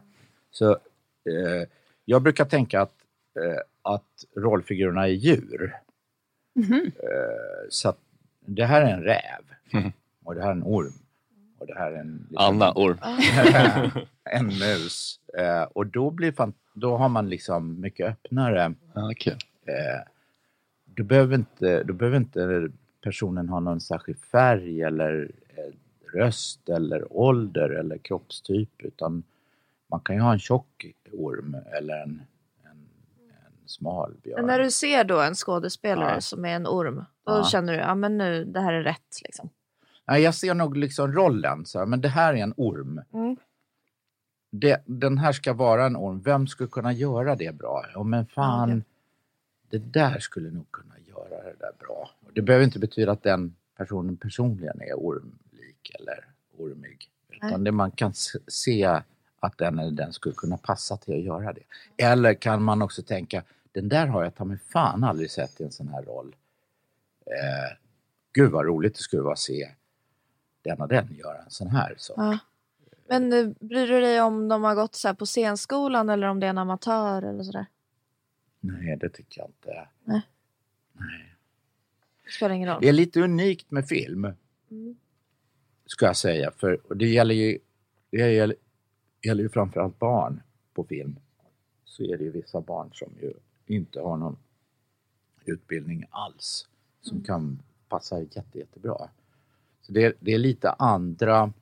Så eh, jag brukar tänka att, eh, att rollfigurerna är djur. Eh, så att det här är en räv och det här är en orm. Och det här är en... liten-
Anna, orm.
en mus. Eh, och då, blir fan, då har man liksom mycket öppnare...
Okay.
Eh, då, behöver inte, då behöver inte personen ha någon särskild färg eller röst eller ålder eller kroppstyp utan man kan ju ha en tjock orm eller en smal björn.
Men när du ser då en skådespelare
Ja.
som är en orm, då
Ja.
känner du ja men nu, det här är rätt liksom.
Nej, jag ser nog liksom rollen, så här, men det här är en orm.
Mm.
Det, den här ska vara en orm. Vem skulle kunna göra det bra? Ja, men fan, det där skulle nog kunna göra det där bra. Det behöver inte betyda att den personen personligen är ormlik eller ormig. Utan det man kan se att den eller den skulle kunna passa till att göra det. Eller kan man också tänka, den där har jag ta mig fan aldrig sett i en sån här roll. Eh, gud vad roligt det skulle vara att se den och den göra en sån här sak.
Ja. Men eh, bryr du dig om de har gått så här på scenskolan eller om det är en amatör eller sådär?
Nej, det tycker jag inte.
Nej.
Nej.
Det spelar ingen roll.
Det är lite unikt med film,
Mm.
ska jag säga. För det gäller ju, det gäller, gäller ju framförallt barn på film. Så är det ju vissa barn som ju inte har någon utbildning alls. Som kan passa jätte, jättebra. Så det, det är lite andra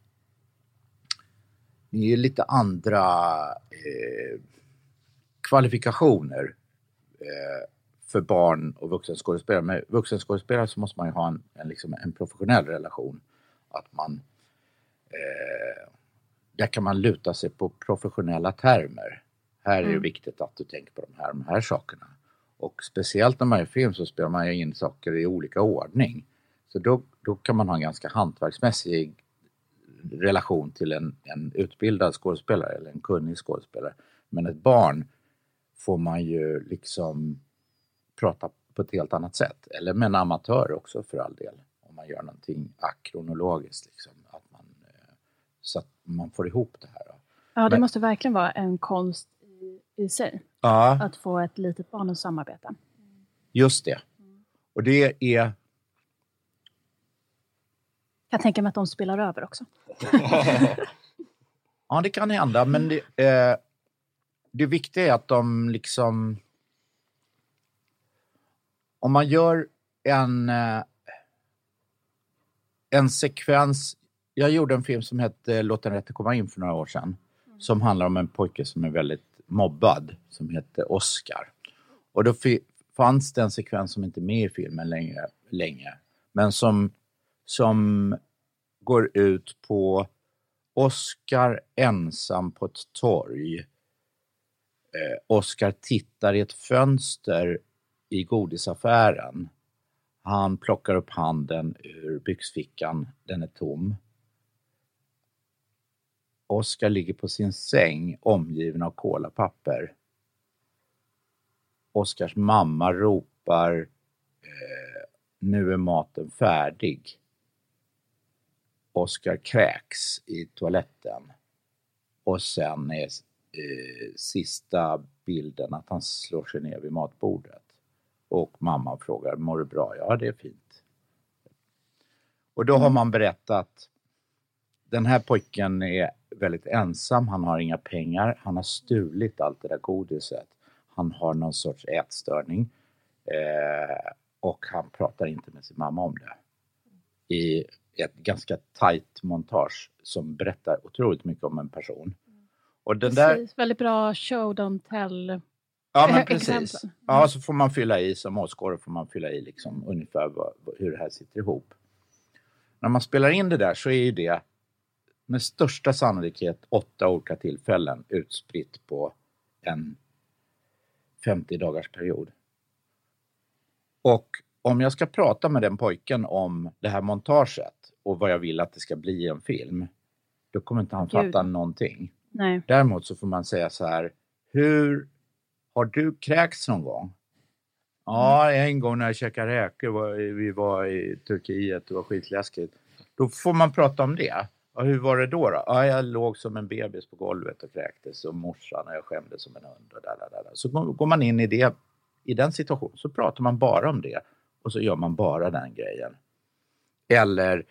det är lite andra eh, kvalifikationer eh, för barn och vuxenskådespelare. Med vuxenskådespelare så måste man ju ha en, en, liksom en professionell relation. Att man, eh, där kan man luta sig på professionella termer. Här är det
Mm.
viktigt att du tänker på de här, de här sakerna. Och speciellt när man gör film så spelar man ju in saker i olika ordning. Så då, då kan man ha en ganska hantverksmässig relation till en, en utbildad skådespelare eller en kunnig skådespelare. Men ett barn får man ju liksom prata på ett helt annat sätt. Eller med en amatör också för all del. Om man gör någonting akronologiskt. Liksom, att man, eh, så att man får ihop det här.
Ja, det
Men-
måste verkligen vara en konst i, sig.
Ja.
Att få ett litet barn att samarbeta.
Just det. Och det är...
Jag tänker mig att de spelar över också.
Ja, det kan hända, men det, eh, det viktiga är att de liksom... Om man gör en, eh, en sekvens... Jag gjorde en film som hette Låt den rätte komma in för några år sedan. Som handlar om en pojke som är väldigt mobbad, som hette Oscar. Och då fanns det en sekvens som inte är med i filmen längre, länge, men som, som går ut på Oscar ensam på ett torg. Eh, Oscar tittar i ett fönster i godisaffären. Han plockar upp handen ur byxfickan, den är tom. Oscar ligger på sin säng omgiven av kolapapper. Oscars mamma ropar eh, Nu är maten färdig. Oscar kräks i toaletten. Och sen är eh, sista bilden att han slår sig ner vid matbordet. Och mamman frågar, mår du bra? Ja, det är fint. Och då har man berättat, den här pojken är väldigt ensam, han har inga pengar, han har stulit allt det där godiset. Han har någon sorts ätstörning. Eh, och han pratar inte med sin mamma om det. I ett ganska tajt montage som berättar otroligt mycket om en person. Och den där,
väldigt bra show don't tell.
Ja, men precis. Ja, så får man fylla i som åskådare får man fylla i liksom ungefär vad- hur det här sitter ihop. När man spelar in det där så är ju det med största sannolikhet åtta olika tillfällen utspritt på en 50 dagars period. Och om jag ska prata med den pojken om det här montaget och vad jag vill att det ska bli i en film, då kommer inte han
Gud.
fatta någonting.
Nej.
Däremot så får man säga så här, hur har du kräkts någon gång? Ja, en gång när jag käkade räkor, vi var i Turkiet, det var skitläskigt. Då får man prata om det. Ja, hur var det då? då? Ja, jag låg som en bebis på golvet och kräktes och morsan och jag skämdes som en hund. Och där, där, där. Så går man in i, det, i den situationen så pratar man bara om det och så gör man bara den grejen. Eller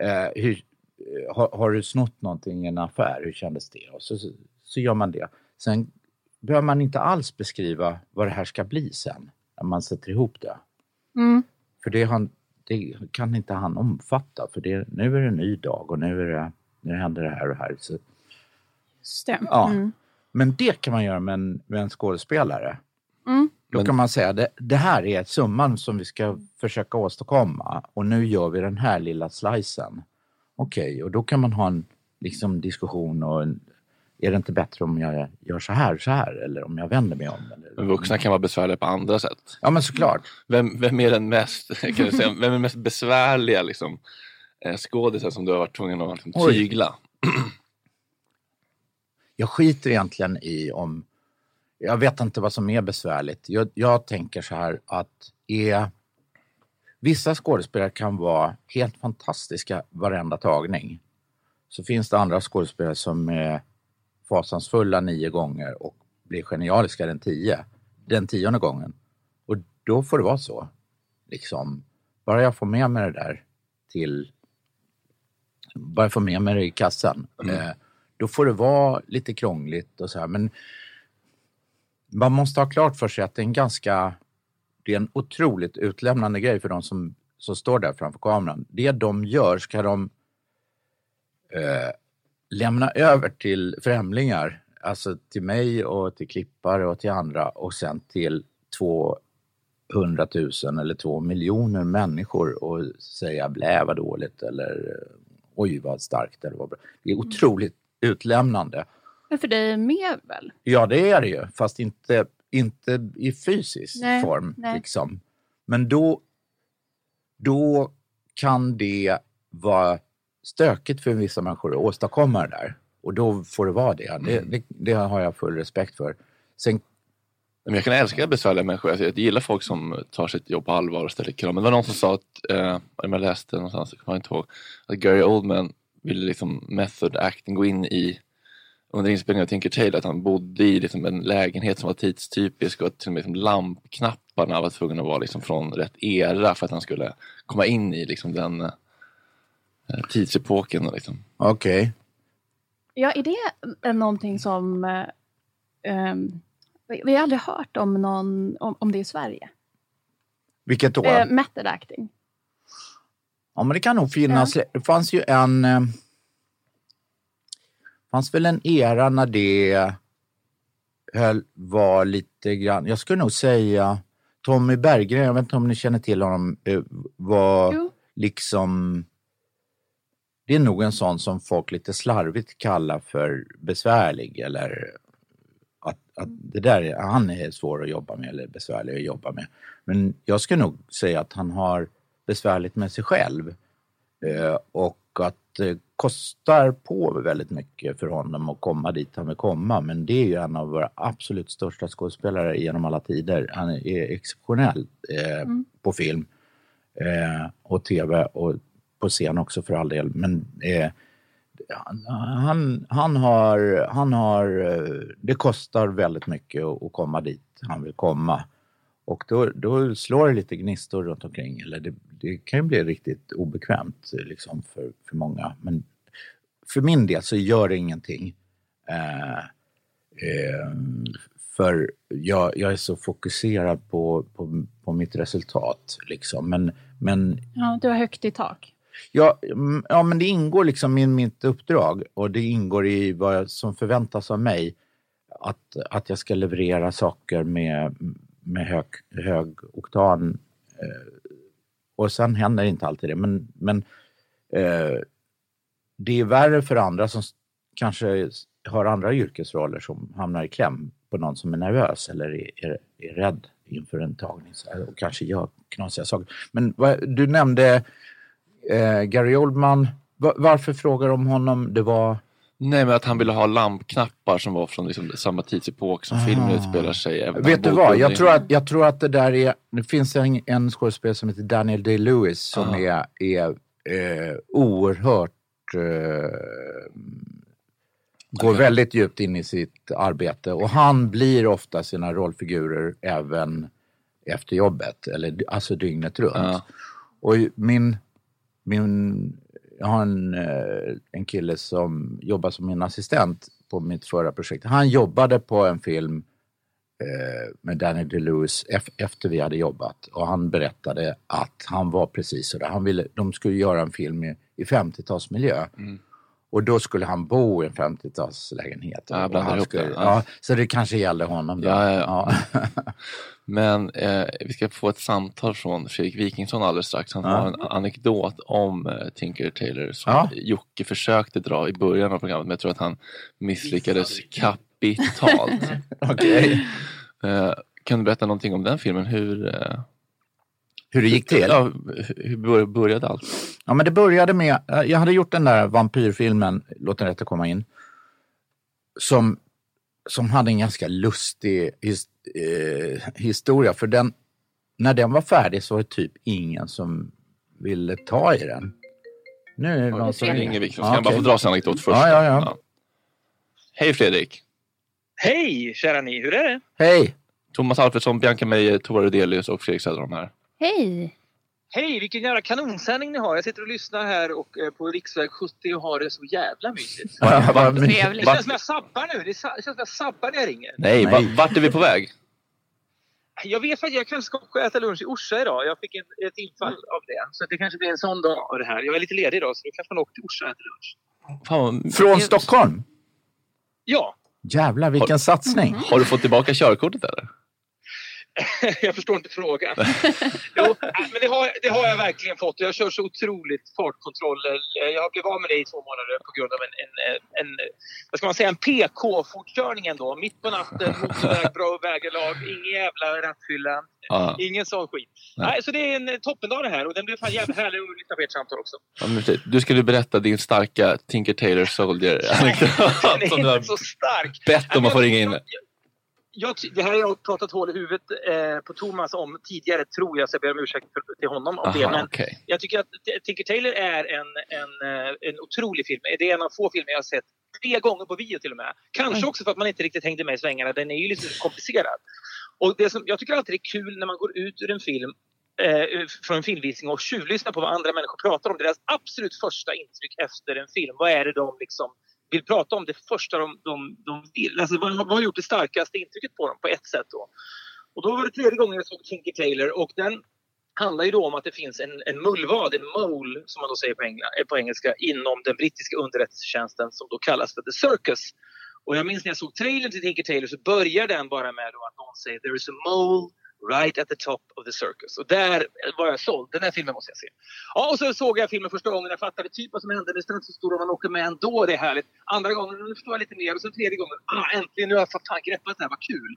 eh, hur, eh, har, har du snott någonting i en affär? Hur kändes det? Och så, så, så gör man det. Sen behöver man inte alls beskriva vad det här ska bli sen när man sätter ihop det.
Mm.
För det, han, det kan inte han omfatta. För det, nu är det en ny dag och nu, är det, nu händer det här och här. Så,
Just det.
ja.
Mm.
Men det kan man göra med en, med en skådespelare.
Mm.
Då kan man säga det, det här är summan som vi ska försöka åstadkomma och nu gör vi den här lilla slicen. Okej, och då kan man ha en liksom, diskussion och en, är det inte bättre om jag gör så här, så här eller om jag vänder mig om? Eller,
vuxna kan vara besvärliga på andra sätt.
Ja, men såklart.
Vem, vem är den mest, kan du säga, vem är den mest besvärliga liksom, eh, skådisen som du har varit tvungen att liksom, tygla?
Jag skiter egentligen i om... Jag vet inte vad som är besvärligt. Jag, jag tänker så här att är, vissa skådespelare kan vara helt fantastiska varenda tagning. Så finns det andra skådespelare som är fasansfulla nio gånger och blir genialiska den tio, den tionde gången. Och då får det vara så. Liksom, bara jag får med mig det där till... Bara jag får med mig det i kassan. Eh, då får det vara lite krångligt och så här. Men man måste ha klart för sig att det är en ganska... Det är en otroligt utlämnande grej för de som, som står där framför kameran. Det de gör ska de eh, lämna över till främlingar. Alltså till mig och till klippare och till andra och sen till 200 000 eller 2 miljoner människor och säga blä vad dåligt eller eh, oj vad starkt eller vad bra. Det är otroligt utlämnande.
Men för dig med väl?
Ja, det är det ju, fast inte, inte i fysisk
Nej,
form.
nej.
Liksom. Men då, då kan det vara stökigt för vissa människor att åstadkomma det där. Och då får det vara det. Det, det, det har jag full respekt för. Sen,
Men jag kan älska besvärliga människor. Alltså, jag gillar folk som tar sitt jobb på allvar och ställer krav. Men det var någon som sa att, eh, jag läste någonstans, jag kommer inte ihåg, att Gary Oldman ville liksom method acting gå in i under inspelningen av Tinker Tailor att han bodde i liksom en lägenhet som var tidstypisk och att till och med liksom lampknapparna var tvungna att vara liksom från rätt era för att han skulle komma in i liksom den eh, tidsepoken. och Liksom.
Okej.
Ja, är det eh, någonting som... eh, ehm, vi har aldrig hört om, någon, om, om det i Sverige.
Vilket då?
Eh, method acting.
Ja, men det kan nog finnas. Det fanns ju en... eh, fanns väl en era när det höll, var lite grann... Jag skulle nog säga Tommy Berggren, jag vet inte om ni känner till honom, eh, var liksom... Det är nog en sån som folk lite slarvigt kallar för besvärlig eller att, att det där är, han är svår att jobba med eller besvärlig att jobba med. Men jag skulle nog säga att han har besvärligt med sig själv. Eh, och att det kostar på väldigt mycket för honom att komma dit han vill komma. Men det är ju en av våra absolut största skådespelare genom alla tider. Han är exceptionell eh, på film eh, och tv och på scen också för all del. Men eh, han, han har, han har, eh, det kostar väldigt mycket att, att komma dit han vill komma. Och då, då slår det lite gnistor runt omkring. Eller det, det kan ju bli riktigt obekvämt eh, liksom, för, för många. Men för min del så gör det ingenting. Eh, eh, För jag, jag är så fokuserad på, på, på mitt resultat. Liksom. Men, men
Ja, du har högt i tak.
Ja, mm, ja, men det ingår liksom i mitt uppdrag och det ingår i vad som förväntas av mig. Att, att jag ska leverera saker med, med hög, hög oktan. Eh, och sen händer inte alltid det. Men, men eh, det är värre för andra som kanske har andra yrkesroller som hamnar i kläm på någon som är nervös eller är, är, är rädd inför en tagning och kanske gör knasiga saker. Men vad, du nämnde eh, Gary Oldman. Va- varför frågar de om honom? Det var...
Nej, men att han ville ha lampknappar som var från liksom samma tidsepok som filmen utspelar sig.
Vet du vad? Jag tror, att, jag tror att det där är... Det finns en, en skådespelare som heter Daniel Day-Lewis som
Ah.
är, är eh, oerhört... Eh, går väldigt djupt in i sitt arbete och han blir ofta sina rollfigurer även efter jobbet, eller alltså dygnet runt. Och min, min, jag har en, eh, en kille som jobbar som min assistent på mitt förra projekt. Han jobbade på en film eh, med Danny DeLewis ef- efter vi hade jobbat och han berättade att han var precis sådär. Han ville, de skulle göra en film i, i 50-talsmiljö. Och då skulle han bo i en 50-talslägenhet.
Ja, ja.
ja. så det kanske gällde honom. Då.
Ja, ja, ja. Men eh, vi ska få ett samtal från Fredrik Wikingsson alldeles strax. Han
Ja.
har en anekdot om eh, Tinker Tailor som
Ja.
Jocke försökte dra i början av programmet men jag tror att han misslyckades kapitalt.
Okej.
eh, kan du berätta någonting om den filmen? Hur, eh,
Hur det gick till?
Ja, hur hur bör- började allt?
Ja, men det började med, eh, jag hade gjort den där vampyrfilmen, Låt den rätta komma in, som, som hade en ganska lustig his, eh, historia. För den, när den var färdig så var det typ ingen som ville ta i den. Nu är det någon som
ringer.
Ja,
Ska jag bara få dra sin anekdot först?
Ja, ja, ja.
Hej Fredrik!
Hej kära ni, hur är det?
Hej!
Thomas Alfredsson, Bianca Meijer, Tora Rudelius och Fredrik Söderholm här.
Hej!
Hej, vilken jävla kanonsändning ni har. Jag sitter och lyssnar här och, eh, på riksväg 70 och har det så jävla mysigt.
Ja, vad
det känns som jag sabbar nu. Det känns som jag sabbar när jag ringer.
Nej, va- vart är vi på väg?
Jag vet faktiskt, jag kanske ska äta lunch i Orsa idag. Jag fick en, ett infall av det. Så det kanske blir en sån dag av det här. Jag är lite ledig idag så då kanske man åker till Orsa och äter lunch.
Fan,
Från Stockholm?
Ja,
Jävlar vilken satsning.
Har du fått tillbaka körkortet eller?
jag förstår inte frågan. jo, men det har, det har jag verkligen fått. Jag kör så otroligt fartkontroller. Jag blev av med det i två månader på grund av en, en, en, vad ska man säga, en PK-fortkörning ändå. Mitt på natten, motorväg, bra vägerlag, ingen jävla rattfylla.
Ja.
Ingen sån skit.
Nej.
Nej. så det är en eh, toppendag det här och den blev fan jävligt härlig att lyssna på ert samtal också.
Ja. Du skulle berätta din starka Tinker Tailor Soldier
Den är inte så stark.
bett om att få ringa in.
Jag, ty- det här har jag pratat hål i huvudet eh, på Thomas om tidigare, tror jag, så jag ber om ursäkt för, till honom om det.
Aha,
Men
okej.
jag tycker att Tinker Tailor är en, en, eh, en otrolig film. Det är en av få filmer jag har sett tre gånger på bio till och med. Kanske också för att man inte riktigt hängde med i svängarna. Den är ju lite komplicerad. Och det som, jag tycker alltid det är kul när man går ut ur en film eh, från en filmvisning och tjuvlyssnar på vad andra människor pratar om. Deras absolut första intryck efter en film. Vad är det de liksom vill prata om? Det första de, de, de vill. Alltså, vad, vad har gjort det starkaste intrycket på dem på ett sätt då? Och då var det tredje gången jag såg Tinker Taylor och den handlar ju då om att det finns en, en mullvad, en mole som man då säger på, engla, eh, på engelska, inom den brittiska underrättelsetjänsten som då kallas för The Circus. Och jag minns när jag såg trailern till Tinker Taylor så börjar den bara med då att någon säger “There is a mole right at the top of the circus”. Och där var jag såld. Den här filmen måste jag se. Ja, och så såg jag filmen första gången. Jag fattade typ vad som hände. Det är inte så stor om man åker med ändå. Det är härligt. Andra gången, nu förstår jag lite mer. Och så tredje gången, ah, äntligen, nu har jag fan greppat det här. Vad kul.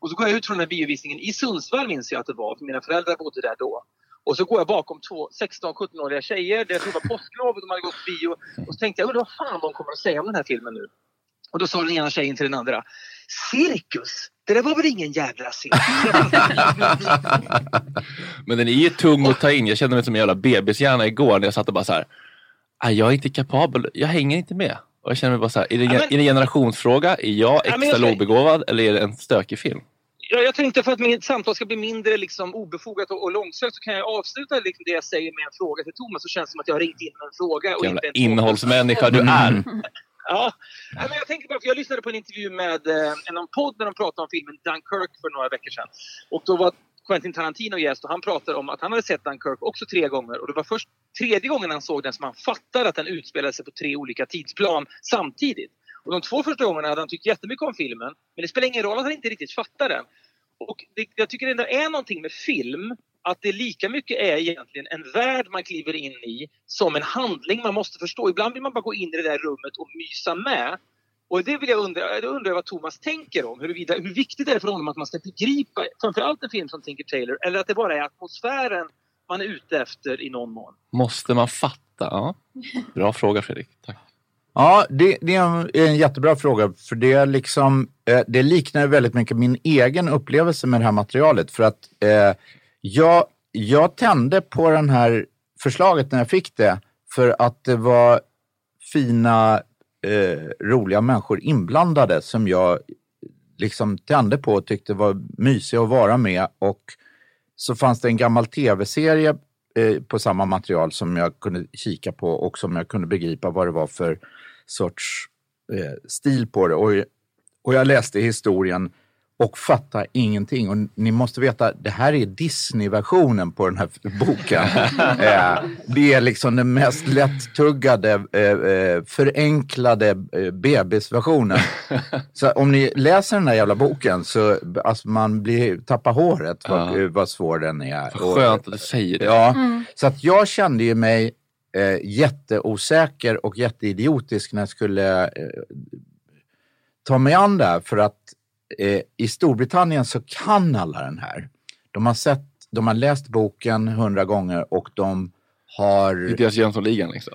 Och så går jag ut från den här biovisningen i Sundsvall minns jag att det var. För mina föräldrar bodde där då. Och så går jag bakom två 16-17-åriga tjejer. Det det var påsklov och de hade gått på bio. Och så tänkte jag, undrar vad fan de kommer att säga om den här filmen nu. Och då sa den ena tjejen till den andra. Cirkus? Det där var väl ingen jävla cirkus?
Men den är ju tung att ta in. Jag kände mig som en jävla bebishjärna igår när jag satt och bara så här. "Ah, Jag är inte kapabel. Jag hänger inte med. Och jag känner mig bara så här. Är det,
Ja, men-
är det en generationsfråga? Är jag
Ja,
extra
jag ska-
lågbegåvad eller är det en stökig film?
Ja, jag tänkte för att mitt samtal ska bli mindre liksom, obefogat och, och långsökt så kan jag avsluta liksom, det jag säger med en fråga till Thomas. Så känns det som att jag har ringt in en fråga. Och
Jävla
inte en
innehållsmänniska du är.
Ja, men jag tänkte bara, för jag lyssnade på en intervju med eh, en eh, podd när de pratade om filmen Dunkirk för några veckor sedan. Och då var Quentin Tarantino gäst och han pratade om att han hade sett Dunkirk också tre gånger och det var först tredje gången han såg den som han fattade att den utspelade sig på tre olika tidsplan samtidigt. Och de två första gångerna hade han tyckt jättemycket om filmen men det spelar ingen roll att han inte riktigt fattar den. Och det, jag tycker det är någonting med film att det lika mycket är egentligen en värld man kliver in i som en handling man måste förstå. Ibland vill man bara gå in i det där rummet och mysa med. Och det vill jag undra, det undrar jag vad Thomas tänker om. Huruvida, hur viktigt är det för honom att man ska begripa framförallt en film som Tinker Tailor eller att det bara är atmosfären man är ute efter i någon mån.
Måste man fatta? Ja. Bra fråga Fredrik. Tack.
Ja, det, det är en, jättebra fråga. För det, är liksom, eh, det liknar väldigt mycket min egen upplevelse med det här materialet. För att eh, jag, jag tände på det här förslaget när jag fick det för att det var fina, eh, roliga människor inblandade som jag eh, liksom tände på och tyckte var mysiga att vara med. Och så fanns det en gammal tv-serie eh, på samma material som jag kunde kika på och som jag kunde begripa vad det var för sorts eh, stil på det. Och, och jag läste historien och fattar ingenting. Och ni måste veta, det här är Disney-versionen på den här boken. eh, det är liksom den mest lättuggade, eh, eh, förenklade bebisversionen. Så om ni läser den här jävla boken så alltså, man blir, tappar håret vad,
Ja.
vad svår den är.
Vad skönt att du säger det.
Ja,
Mm.
så att jag kände ju mig eh, jätteosäker och jätteidiotisk när jag skulle eh, ta mig an det här för att eh, i Storbritannien så kan alla den här. De har sett, de har läst boken hundra gånger och de har...
Det är deras Jönssonligan liksom.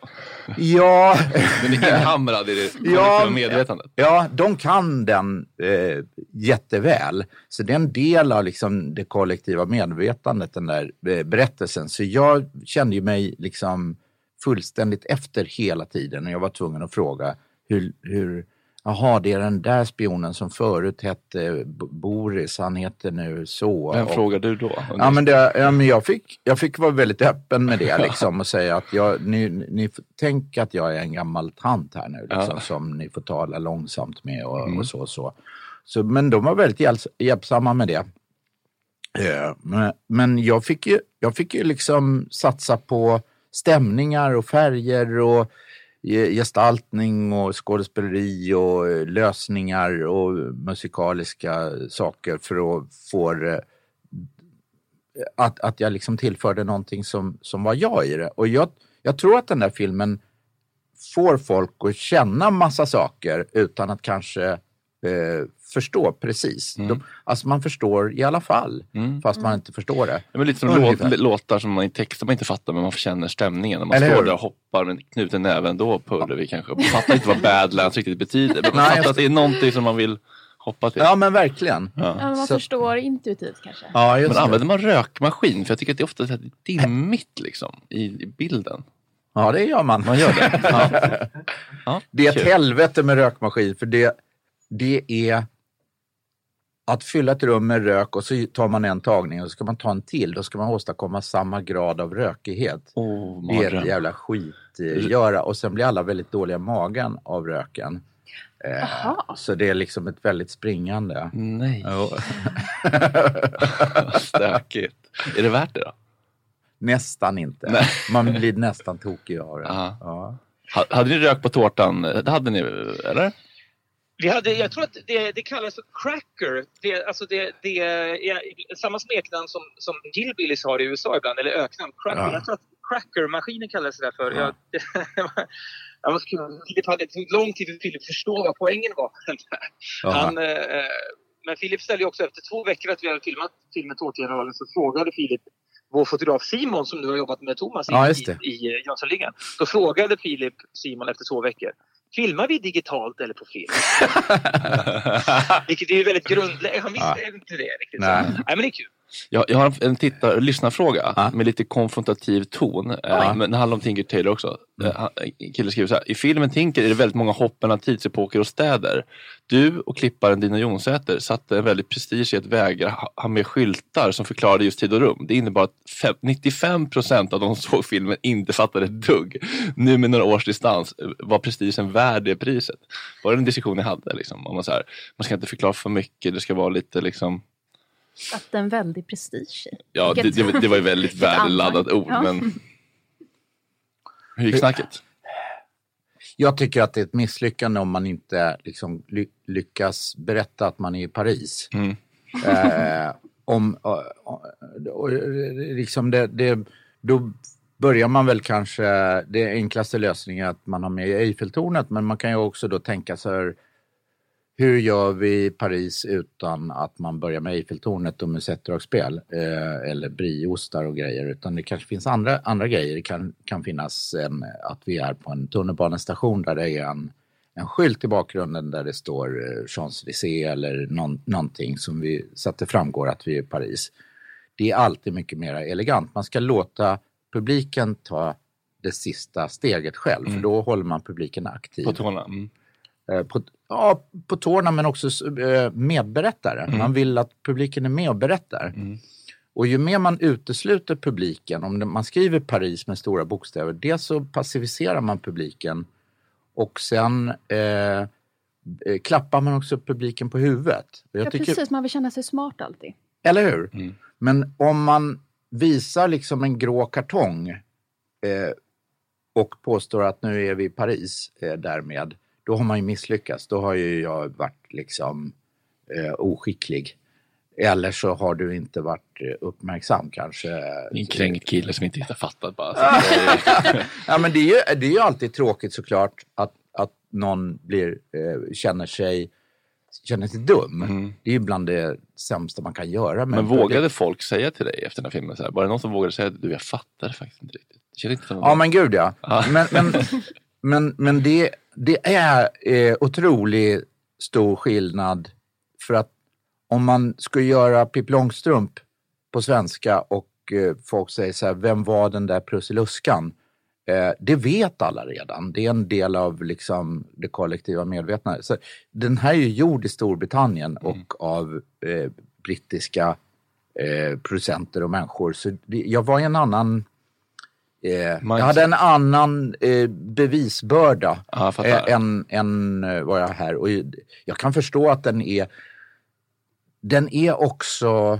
Ja.
Den är inhamrad i det
Ja,
medvetandet.
Ja, de kan den eh, jätteväl. Så det är en del av liksom, det kollektiva medvetandet, den där eh, berättelsen. Så jag kände ju mig liksom fullständigt efter hela tiden och jag var tvungen att fråga hur, hur Jaha, det är den där spionen som förut hette Boris, han heter nu så.
Vem
Och-
frågar du då?
Ja, men det, ja, men jag, fick, jag fick vara väldigt öppen med det liksom, och säga att jag, ni, ni tänk att jag är en gammal tant här nu liksom,
Ja.
som ni får tala långsamt med och,
Mm.
och så. så. så. Men de var väldigt hjälps, hjälpsamma med det. Eh, Men, men jag, fick ju, jag fick ju liksom satsa på stämningar och färger och gestaltning och skådespeleri och eh, lösningar och musikaliska saker för att få det eh, att, att jag liksom tillförde någonting som, som var jag i det. Och jag, jag tror att den där filmen får folk att känna massa saker utan att kanske eh, förstå precis. De, alltså man förstår i alla fall, fast man inte förstår det.
Ja, men lite som
Ungefär.
låt, låtar som man i texter man inte fattar men man känner stämningen. När man
Eller
står
hur?
där och hoppar med knuten näven, då puller vi kanske. Man fattar inte vad Badlands riktigt betyder. Men man fattar att det är någonting som man vill hoppa till.
Ja men verkligen.
Ja, men man
Så-
förstår intuitivt kanske.
Ja, just
men
det.
använder man rökmaskin? För jag tycker att det är ofta så dimmigt liksom, i, i bilden.
Ja, det gör man.
Man gör det? Ja. Ja,
Det är ett
kul.
helvete med rökmaskin för det, det är att fylla ett rum med rök och så tar man en tagning och så ska man ta en till. Då ska man åstadkomma samma grad av rökighet.
Oh,
det är ett jävla skit eh, göra och sen blir alla väldigt dåliga i magen av röken. Eh, så det är liksom ett väldigt springande.
Nej. Stökigt. Är det värt det då?
Nästan inte.
Nej.
Man blir nästan tokig av det.
Ja.
Ja.
Ha- Hade ni rök på tårtan? Det hade ni, eller?
Vi hade, jag tror att det, det kallas för cracker. Det, alltså det, det är samma smeknamn som, som Hillbillies har i USA ibland, eller öknamn. Cracker.
Ja.
Jag tror att crackermaskinen kallas det där för. Jag, det, jag var. Filip hade lång tid för Filip förstå vad poängen var. Han, eh, men Filip ställde också efter två veckor att vi hade filmat filmen Tårtgeneralen så frågade Filip vår fotograf Simon som nu har jobbat med Thomas i,
Ja,
i, i Jönssonligan. Då frågade Filip Simon efter två veckor Filmar vi digitalt eller på film? Vilket är ju väldigt grundläggande. Han visste
Ja.
inte det riktigt.
Nej.
Så, nej, men det är kul.
Jag, jag har en tittar, lyssnarfråga med lite konfrontativ ton. Eh, men det handlar om Tinker Taylor också.
Mm.
Eh, han- En kille skriver så här. I filmen Tinker är det väldigt många hopp mellan tidsepoker och städer. Du och klipparen Dina Jonsäter satte en väldigt prestige i att vägra ha- med skyltar som förklarade just tid och rum. Det innebar att fem, 95 procent av de som såg filmen inte fattade ett dugg. Nu med några års distans eh, var prestigen värd det priset. Var det en diskussion ni hade? Liksom, om man, så här, man ska inte förklara för mycket, det ska vara lite liksom
Satt en väldig prestige.
Ja, det, det, var- det var ju väldigt värdeladdat ord.
Ja.
Men hur gick snacket?
Jag tycker att det är ett misslyckande om man inte liksom ly lyckas berätta att man är i Paris.
Mm.
Eh, om, och, och, och, liksom det, det, då börjar man väl kanske, det enklaste lösningen är att man har med Eiffeltornet, men man kan ju också då tänka sig hur gör vi Paris utan att man börjar med Eiffeltornet och musettdragspel eh, eller brieostar och grejer utan det kanske finns andra, andra grejer. Det kan, kan finnas en, att vi är på en tunnelbanestation där det är en, en skylt i bakgrunden där det står eh, Champs-Élysées eller någon, någonting som vi, så att det framgår att vi är i Paris. Det är alltid mycket mer elegant. Man ska låta publiken ta det sista steget själv för då håller man publiken aktiv.
På tårna? Mm.
Eh, På, ja, på tårna men också eh, medberättare.
Mm.
Man vill att publiken är med och berättar. Och ju mer man utesluter publiken, om man skriver Paris med stora bokstäver, dels så passiviserar man publiken och sen eh, eh, klappar man också publiken på huvudet. Jag
Ja,
tycker-
precis, man vill känna sig smart alltid.
eller hur? Men om man visar liksom en grå kartong eh, och påstår att nu är vi i Paris eh, därmed, då har man ju misslyckats. Då har ju jag varit liksom eh, oskicklig. Eller så har du inte varit eh, uppmärksam kanske.
En kränkt kille som inte har fattat bara.
ja, men det, är ju, det är ju alltid tråkigt såklart att, att någon blir, eh, känner, sig, känner sig dum. Det är ju bland det sämsta man kan göra.
Men vågade folk säga till dig efter den här filmen, så här, var det någon som vågade säga du, jag fattar faktiskt inte riktigt. Känner inte
Ja men gud ja.
Ja.
Men, men, men, men det, det är eh, otroligt stor skillnad för att om man skulle göra Pippi Långstrump på svenska och eh, folk säger så här, vem var den där Prussiluskan? Eh, det vet alla redan. Det är en del av liksom, det kollektiva medvetna. Så, den här är ju gjord i Storbritannien och av eh, brittiska eh, producenter och människor. Så det, jag var i en annan jag hade en annan eh, bevisbörda
Ja,
eh, än, än eh, vad jag har här. Och jag kan förstå att den är, den är också,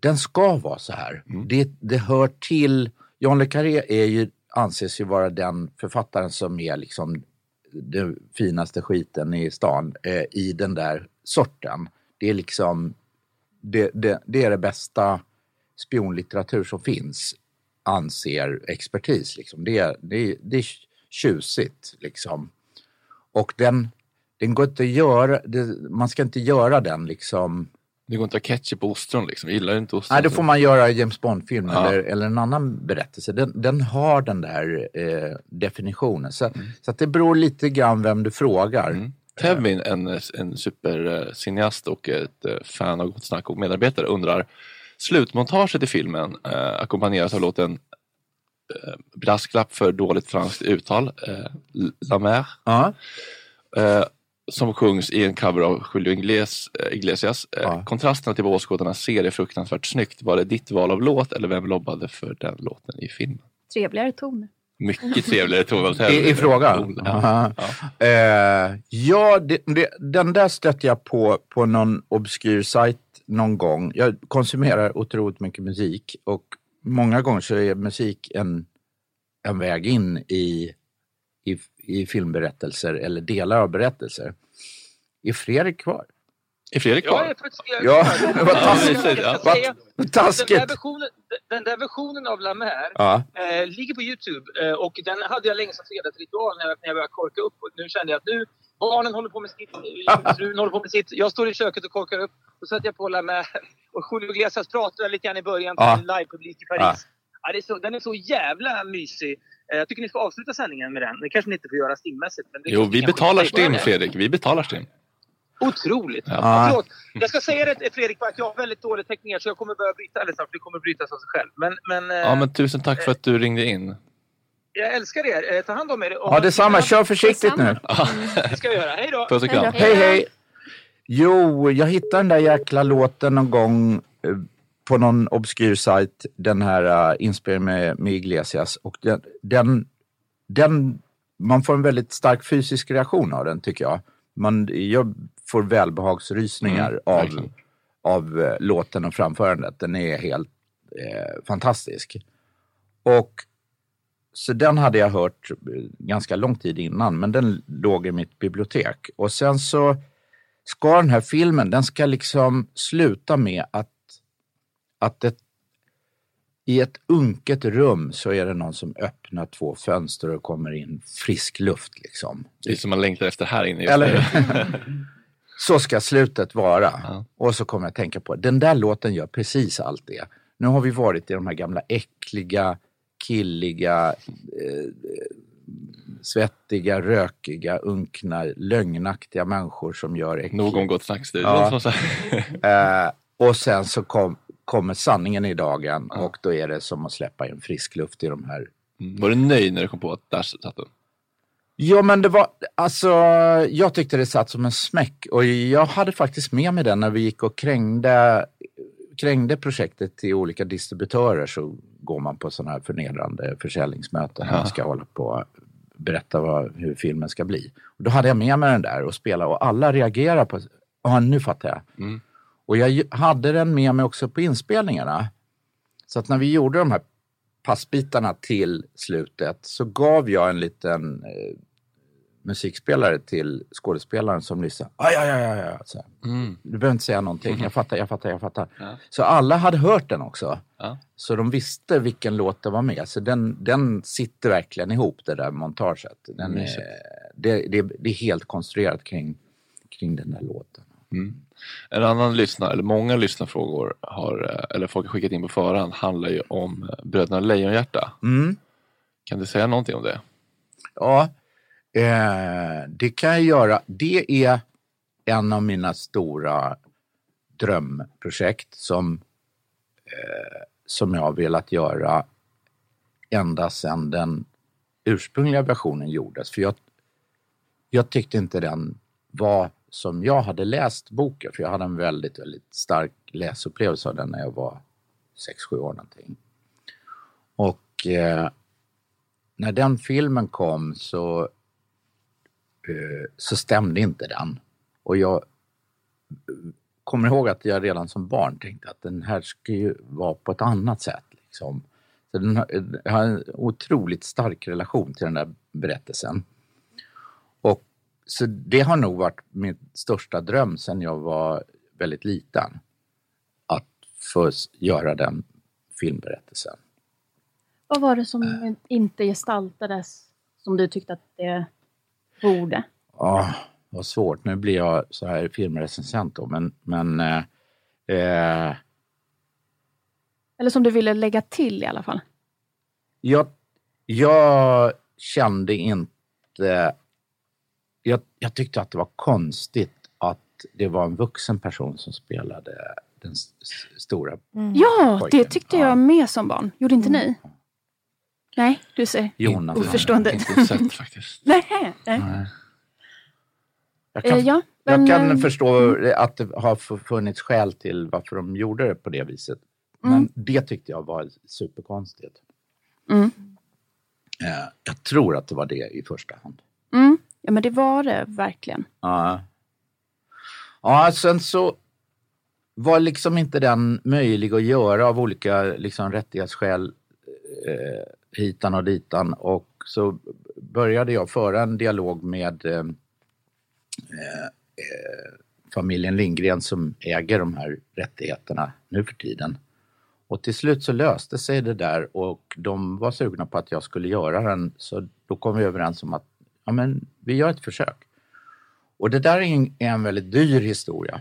den ska vara så här.
Mm.
Det, det hör till, John le Carré är ju, anses ju vara den författaren som är liksom den finaste skiten i stan eh, i den där sorten. Det är liksom, det, det, det är det bästa spionlitteratur som finns anser expertis. Liksom. Det, är, det, det är tjusigt. Liksom. Och den, den går inte att göra, det, man ska inte göra den liksom...
Det går inte att ha ketchup på ostron liksom. Jag gillar inte ostron.
Nej, då får man göra James Bond-film
Ja.
eller, eller en annan berättelse. Den, den har den där eh, definitionen. Så,
Mm.
så det beror lite grann vem du frågar.
Tevin, en, en supercineast och ett eh, fan av Gott Snack och medarbetare undrar Slutmontaget i filmen eh, ackompanjeras av låten eh, brasklapp för dåligt franskt uttal, eh, La Mer, eh, som sjungs i en cover av Julio Iglesias. Eh, Iglesias. Eh, Kontrasterna till vad åskådarna ser är fruktansvärt snyggt. Var det ditt val av låt eller vem lobbade för den låten i filmen?
Trevligare toner.
Mycket trevligare ton.
I, I fråga?
Ja.
Aha. Eh, ja, det, det, den där stötte jag på på någon obskyr sajt någon gång. Jag konsumerar otroligt mycket musik och många gånger så är musik en, en väg in i, i, i filmberättelser eller delar av berättelser. Är Fredrik kvar?
Är Fredrik
Jag är faktiskt jag är
Ja,
kvar.
vad
Jag
taskigt. vad taskigt.
Den där versionen, den där versionen av La Mer
Ja.
eh, ligger på Youtube eh, och den hade jag länge som fredagsritual när jag, när jag började korka upp. Och nu kände jag att nu barnen håller på med sitt, frun håller på med sitt. Jag står i köket och korkar upp. Då sätter jag på Mer och Julio Iglesias pratar lite grann i början till
Ja.
en livepublik i Paris. Ja. är så, den är så jävla mysig. Eh, Jag tycker ni ska avsluta sändningen med den. Det kanske ni inte får göra stimmässigt. Men
Jo, vi betalar STIM. Fredrik. Vi betalar STIM.
Otroligt.
Ja.
Förlåt. Jag ska säga det Fredrik, att jag har väldigt dålig täckning så jag kommer börja bryta alldeles snart. Det kommer brytas av sig själv. Men, men, eh,
Ja, men tusen tack för att du ringde in.
Jag älskar er. Eh, Ta hand om er. Och-
Ja, detsamma. Kör försiktigt nu.
Det ska vi göra. Hej då!
Puss och kram.
Hej, hej! Jo, jag hittade den där jäkla låten någon gång eh, på någon obskyr sajt. Den här uh, inspelningen med, med Iglesias. Och den, den, den, man får en väldigt stark fysisk reaktion av den tycker jag. Man, jag får välbehagsrysningar
Mm,
av,
verkligen.
av eh, låten och framförandet. Den är helt eh, fantastisk. Och så den hade jag hört ganska lång tid innan, men den låg i mitt bibliotek. Och sen så ska den här filmen, den ska liksom sluta med att, att ett, i ett unket rum så är det någon som öppnar två fönster och kommer in frisk luft. Liksom.
Det är som man längtar efter här inne
Eller. Så ska slutet vara. Och så kommer jag tänka på, den där låten gör precis allt det. Nu har vi varit i de här gamla äckliga, killiga, eh, svettiga, rökiga, unkna, lögnaktiga människor som gör äckliga...
Nog om Gott Snack-studion.
Ja. Eh, och sen så kom, kommer sanningen i dagen och då är det som att släppa in frisk luft i de här
Mm. Var du nöjd när du kom på att där satt den?
Ja, men det var, alltså, jag tyckte det satt som en smäck och jag hade faktiskt med mig den när vi gick och krängde, krängde projektet till olika distributörer så går man på sådana här förnedrande försäljningsmöten när man ska hålla på och berätta vad, hur filmen ska bli. Och då hade jag med mig den där och spela och alla reagerar på, ja nu fattar jag.
Mm.
Och jag hade den med mig också på inspelningarna. Så att när vi gjorde de här passbitarna till slutet så gav jag en liten eh, musikspelare till skådespelaren som lyssnade. Aj, aj, aj, aj. Så.
Mm.
Du behöver inte säga någonting. Jag fattar, jag fattar, jag fattar.
Ja.
Så alla hade hört den också.
Ja.
Så de visste vilken låt det var med. Så den, den sitter verkligen ihop, det där montaget. Den är,
Mysigt.
det, det, det är helt konstruerat kring, kring den där låten.
Mm. En annan lyssnare, eller många lyssnarfrågor har, eh, eller folk har skickat in på förhand, handlar ju om eh, Bröderna Lejonhjärta.
Mm.
Kan du säga någonting om det?
Ja, eh, det kan jag göra. Det är en av mina stora drömprojekt som, eh, som jag har velat göra ända sedan den ursprungliga versionen gjordes. För jag, jag tyckte inte den var som jag hade läst boken, för jag hade en väldigt, väldigt stark läsupplevelse av den när jag var 6-7 år någonting. Och eh, när den filmen kom så, Eh, så stämde inte den. Och jag kommer ihåg att jag redan som barn tänkte att den här ska ju vara på ett annat sätt. Liksom. Så den har, jag har en otroligt stark relation till den där berättelsen. Och, så det har nog varit min största dröm sedan jag var väldigt liten. Att få göra den filmberättelsen.
Vad var det som inte gestaltades som du tyckte att det borde?
Ja, vad svårt. Nu blir jag så här filmrecensent då, men, men eh, eh,
Eller som du ville lägga till i alla fall?
jag, jag kände inte... Jag, jag tyckte att det var konstigt att det var en vuxen person som spelade den stora
Ja,
pojken.
det tyckte jag med som barn. Gjorde inte ni? Nej, du ser
Jonas.
oförstående.
Inte sett faktiskt.
Nej, nej.
Jag kan,
Eh, ja, men,
jag kan
eh,
förstå att det har funnits skäl till varför de gjorde det på det viset. Men
Mm.
det tyckte jag var superkonstigt.
Mm.
Eh, Jag tror att det var det i första hand.
Mm. Ja, men det var det verkligen.
Ja. Ja, sen så var liksom inte den möjlig att göra av olika liksom, rättighetsskäl eh, hitan och ditan. Och så började jag föra en dialog med eh, eh, eh, familjen Lindgren som äger de här rättigheterna nu för tiden. Och till slut så löste sig det där och de var sugna på att jag skulle göra den. Så då kom vi överens om att ja, men vi gör ett försök. Och det där är en väldigt dyr historia.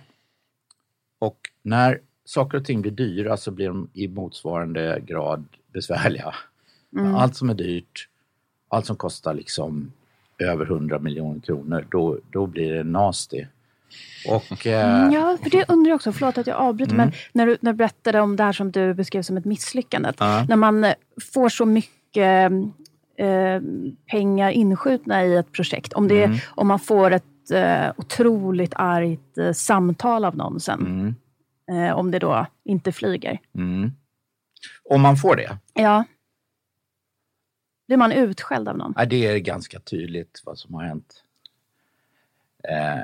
Och när saker och ting blir dyra så blir de i motsvarande grad besvärliga.
Mm.
Allt som är dyrt, allt som kostar liksom över 100 miljoner kronor, då, då blir det nasty. Och, eh,
ja, för det undrar jag också. Förlåt att jag avbryter.
Mm.
Men när du, när du berättade om det här som du beskrev som ett misslyckande.
Ja.
När man eh, får så mycket eh, pengar inskjutna i ett projekt. Om, det,
Mm.
om man får ett eh, otroligt argt eh, samtal av någon sen.
Mm.
Eh, om det då inte flyger.
Mm. Om man får det?
Ja. Blir man utskälld av någon?
Ja, det är ganska tydligt vad som har hänt eh,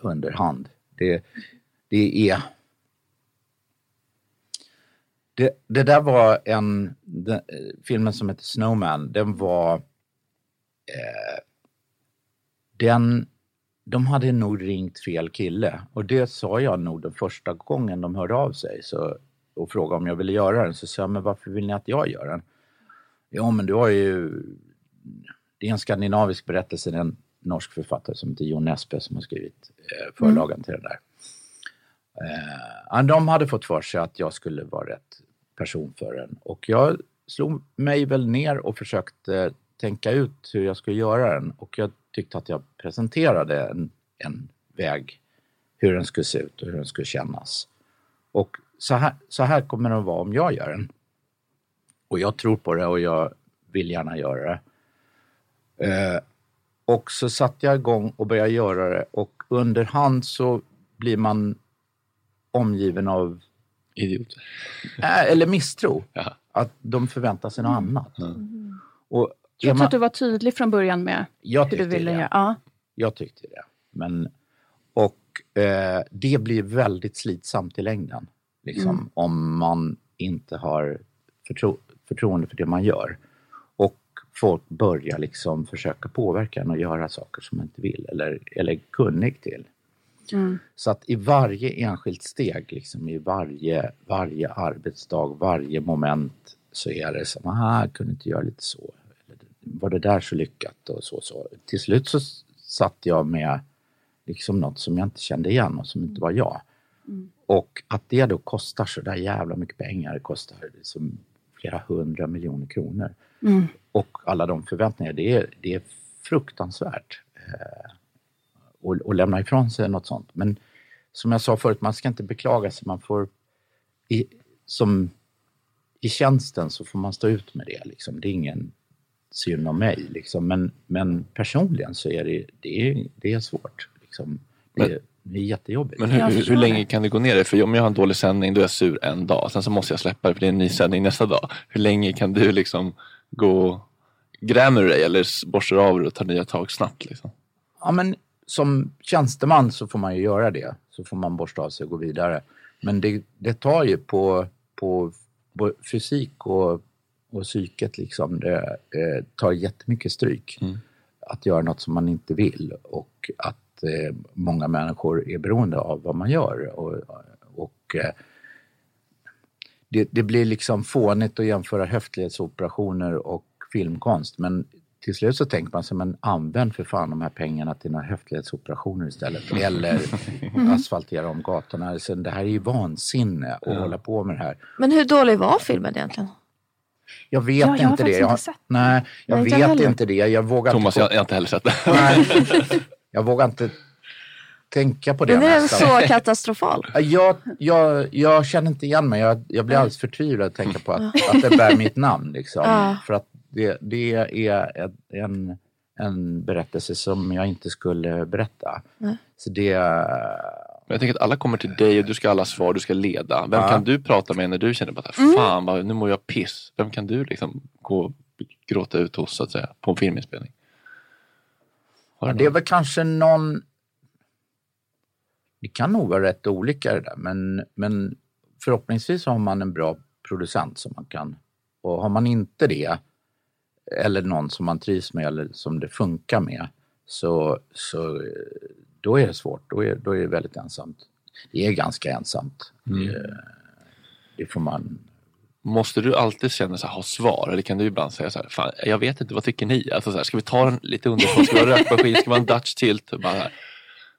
under hand. Det, det är... Det, det där var en... Den, eh, filmen som heter Snowman, den var... Eh, den... De hade nog ringt fel kille och det sa jag nog den första gången de hörde av sig så, och frågade om jag ville göra den. Så sa jag, men varför vill ni att jag gör den? Ja, men du har ju... Det är en skandinavisk berättelse, det är en norsk författare som heter Jon Nesbø som har skrivit eh, förlagen till den där. Eh, de hade fått för sig att jag skulle vara rätt person för den och jag slog mig väl ner och försökte tänka ut hur jag skulle göra den och jag tyckte att jag presenterade en, en väg hur den skulle se ut och hur den skulle kännas. Och så här, så här kommer den att vara om jag gör den. Och jag tror på det och jag vill gärna göra det. Eh, och så satte jag igång och började göra det och under hand så blir man omgiven av
idioter.
Äh, eller misstro. Att de förväntar sig något annat. Och är
Trots
man-
att du var tydlig från början med
Jag
hur du ville
det.
göra. Ja.
Jag tyckte det. Men, och eh, det blir väldigt slitsamt i längden. Liksom,
Mm.
Om man inte har förtro förtroende för det man gör. Och folk börjar liksom försöka påverka en att göra saker som man inte vill eller, eller är kunnig till.
Mm.
Så att i varje enskilt steg, liksom, i varje, varje arbetsdag, varje moment så är det som, aha, kunde inte göra lite så. Eller, var det där så lyckat? Och så, så. Till slut så satt jag med liksom något som jag inte kände igen och som inte var jag. Och att det då kostar så där jävla mycket pengar, det kostar liksom flera hundra miljoner kronor.
Mm.
Och alla de förväntningar, det är, det är fruktansvärt. Eh, och, och lämna ifrån sig något sånt. Men som jag sa förut, man ska inte beklaga sig. Man får, i, som i tjänsten så får man stå ut med det. Liksom. Det är ingen synd om mig. Liksom. Men, men personligen så är det, det, är, det är svårt. Liksom. Det, är, det är jättejobbigt.
Men hur, hur, hur länge kan det gå ner det? För om jag har en dålig sändning då är jag sur en dag. Sen så måste jag släppa det för det är en ny sändning nästa dag. Hur länge kan du liksom gå... Grämer du dig eller borstar av dig och tar nya tag snabbt? Liksom?
Ja, men som tjänsteman så får man ju göra det. Så får man borsta av sig och gå vidare. Men det, det tar ju på, på, på fysik och, och psyket liksom. Det eh, tar jättemycket stryk. Att göra något som man inte vill och att eh, många människor är beroende av vad man gör. Och, och eh, det, det blir liksom fånigt att jämföra höftledsoperationer och filmkonst. Men till slut så tänker man sig, men använd för fan de här pengarna till några höftledsoperationer istället. Eller asfaltera om gatorna. Alltså, det här är ju vansinne att hålla på med det här.
Men hur dålig var filmen egentligen?
Jag vet
Ja, jag
inte det. Jag,
inte
nej, jag
Nej, inte jag
vet
heller.
inte det. Jag vågar
Thomas,
inte
jag, jag har inte heller sett det.
Nej, jag vågar inte tänka på det
Men är den
nästan.
så katastrofal?
Ja, Jag, jag, jag känner inte igen mig. Jag, jag blir alldeles förtvivlad att tänka på att, att det bär mitt namn. Liksom.
Ja.
För att det, det är en, en berättelse som jag inte skulle berätta. Så det...
Men jag tänker att alla kommer till dig och du ska ha alla svar, du ska leda. Vem
Ja.
kan du prata med när du känner bara
Mm.
fan vad, nu mår jag piss. Vem kan du liksom gå och gråta ut hos så att säga på en filminspelning?
Ja, det är väl kanske någon... Det kan nog vara rätt olika det där, men, men förhoppningsvis har man en bra producent som man kan... Och har man inte det, eller någon som man trivs med eller som det funkar med, så, så då är det svårt. Då är, då är det väldigt ensamt. Det är ganska ensamt. Det, det får man...
Måste du alltid känna så här, ha svar? Eller kan du ibland säga så här, fan, jag vet inte, vad tycker ni? Alltså så här, ska vi ta den lite underifrån? Ska vi ha rökmaskin? Ska vi ha en Dutch tilt? Bara, här.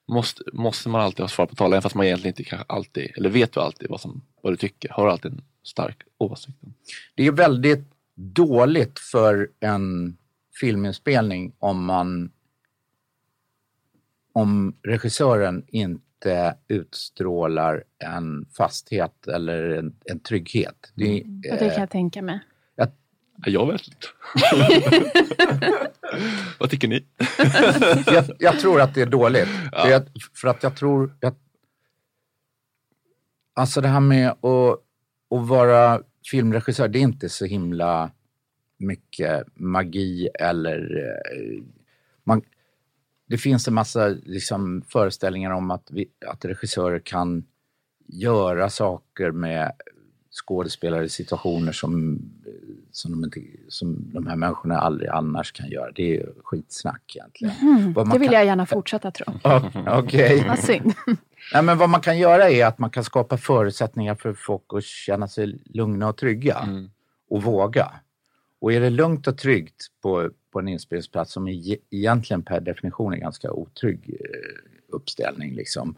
måste, måste man alltid ha svar på tal? Även fast man egentligen inte kanske alltid, eller vet du alltid vad, som, vad du tycker? Har du alltid en stark åsikt?
Det är väldigt dåligt för en filminspelning om man om regissören inte utstrålar en fasthet eller en, en trygghet. Det,
Och det kan jag tänka mig.
jag,
Jag vet inte. Vad tycker ni?
jag, jag tror att det är dåligt.
Ja.
Är, för att jag tror att... Alltså det här med att, att vara filmregissör, det är inte så himla mycket magi eller... eh, Man, det finns en massa liksom, föreställningar om att, vi, att regissörer kan göra saker med skådespelare i situationer som, som, de inte, som de här människorna aldrig annars kan göra. Det är skitsnack egentligen. Vad man
Det vill
kan-
jag gärna fortsätta tro.
Okej.
Vad synd.
Nej, men vad man kan göra är att man kan skapa förutsättningar för folk att känna sig lugna och trygga och våga. Och är det lugnt och tryggt på, på en inspelningsplats som egentligen per definition är ganska otrygg eh, uppställning, liksom.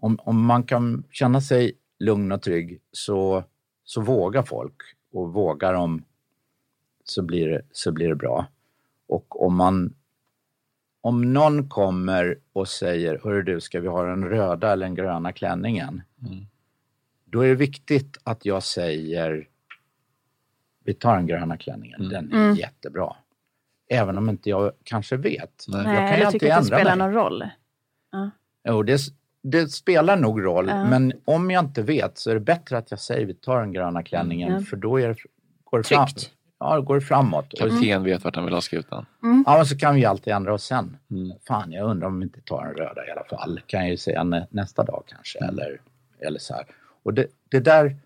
om, om man kan känna sig lugn och trygg så, så vågar folk och vågar de så blir det, så blir det bra. Och om man om någon kommer och säger, hörru du, ska vi ha den röda eller den gröna klänningen? Då är det viktigt att jag säger, vi tar den gröna klänningen, den är
Mm.
jättebra. Även om inte jag kanske vet.
Nej,
jag kan
jag tycker att det
ändra
spelar
mig.
någon roll. Ja.
Jo, det, det spelar nog roll,
Ja.
men om jag inte vet så är det bättre att jag säger vi tar den gröna klänningen
Ja.
för då är det, går, det fram,
Tryggt.
ja, då går det framåt.
Kapten vet vart han vill ha skutan.
Ja, men så kan vi alltid ändra oss sen. Fan, jag undrar om vi inte tar den röda i alla fall. Kan jag ju säga nä, nästa dag kanske. Eller, eller så här. Och det, det där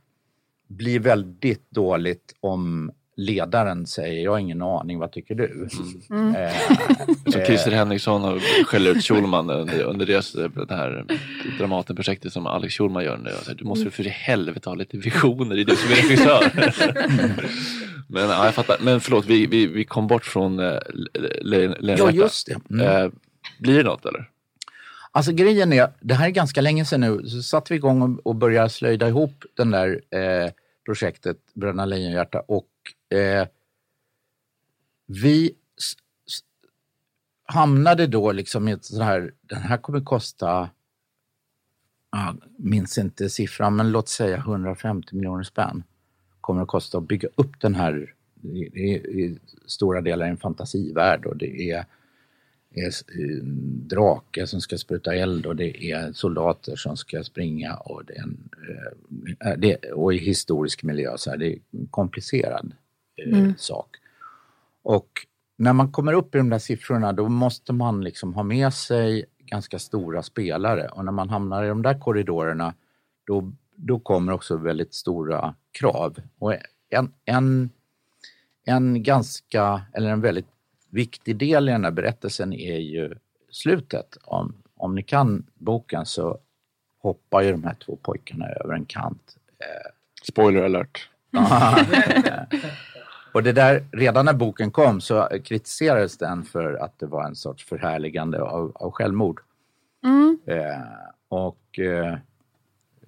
blir väldigt dåligt om ledaren säger jag har ingen aning, vad tycker du?
Mm.
Eh,
Så
eh,
Christer Henriksson och skäller ut Schulman under, under deras, eh, det här Dramatenprojektet som Alex Schulman gör nu. Alltså, du måste väl för i helvete ha lite visioner, det är du som är regissör. Men, ja, jag fattar. Men förlåt, vi, vi, vi kom bort från äh,
Ja, just det. Mm.
Eh, blir det något eller?
Alltså grejen är, det här är ganska länge sedan nu, så satte vi igång och, och började slöjda ihop den där eh, projektet Bröderna Lejonhjärta och eh, vi hamnade då liksom i ett sånt här, den här kommer kosta, jag minns inte siffran, men låt säga 150 miljoner spänn kommer att kosta att bygga upp den här, det är, det är i stora delar en fantasivärld och det är är en drake som ska spruta eld och det är soldater som ska springa och det är, en, eh, det, och i historisk miljö så här, det är en komplicerad eh,
Mm.
sak. Och när man kommer upp i de där siffrorna då måste man liksom ha med sig ganska stora spelare och när man hamnar i de där korridorerna då, då kommer också väldigt stora krav. Och en, en, en ganska, eller en väldigt viktig del i den här berättelsen är ju slutet. Om, om ni kan boken så hoppar ju de här två pojkarna över en kant. Eh,
Spoiler alert.
och det där, redan när boken kom så kritiserades den för att det var en sorts förhärligande av, av självmord.
Mm.
Eh, och eh,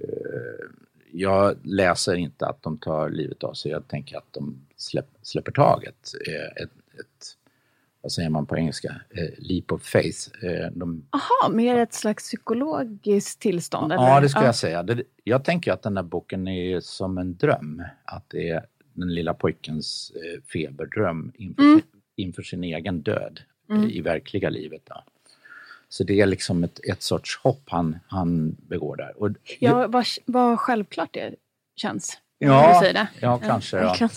eh, jag läser inte att de tar livet av sig. Jag tänker att de släpp, släpper taget. Eh, ett, ett, vad säger man på engelska? Eh, leap of faith. Eh, de,
Aha, mer ett slags psykologiskt tillstånd? eller?
ja, det skulle jag säga. Det, jag tänker att den här boken är som en dröm. Att det är den lilla pojkens eh, feberdröm inför,
Mm.
sin, inför sin egen död
Mm.
eh, i verkliga livet. Då. Så det är liksom ett, ett sorts hopp han, han begår där. Och,
Ja, vad, vad självklart det känns.
Ja, ja, kanske. Ja.
verkligen.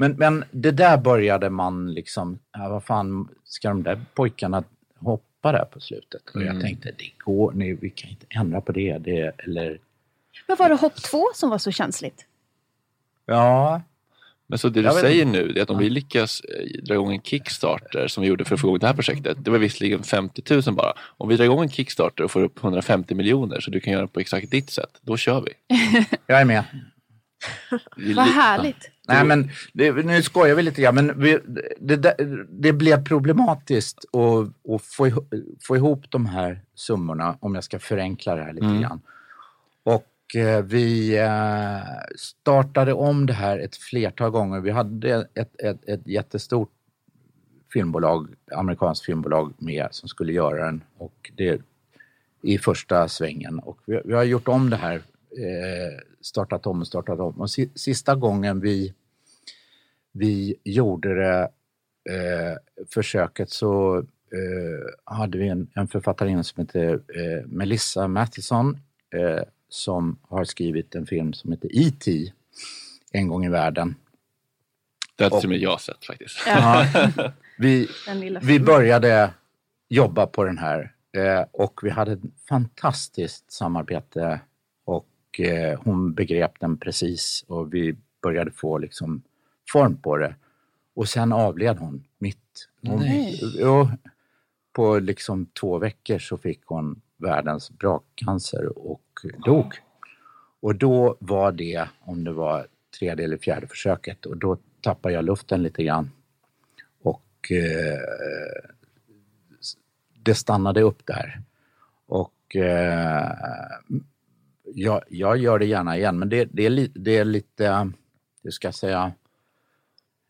Men, men det där började man liksom, ja, vad fan, ska de där pojkarna hoppa där på slutet? Och jag
Mm.
tänkte, det går, nej, vi kan inte ändra på det. det eller,
Vad var det hopp två som var så känsligt?
ja.
Men så det du
Jag
säger
inte.
nu är att om vi lyckas eh, dra igång en Kickstarter som vi gjorde för att få igång det här projektet. Det var visserligen 50 000 bara. Om vi drar igång en Kickstarter och får upp 150 miljoner så du kan göra det på exakt ditt sätt. Då kör vi.
Jag är med.
Vad härligt.
Nej, men det, nu skojar vi lite grann, men vi, det, det, blev problematiskt att, att få, ihop, få ihop de här summorna, om jag ska förenkla det här lite
Mm.
grann. Och eh, vi eh, startade om det här ett flertal gånger. Vi hade ett, ett, ett jättestort filmbolag, amerikanskt filmbolag med som skulle göra den. Och det i första svängen. Och vi, vi har gjort om det här, startat om och startat om. Och si, sista gången vi, vi gjorde det eh, försöket så eh, hade vi en, en författarinna som heter eh, Melissa Mathison eh, som har skrivit en film som heter E.T. En gång i världen.
Har och med jag sett faktiskt.
Ja. vi,
Den
vi började jobba på den här eh, och vi hade ett fantastiskt samarbete och eh, hon begrep den precis och vi började få liksom form på det. Och sen avled hon mitt. Hon. Jo, på liksom två veckor så fick hon världens bragcancer och dog. Och då var det, om det var tredje eller fjärde försöket, och då tappade jag luften lite grann. Och eh, det stannade upp där. Och eh, jag, jag gör det gärna igen, men det, det, är, li, det är lite, hur ska jag säga,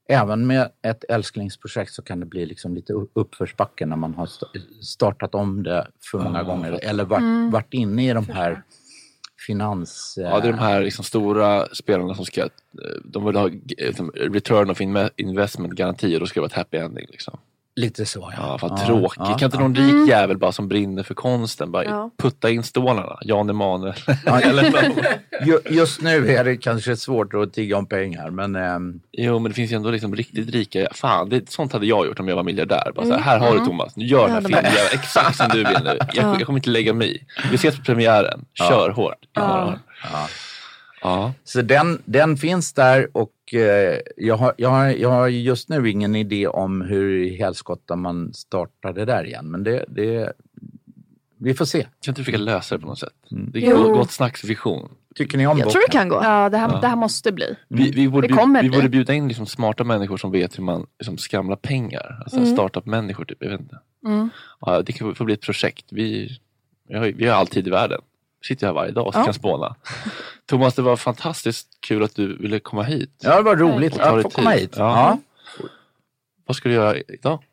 även med ett älsklingsprojekt så kan det bli liksom lite uppförsbacke när man har sta- startat om det för många
Ah,
gånger eller varit,
Mm.
varit inne i de här finans...
Ja, det är de här liksom stora spelarna som ska, de vill ha liksom, return of inve- investment garanti och då ska det vara ett happy ending. Liksom.
Lite så ja.
Ja, vad
Ja,
tråkigt.
ja,
kan inte
ja.
någon rik jävel bara som brinner för konsten bara
Ja.
putta in stålarna? Jan Emanuel.
Just nu är det kanske svårt att tigga om pengar men... ehm,
Jo, men det finns ju ändå liksom riktigt rika. Fan, det, sånt hade jag gjort om jag var miljardär. Bara så här,
Mm.
här har du
Mm.
Thomas, nu gör den här filmen exakt som du vill nu. Jag,
Ja.
jag kommer inte lägga mig i. Vi ses på premiären. Kör
Ja.
hårt.
Ja. Ja. Så den, den finns där och eh, jag, har, jag, har, jag har just nu ingen idé om hur i helskotta man startar det där igen. Men det, det, vi får se.
Kan inte försöka lösa det på något sätt? Det är
Jo.
gott, snacks vision.
Tycker ni om
Jag tror det kan gå. Ja, det här,
Ja.
det här måste bli.
Vi, vi, borde,
det kommer
vi
bli.
borde bjuda in liksom smarta människor som vet hur man liksom skramlar pengar. Alltså
Mm.
startup-människor, typ. Jag vet inte.
Mm.
Ja, det kan få bli ett projekt. Vi, vi, har, vi har all tid i världen. Sitter här varje dag och
Ja.
kan spåna. Thomas, det var fantastiskt kul att du ville komma hit.
Ja, det var roligt att få komma
tid.
hit.
Ja.
Ja.
Vad ska du göra idag?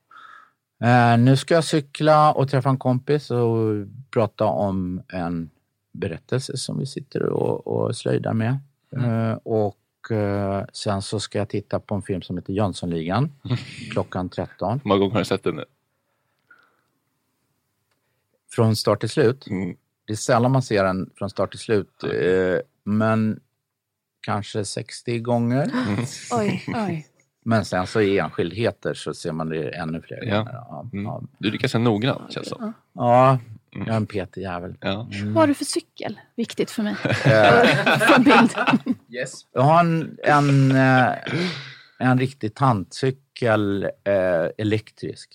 Eh, nu ska jag cykla och träffa en kompis och prata om en berättelse som vi sitter och, och slöjdar med.
Mm.
Eh, och eh, sen så ska jag titta på en film som heter Jönssonligan klockan 13.
Hur många gånger har du sett den nu?
Från start till slut.
Mm.
Det är sällan man ser den från start till slut. Eh, men kanske 60 gånger.
Mm.
Oj, oj.
Men sen så i enskildheter så ser man det ännu fler
Ja.
gånger. Ja, ja.
Du är ganska noggrann känns det
ja jag är en petig jävel.
Ja.
Mm.
Vad har du för cykel? Viktigt för mig.
Eh,
Få en bild.
Yes. Jag har en, en, eh, en riktig tantcykel, eh, elektrisk.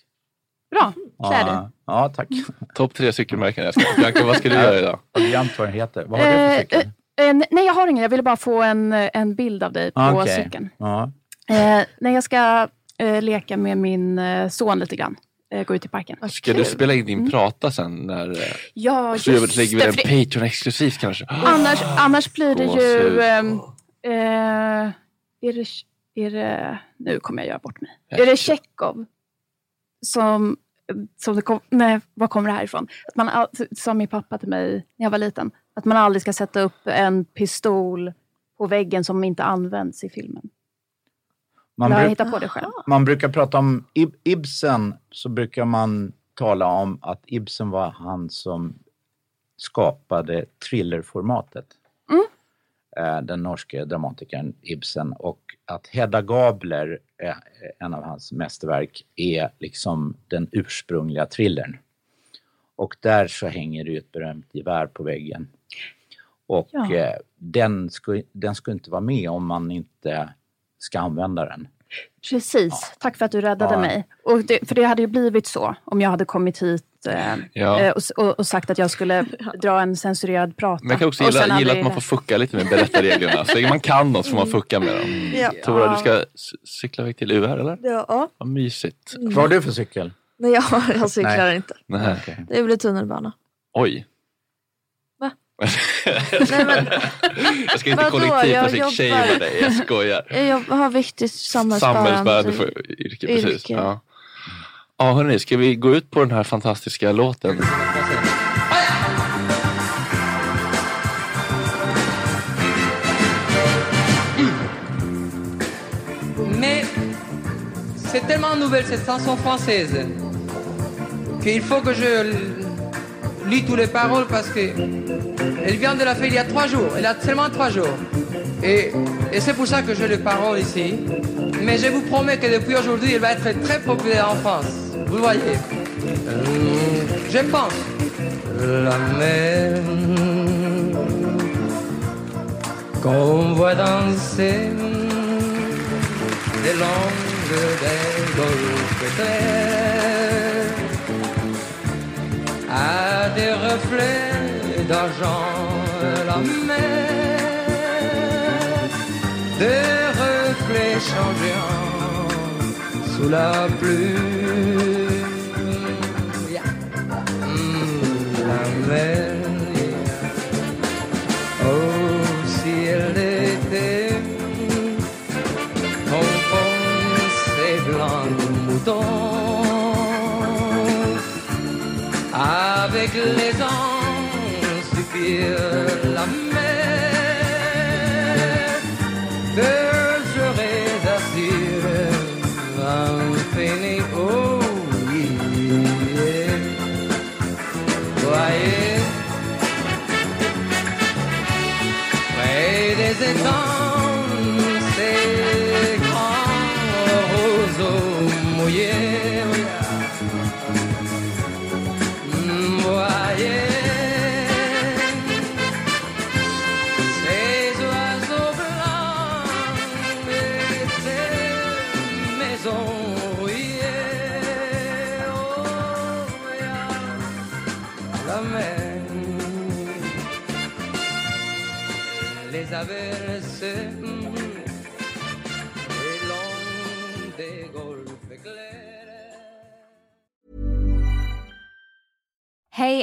Bra, kläder.
Ja, ja tack.
Topp tre cykelmärken jag ska. Bianca, vad ska du göra idag?
Jag har glömt vad den heter. Vad har du för cykel?
eh, eh, nej, jag har ingen. Jag ville bara få en, en bild av dig på
Ah, Okej.
cykeln.
Ja.
Eh, nej, jag ska eh, leka med min eh, son lite grann. Eh, gå ut i parken.
Ska du spela in din prata sen? När,
Ja,
så
just
lägger vi den
det-
Patreon exklusivt kanske?
Annars, annars blir det ju... eh, är, det, är det... Nu kommer jag göra bort mig. Är det Tjechov som... som det kom, nej, var kommer det här ifrån? Att man, sa min pappa till mig när jag var liten. Att man aldrig ska sätta upp en pistol på väggen som inte används i filmen.
Man, bruk-
hittat på det själv.
man brukar prata om Ib- Ibsen, så brukar man tala om att Ibsen var han som skapade thrillerformatet.
Mm.
Eh, Den norske dramatikern Ibsen och att Hedda Gabler, en av hans mästerverk, är liksom den ursprungliga thrillern. Och där så hänger det ju ett berömt gevär på väggen. Och
Ja.
eh, den, skulle, den skulle inte vara med om man inte ska använda den.
Precis. Tack för att du räddade
Ja.
mig. Och det, för det hade ju blivit så om jag hade kommit hit eh,
Ja.
eh, och, och, sagt att jag skulle dra en censurerad prata.
Men jag kan också gilla, gilla att man får fucka lite med berättarreglerna. Så man kan något får man fucka med dem.
Ja.
Tora, du ska cykla iväg till UR eller?
Ja.
Vad mysigt.
Mm.
Vad har du för cykel?
Nej, jag, jag cyklar
Nej.
inte.
Nej.
Det blir tunnelbana.
Oj.
Va?
Nej, men... jag ska inte
Vadå?
kollektivtrafik
Jag
shamea
jobbar-
dig, jag skojar.
Jag har viktigt samhällsbärande
yrke, precis.
yrke.
Ja. Ja, hörni, ska vi gå ut på den här fantastiska låten?
Mais c'est tellement nouvelle cette chanson française qu'il faut que je lis toutes les paroles parce que elle vient de la faire il y a trois jours. Elle a seulement trois jours. Et, et c'est pour ça que j'ai les paroles ici. Mais je vous promets que depuis aujourd'hui, elle va être très populaire en France. Vous voyez. Je pense. La mer qu'on voit danser des longues des à des reflets d'argent la mer des reflets changeants sous la pluie. Mm, la mer
here.